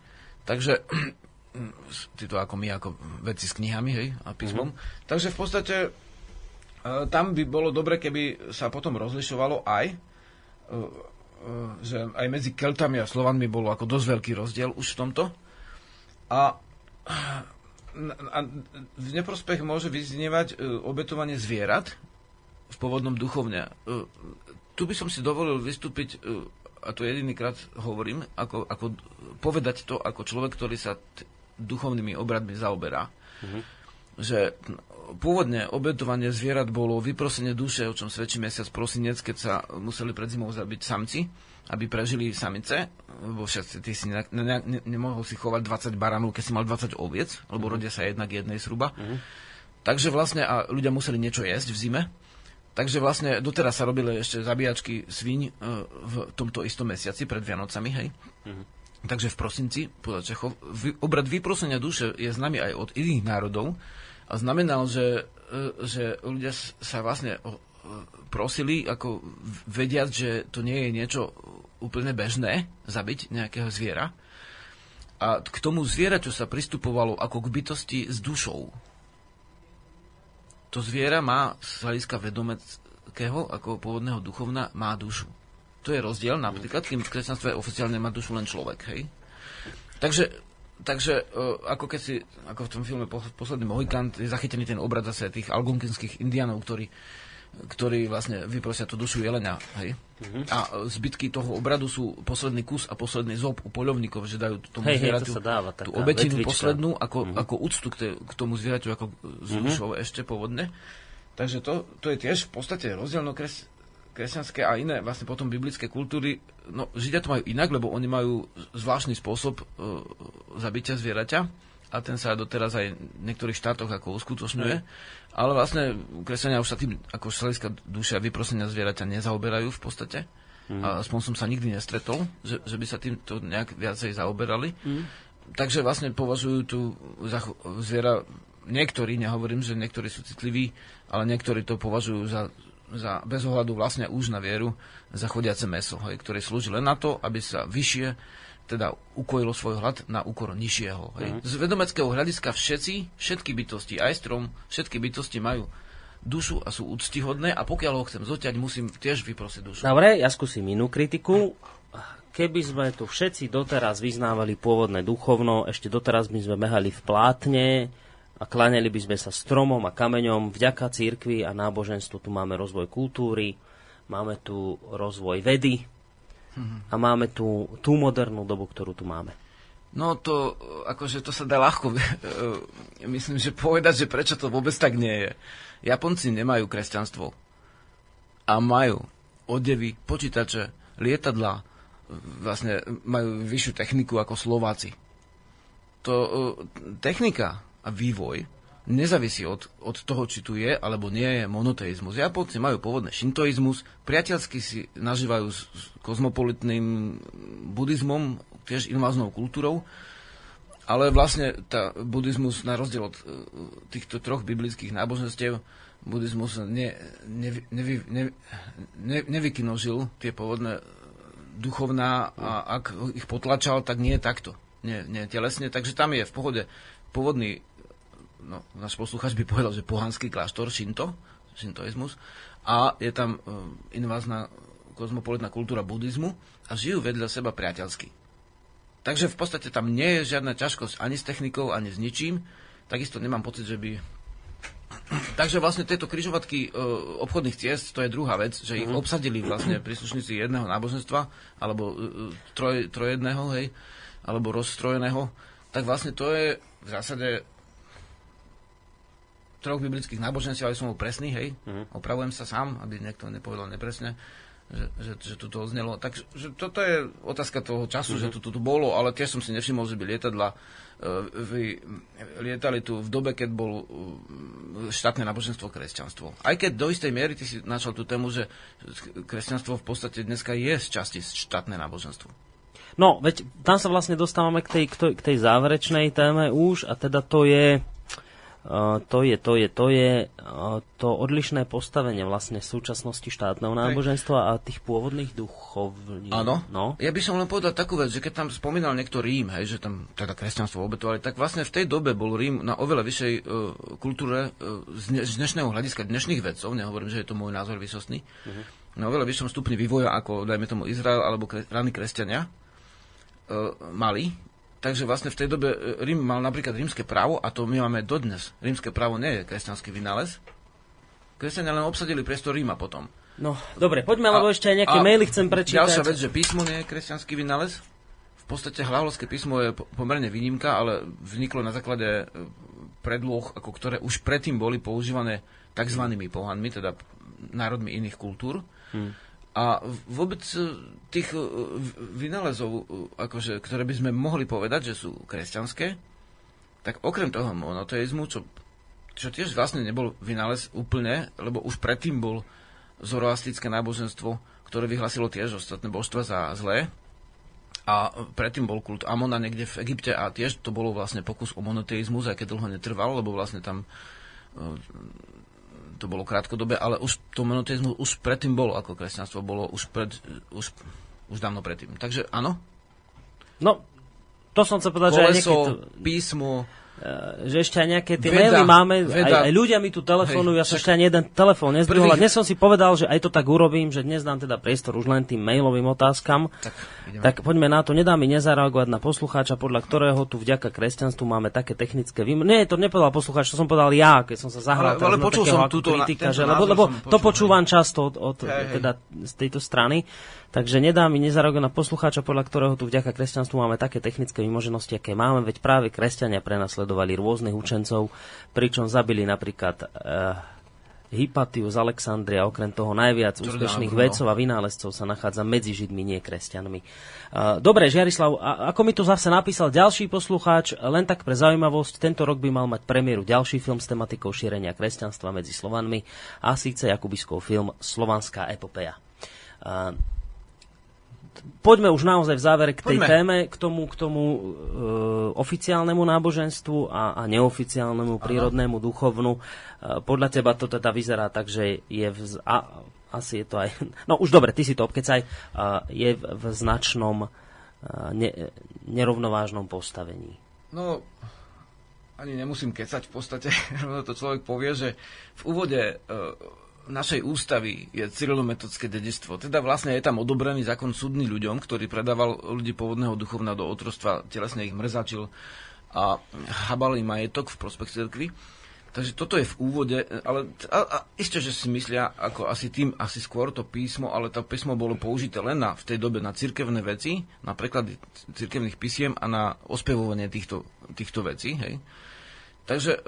Takže, *clears throat* títo ako my, ako veci s knihami, hej, a písmom. Takže v podstate e, tam by bolo dobre, keby sa potom rozlišovalo aj, e, že aj medzi Keltami a Slovanmi bolo ako dosť veľký rozdiel už v tomto. A, a v neprospech môže vyznievať e, obetovanie zvierat v pôvodnom duchovne. E, Tu by som si dovolil vystúpiť, e, a to jedinýkrát hovorím, ako, ako povedať to ako človek, ktorý sa t- duchovnými obradmi zaoberá. že pôvodne obetovanie zvierat bolo vyprosenie duše, o čom svedčí mesiac prosinec, keď sa museli pred zimou zabiť samci, aby prežili samice, lebo však ty si ne, ne, ne, nemohol si chovať 20 baranov, keď si mal 20 oviec, lebo mm. rodia sa jednak jednej zhruba. Mm. Takže vlastne a ľudia museli niečo jesť v zime. Takže vlastne doteraz sa robili ešte zabíjačky sviň e, v tomto istom mesiaci pred Vianocami, hej. Mm. Takže v prosinci, podľa Čechov, obrad vyprosenia duše je známy aj od iných národov, znamenal, že, e, že ľudia sa vlastne prosili, ako vediať, že to nie je niečo úplne bežné, zabiť nejakého zviera. A k tomu zvieraťu sa pristupovalo ako k bytosti s dušou. To zviera má z hľadiska vedomeckého, ako pôvodného duchovna, má dušu. To je rozdiel, napríklad, kým v kresťanstve oficiálne má dušu len človek, hej? Takže takže uh, ako keď si, ako v tom filme Posledný Mohikant, je zachytený ten obrad zase tých algonkinských indianov, ktorí, ktorí vlastne vyprosia tú dušu jelenia. Hej? Mm-hmm. A zbytky toho obradu sú posledný kus a posledný zob u poľovníkov, že dajú tomu hej, zvieraťu hej, to dáva, tú obetinu vetvička. poslednú ako, mm-hmm. ako úctu k, te, k tomu zvieraťu ako z mm-hmm. ešte pôvodne. Takže to, to je tiež v podstate rozdielno kres, kresťanské a iné vlastne potom biblické kultúry, no Židia to majú inak, lebo oni majú zvláštny spôsob e, zabitia zvieraťa a ten sa doteraz aj v niektorých štátoch ako uskutočňuje. Mm. Ale vlastne kresťania už sa tým ako šaliska duše a vyprosenia zvieraťa nezaoberajú v podstate. Mm. A aspoň som sa nikdy nestretol, že, že by sa týmto nejak viacej zaoberali. Mm. Takže vlastne považujú tu za zviera niektorí, nehovorím, že niektorí sú citliví, ale niektorí to považujú za za, bez ohľadu vlastne už na vieru za chodiace meso, hej, ktoré slúži len na to, aby sa vyššie teda ukojilo svoj hlad na úkor nižšieho. Hej. Mm. Z vedomeckého hľadiska všetci, všetky bytosti, aj strom, všetky bytosti majú dušu a sú úctihodné a pokiaľ ho chcem zoťať, musím tiež vyprosiť dušu. Dobre, ja skúsim inú kritiku. Keby sme tu všetci doteraz vyznávali pôvodné duchovno, ešte doteraz by sme behali v plátne, a kláňali by sme sa stromom a kameňom. Vďaka církvi a náboženstvu tu máme rozvoj kultúry, máme tu rozvoj vedy a máme tu tú modernú dobu, ktorú tu máme. No to, akože to sa dá ľahko, *laughs* myslím, že povedať, že prečo to vôbec tak nie je. Japonci nemajú kresťanstvo a majú odevy, počítače, lietadla, vlastne majú vyššiu techniku ako Slováci. To, technika a vývoj nezávisí od, od toho, či tu je alebo nie je monoteizmus. Japonci majú pôvodný šintoizmus, priateľsky si nažívajú s, s kozmopolitným buddhizmom, tiež inváznou kultúrou, ale vlastne tá buddhizmus, na rozdiel od uh, týchto troch biblických náboženstiev, buddhizmus ne, ne, ne, ne, ne, nevykinožil tie pôvodné duchovná a ak ich potlačal, tak nie takto. Nie, nie telesne, takže tam je v pohode pôvodný no, náš posluchač by povedal, že pohanský kláštor, Shinto, Shintoizmus, a je tam uh, invázna kozmopolitná kultúra buddhizmu a žijú vedľa seba priateľsky. Takže v podstate tam nie je žiadna ťažkosť ani s technikou, ani s ničím. Takisto nemám pocit, že by... *clears throat* Takže vlastne tieto kryžovatky uh, obchodných ciest, to je druhá vec, že ich mhm. obsadili vlastne *clears throat* príslušníci jedného náboženstva, alebo uh, troj, trojedného, hej, alebo rozstrojeného, tak vlastne to je v zásade troch biblických náboženstiev, ale som bol presný, hej, uh-huh. opravujem sa sám, aby niekto nepovedal nepresne, že, že, že tu to odznelo. Takže toto je otázka toho času, uh-huh. že tu, tu, bolo, ale tiež som si nevšimol, že by lietadla uh, vy, lietali tu v dobe, keď bol uh, štátne náboženstvo kresťanstvo. Aj keď do istej miery ty si načal tú tému, že kresťanstvo v podstate dneska je z časti štátne náboženstvo. No, veď tam sa vlastne dostávame k tej, k tej, k tej záverečnej téme už a teda to je to je, to je, to je to odlišné postavenie vlastne v súčasnosti štátneho náboženstva a tých pôvodných duchovní. Áno. No. Ja by som len povedal takú vec, že keď tam spomínal niekto Rím, hej, že tam teda kresťanstvo obetovali, tak vlastne v tej dobe bol Rím na oveľa vyššej uh, kultúre uh, z, z dnešného hľadiska dnešných vedcov, nehovorím, že je to môj názor vysostný, uh-huh. na oveľa vyššom stupni vývoja ako, dajme tomu, Izrael alebo kre, rány kresťania uh, mali Takže vlastne v tej dobe e, Rím mal napríklad rímske právo a to my máme dodnes. Rímske právo nie je kresťanský vynález. Kresťania len obsadili priestor Ríma potom. No, dobre, poďme, lebo ešte aj nejaké a maily chcem prečítať. Ďalšia vec, že písmo nie je kresťanský vynález. V podstate hlavolské písmo je pomerne výnimka, ale vzniklo na základe e, predloh, ako ktoré už predtým boli používané tzv. pohanmi, teda národmi iných kultúr. Hmm. A vôbec e, tých e, vynálezov, e, akože, ktoré by sme mohli povedať, že sú kresťanské, tak okrem toho monoteizmu, čo, čo tiež vlastne nebol vynález úplne, lebo už predtým bol zoroastické náboženstvo, ktoré vyhlasilo tiež ostatné božstva za zlé, a predtým bol kult Amona niekde v Egypte a tiež to bolo vlastne pokus o monoteizmus, aj keď dlho netrval, lebo vlastne tam to bolo krátkodobé, ale už to monoteizmus už predtým bolo, ako kresťanstvo bolo už, pred, už, už dávno predtým. Takže áno? No, to som chcel povedať, Koleso, že aj niekedy... To... písmo, že ešte aj nejaké tie veda, maily máme, veda. Aj, aj ľudia mi tu telefonujú, ja som ešte ani jeden telefón nezdvihol. Dnes som si povedal, že aj to tak urobím, že dnes dám teda priestor už len tým mailovým otázkam. Tak, tak poďme na to, nedá mi nezareagovať na poslucháča, podľa ktorého tu vďaka kresťanstvu máme také technické vym... Nie, to nepovedal poslucháč, to som povedal ja, keď som sa zahral ale, ale počul som túto kritika, že, lebo, lebo to počúvam často od, od hej, teda z tejto strany. Takže nedá mi nezareagovať na poslucháča, podľa ktorého tu vďaka kresťanstvu máme také technické vymoženosti, aké máme, veď práve kresťania prenasledovali rôznych učencov, pričom zabili napríklad uh, Hypatiu z Alexandria, okrem toho najviac úspešných vedcov a vynálezcov sa nachádza medzi Židmi, nie kresťanmi. Uh, dobre, Žiarislav, a ako mi tu zase napísal ďalší poslucháč, len tak pre zaujímavosť, tento rok by mal mať premiéru ďalší film s tematikou šírenia kresťanstva medzi Slovanmi a síce Jakubiskov film Slovanská epopeja. Poďme už naozaj v závere k tej poďme. téme, k tomu, k tomu e, oficiálnemu náboženstvu a, a neoficiálnemu Aha. prírodnému duchovnu. E, podľa teba to teda vyzerá tak, že je v, a, asi je to aj, *laughs* no už dobre, ty si to obkecaj, a, je v, v značnom a, ne, nerovnovážnom postavení. No, ani nemusím kecať v podstate, *laughs* to človek povie, že v úvode e, našej ústavy je cyrilometodské dedistvo. Teda vlastne je tam odobrený zákon súdny ľuďom, ktorý predával ľudí pôvodného duchovna do otrostva, telesne ich mrzačil a habal majetok v prospech cirkvi. Takže toto je v úvode, ale a, a ešte, že si myslia, ako asi tým, asi skôr to písmo, ale to písmo bolo použité len na, v tej dobe na cirkevné veci, na preklady cirkevných písiem a na ospevovanie týchto, týchto vecí. Hej. Takže e,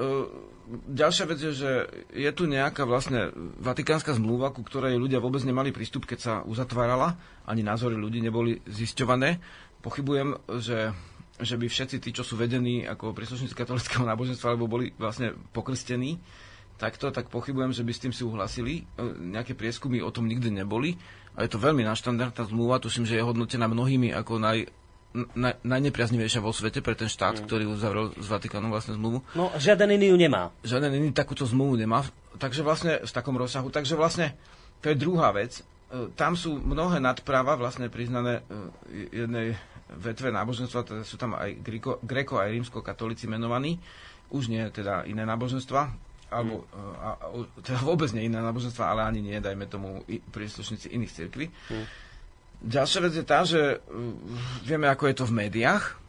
ďalšia vec je, že je tu nejaká vlastne vatikánska zmluva, ku ktorej ľudia vôbec nemali prístup, keď sa uzatvárala, ani názory ľudí neboli zisťované. Pochybujem, že, že by všetci tí, čo sú vedení ako príslušníci katolického náboženstva, alebo boli vlastne pokrstení, takto, tak pochybujem, že by s tým súhlasili. E, nejaké prieskumy o tom nikdy neboli. A je to veľmi naštandardná zmluva, tuším, že je hodnotená mnohými ako naj, na, najnepriaznivejšia vo svete pre ten štát, mm. ktorý uzavrel s Vatikánom vlastne zmluvu. No, žiaden iný ju nemá. Žiaden iný takúto zmluvu nemá, takže vlastne v takom rozsahu. Takže vlastne to je druhá vec. E, tam sú mnohé nadpráva vlastne priznané e, jednej vetve náboženstva, teda sú tam aj greko, greko aj rímsko-katolíci menovaní, už nie teda iné náboženstva, alebo mm. a, a, teda vôbec nie iné náboženstva, ale ani nie, dajme tomu, príslušníci iných cirkví. Mm. Ďalšia vec je tá, že uh, vieme, ako je to v médiách,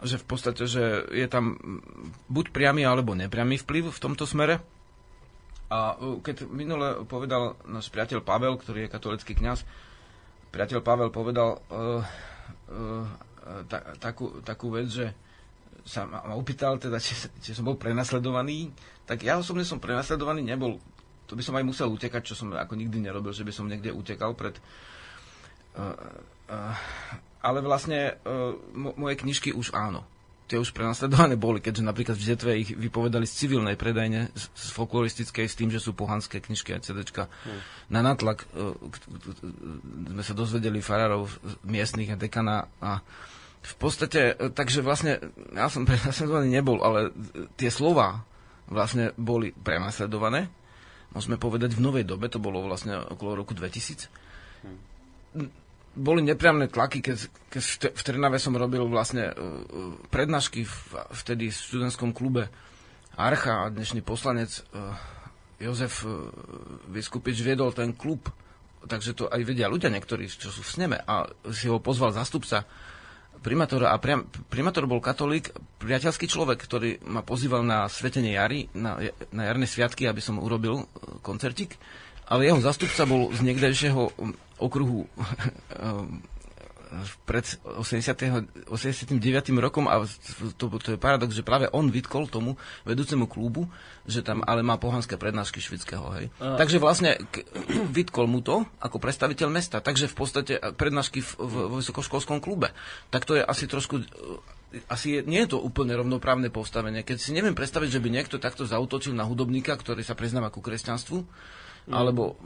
že v podstate, že je tam buď priamy alebo nepriamy vplyv v tomto smere. A uh, keď minule povedal náš priateľ Pavel, ktorý je katolický kňaz, priateľ Pavel povedal uh, uh, ta, takú, takú vec, že sa ma, opýtal, teda, či, či som bol prenasledovaný, tak ja osobne som prenasledovaný nebol. To by som aj musel utekať, čo som ako nikdy nerobil, že by som niekde utekal pred ale vlastne moje knižky už áno. Tie už prenasledované boli, keďže napríklad v Zetve ich vypovedali z civilnej predajne, z folkloristickej, s tým, že sú pohanské knižky a CDčka. Hmm. Na natlak sme sa dozvedeli farárov miestnych a dekana a v podstate, takže vlastne ja som *laughs* prenasledovaný nebol, ale tie slova vlastne boli prenasledované. Môžeme povedať v novej dobe, to bolo vlastne okolo roku 2000. Hmm boli nepriamné tlaky, keď, keď v Trnave som robil vlastne uh, prednášky v, vtedy v študentskom klube Archa a dnešný poslanec uh, Jozef Vyskupič viedol ten klub, takže to aj vedia ľudia niektorí, čo sú v sneme. A si ho pozval zastupca primátora a priam, primátor bol katolík, priateľský človek, ktorý ma pozýval na svetenie jary, na, na jarné sviatky, aby som urobil koncertik ale jeho zastupca bol z niekdejšieho okruhu *laughs* pred 80. 89. rokom a to, to je paradox, že práve on vytkol tomu vedúcemu klubu, že tam ale má pohanské prednášky švedského, hej. Uh. Takže vlastne k, *clears throat* vytkol mu to ako predstaviteľ mesta, takže v podstate prednášky v, v, v vysokoškolskom klube. Tak to je asi trošku asi je, nie je to úplne rovnoprávne postavenie. Keď si neviem predstaviť, že by niekto takto zautočil na hudobníka, ktorý sa priznáva ku kresťanstvu, mm. alebo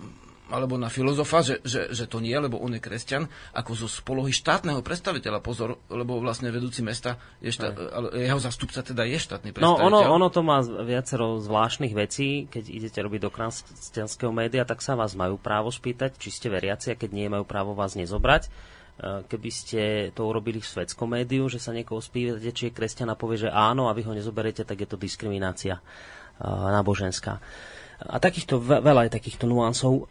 alebo na filozofa, že, že, že to nie, lebo on je kresťan, ako zo spolohy štátneho predstaviteľa, pozor, lebo vlastne vedúci mesta, je štát, jeho zastupca teda je štátny predstaviteľ. No ono, ono to má viacero zvláštnych vecí, keď idete robiť do kresťanského média, tak sa vás majú právo spýtať, či ste veriaci a keď nie majú právo vás nezobrať e, keby ste to urobili v svetskom médiu, že sa niekoho spýtate, či je kresťan a povie, že áno a vy ho nezoberiete, tak je to diskriminácia uh, náboženská. A takýchto, veľa je takýchto nuansov.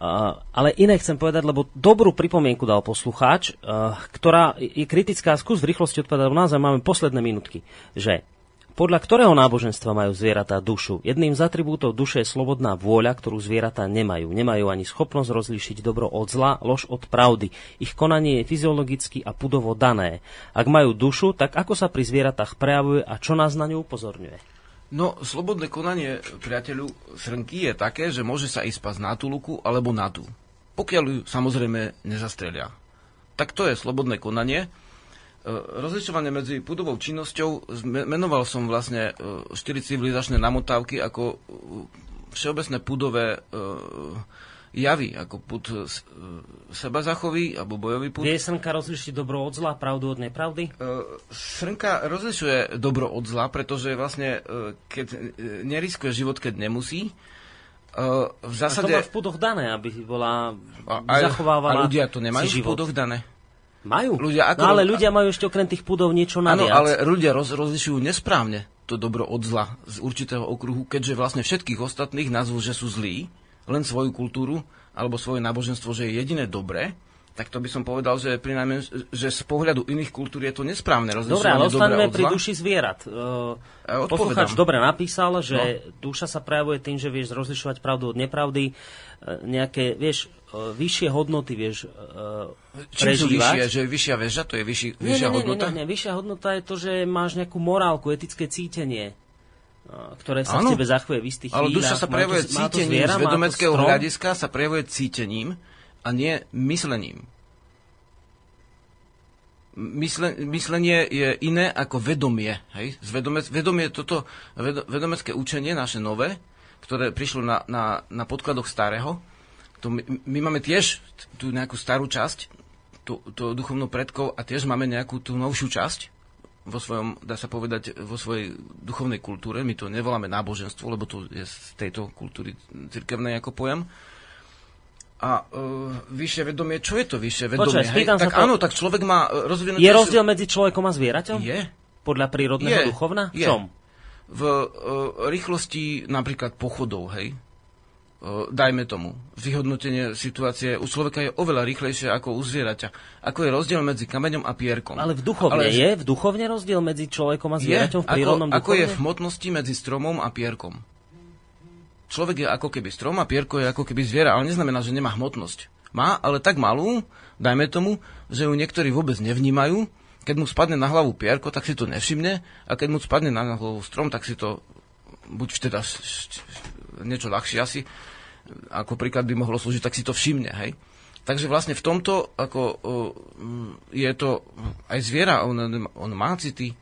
Ale iné chcem povedať, lebo dobrú pripomienku dal poslucháč, ktorá je kritická. Skús v rýchlosti odpovedať, lebo naozaj máme posledné minútky. Že podľa ktorého náboženstva majú zvieratá dušu? Jedným z atribútov duše je slobodná vôľa, ktorú zvieratá nemajú. Nemajú ani schopnosť rozlíšiť dobro od zla, lož od pravdy. Ich konanie je fyziologicky a pudovo dané. Ak majú dušu, tak ako sa pri zvieratách prejavuje a čo nás na ňu upozorňuje? No, slobodné konanie priateľu srnky je také, že môže sa ísť spať na tú luku alebo na tú. Pokiaľ ju samozrejme nezastrelia. Tak to je slobodné konanie. E, rozlišovanie medzi pudovou činnosťou, menoval som vlastne 4 e, civilizačné namotávky ako e, všeobecné pudové javy, ako put e, seba zachový, alebo bojový put. Vie srnka rozlišiť dobro od zla, pravdu od nepravdy? Uh, srnka rozlišuje dobro od zla, pretože vlastne, keď neriskuje život, keď nemusí, v zásade... A to má v pudoch dané, aby bola a, zachovávala A ľudia to nemajú v pudoch dané? Majú. Ľudia, ako no ale ľudia majú ešte okrem tých pudov niečo naviac. Áno, ale ľudia roz, rozlišujú nesprávne to dobro od zla z určitého okruhu, keďže vlastne všetkých ostatných nazvú, že sú zlí len svoju kultúru alebo svoje náboženstvo, že je jediné dobré, tak to by som povedal, že, prinajmen, že z pohľadu iných kultúr je to nesprávne Dobre, ale ostaňme pri duši zvierat. Uh, poslucháč dobre napísal, že no. duša sa prejavuje tým, že vieš rozlišovať pravdu od nepravdy, uh, nejaké, vieš, uh, vyššie hodnoty vieš uh, Čím sú vyššie? Že je vyššia väža, to je vyšší, vyššia nie, nie, hodnota? Nie, nie, nie, vyššia hodnota je to, že máš nejakú morálku, etické cítenie ktoré sa ano, v tebe zachuje v istých Ale duša sa prejavuje cítením, zviera, z vedomeckého hľadiska sa prejavuje cítením a nie myslením. Mysle, myslenie je iné ako vedomie. Hej? Zvedomec, vedomie, toto vedomecké učenie, naše nové, ktoré prišlo na, na, na podkladoch starého, to my, my máme tiež tú nejakú starú časť, tú, tú duchovnú predkov a tiež máme nejakú tú novšiu časť, vo svojom, dá sa povedať, vo svojej duchovnej kultúre. My to nevoláme náboženstvo, lebo to je z tejto kultúry cirkevnej ako pojem. A uh, vyššie vedomie, čo je to vyššie vedomie? Počkaj, tak to... áno, tak človek má e, rozvinuté... Je rozdiel medzi človekom a zvieraťom? Je. Podľa prírodného je. duchovna? Je. čom? V uh, rýchlosti napríklad pochodov, hej dajme tomu, vyhodnotenie situácie u človeka je oveľa rýchlejšie ako u zvieraťa. Ako je rozdiel medzi kameňom a pierkom. Ale v duchovne Ale, je? V duchovne rozdiel medzi človekom a zvieraťom je, v prírodnom ako, duchovne? Ako je v hmotnosti medzi stromom a pierkom. Človek je ako keby strom a pierko je ako keby zviera, ale neznamená, že nemá hmotnosť. Má, ale tak malú, dajme tomu, že ju niektorí vôbec nevnímajú. Keď mu spadne na hlavu pierko, tak si to nevšimne a keď mu spadne na hlavu strom, tak si to buď teda niečo ľahšie asi, ako príklad by mohlo slúžiť, tak si to všimne, hej. Takže vlastne v tomto, ako je to aj zviera, on, on má city,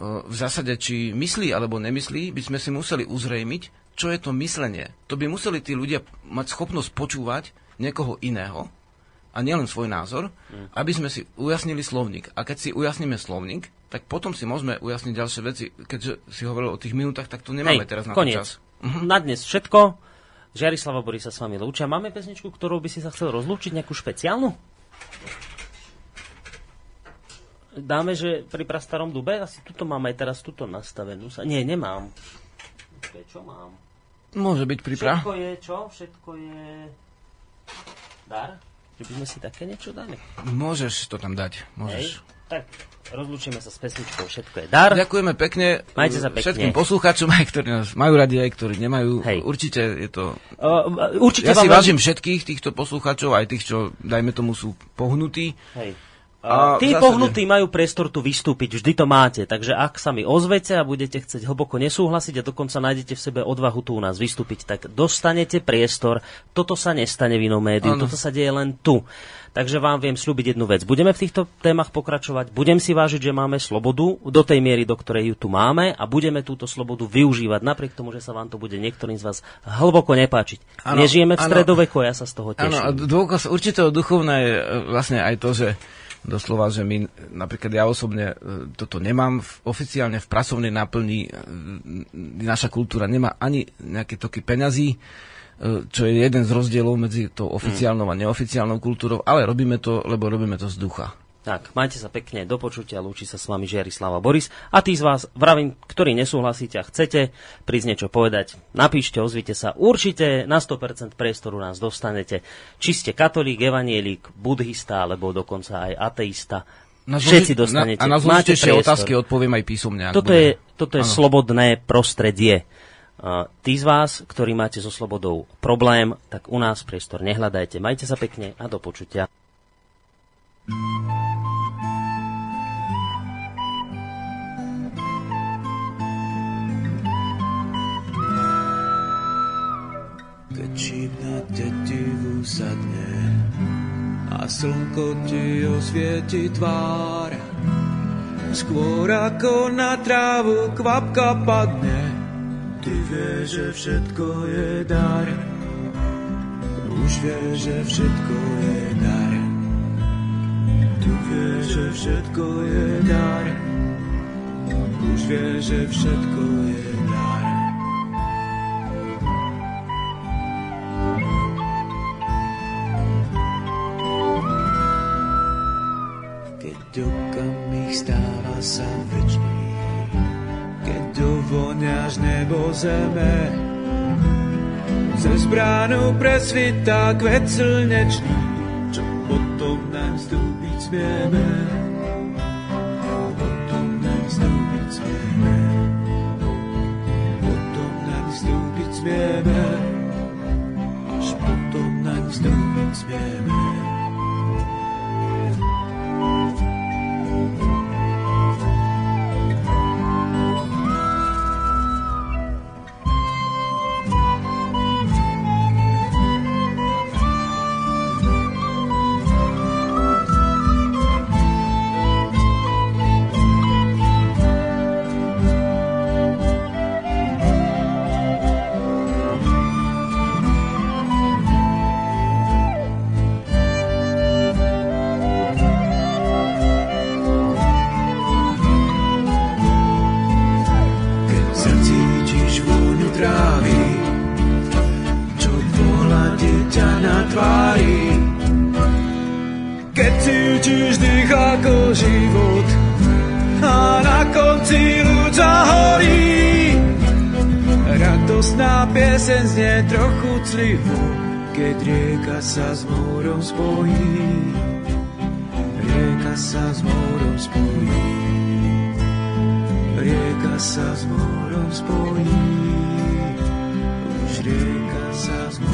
v zásade, či myslí alebo nemyslí, by sme si museli uzrejmiť, čo je to myslenie. To by museli tí ľudia mať schopnosť počúvať niekoho iného, a nielen svoj názor, mm. aby sme si ujasnili slovník. A keď si ujasníme slovník, tak potom si môžeme ujasniť ďalšie veci. Keďže si hovoril o tých minútach, tak to nemáme Hej, teraz na koniec. čas. Uh-huh. Na dnes všetko. Žiarislava Boris sa s vami lúčia. Máme pesničku, ktorou by si sa chcel rozlúčiť, nejakú špeciálnu? Dáme, že pri prastarom dube, asi tuto mám aj teraz tuto nastavenú. Sa... Nie, nemám. Čo mám? Môže byť pri pra... Všetko je, čo? Všetko je... Dar? Že by sme si také niečo dali? Môžeš to tam dať, môžeš. Hej, tak rozlučíme sa s pesničkou, všetko je dar. Ďakujeme pekne, Majte sa pekne. všetkým poslucháčom, aj ktorí nás majú radi, aj ktorí nemajú. Hej. Určite je to... Uh, určite ja si vážim všetkých týchto poslucháčov, aj tých, čo, dajme tomu, sú pohnutí. Hej. A tí zásade... pohnutí majú priestor tu vystúpiť, vždy to máte. Takže ak sa mi ozvete a budete chcieť hlboko nesúhlasiť a dokonca nájdete v sebe odvahu tu u nás vystúpiť, tak dostanete priestor. Toto sa nestane v inom médiu, ano. toto sa deje len tu. Takže vám viem slúbiť jednu vec. Budeme v týchto témach pokračovať, budem si vážiť, že máme slobodu do tej miery, do ktorej ju tu máme a budeme túto slobodu využívať, napriek tomu, že sa vám to bude niektorým z vás hlboko nepáčiť. Ano, Nežijeme v stredoveku ja sa z toho teším. Áno, dôkaz určitého duchovné je e, vlastne aj to, že doslova, že my, napríklad ja osobne e, toto nemám v, oficiálne v pracovnej náplni, e, naša kultúra nemá ani nejaké toky peňazí, čo je jeden z rozdielov medzi tou oficiálnou a neoficiálnou kultúrou, ale robíme to, lebo robíme to z ducha. Tak, majte sa pekne, do počutia, lúči sa s vami Žiarislava Boris. A tí z vás, vravím, ktorí nesúhlasíte a chcete prísť niečo povedať, napíšte, ozvite sa. Určite na 100% priestoru nás dostanete. Či ste katolík, evanielik, budhista, alebo dokonca aj ateista. Na Všetci dostanete. Na, a na zložitejšie otázky odpoviem aj písomne. Toto je, toto je slobodné prostredie. Tí z vás, ktorí máte so slobodou problém, tak u nás priestor nehľadajte. Majte sa pekne a do počutia. Šíp na tetivu sadne a slnko ti osvieti tvár, skôr ako na trávu kvapka padne, ty vieš, že všetko je dar. Už vieš, že všetko je dar. Tu vieš, že všetko je dar. Už vieš, že všetko je dar. okamih stáva sa večný, keď dovoňaš nebo zeme. Cez bránu presvita kvet slnečný, čo potom nám vstúpiť smieme. Potom nám vstúpiť smieme. Potom nám vstúpiť smieme. Až potom nám vstúpiť smieme. Sa s múrom spojí. Rieka sa s múrom spojí. Rieka sa s múrom spojí. Už rieka sa s múrom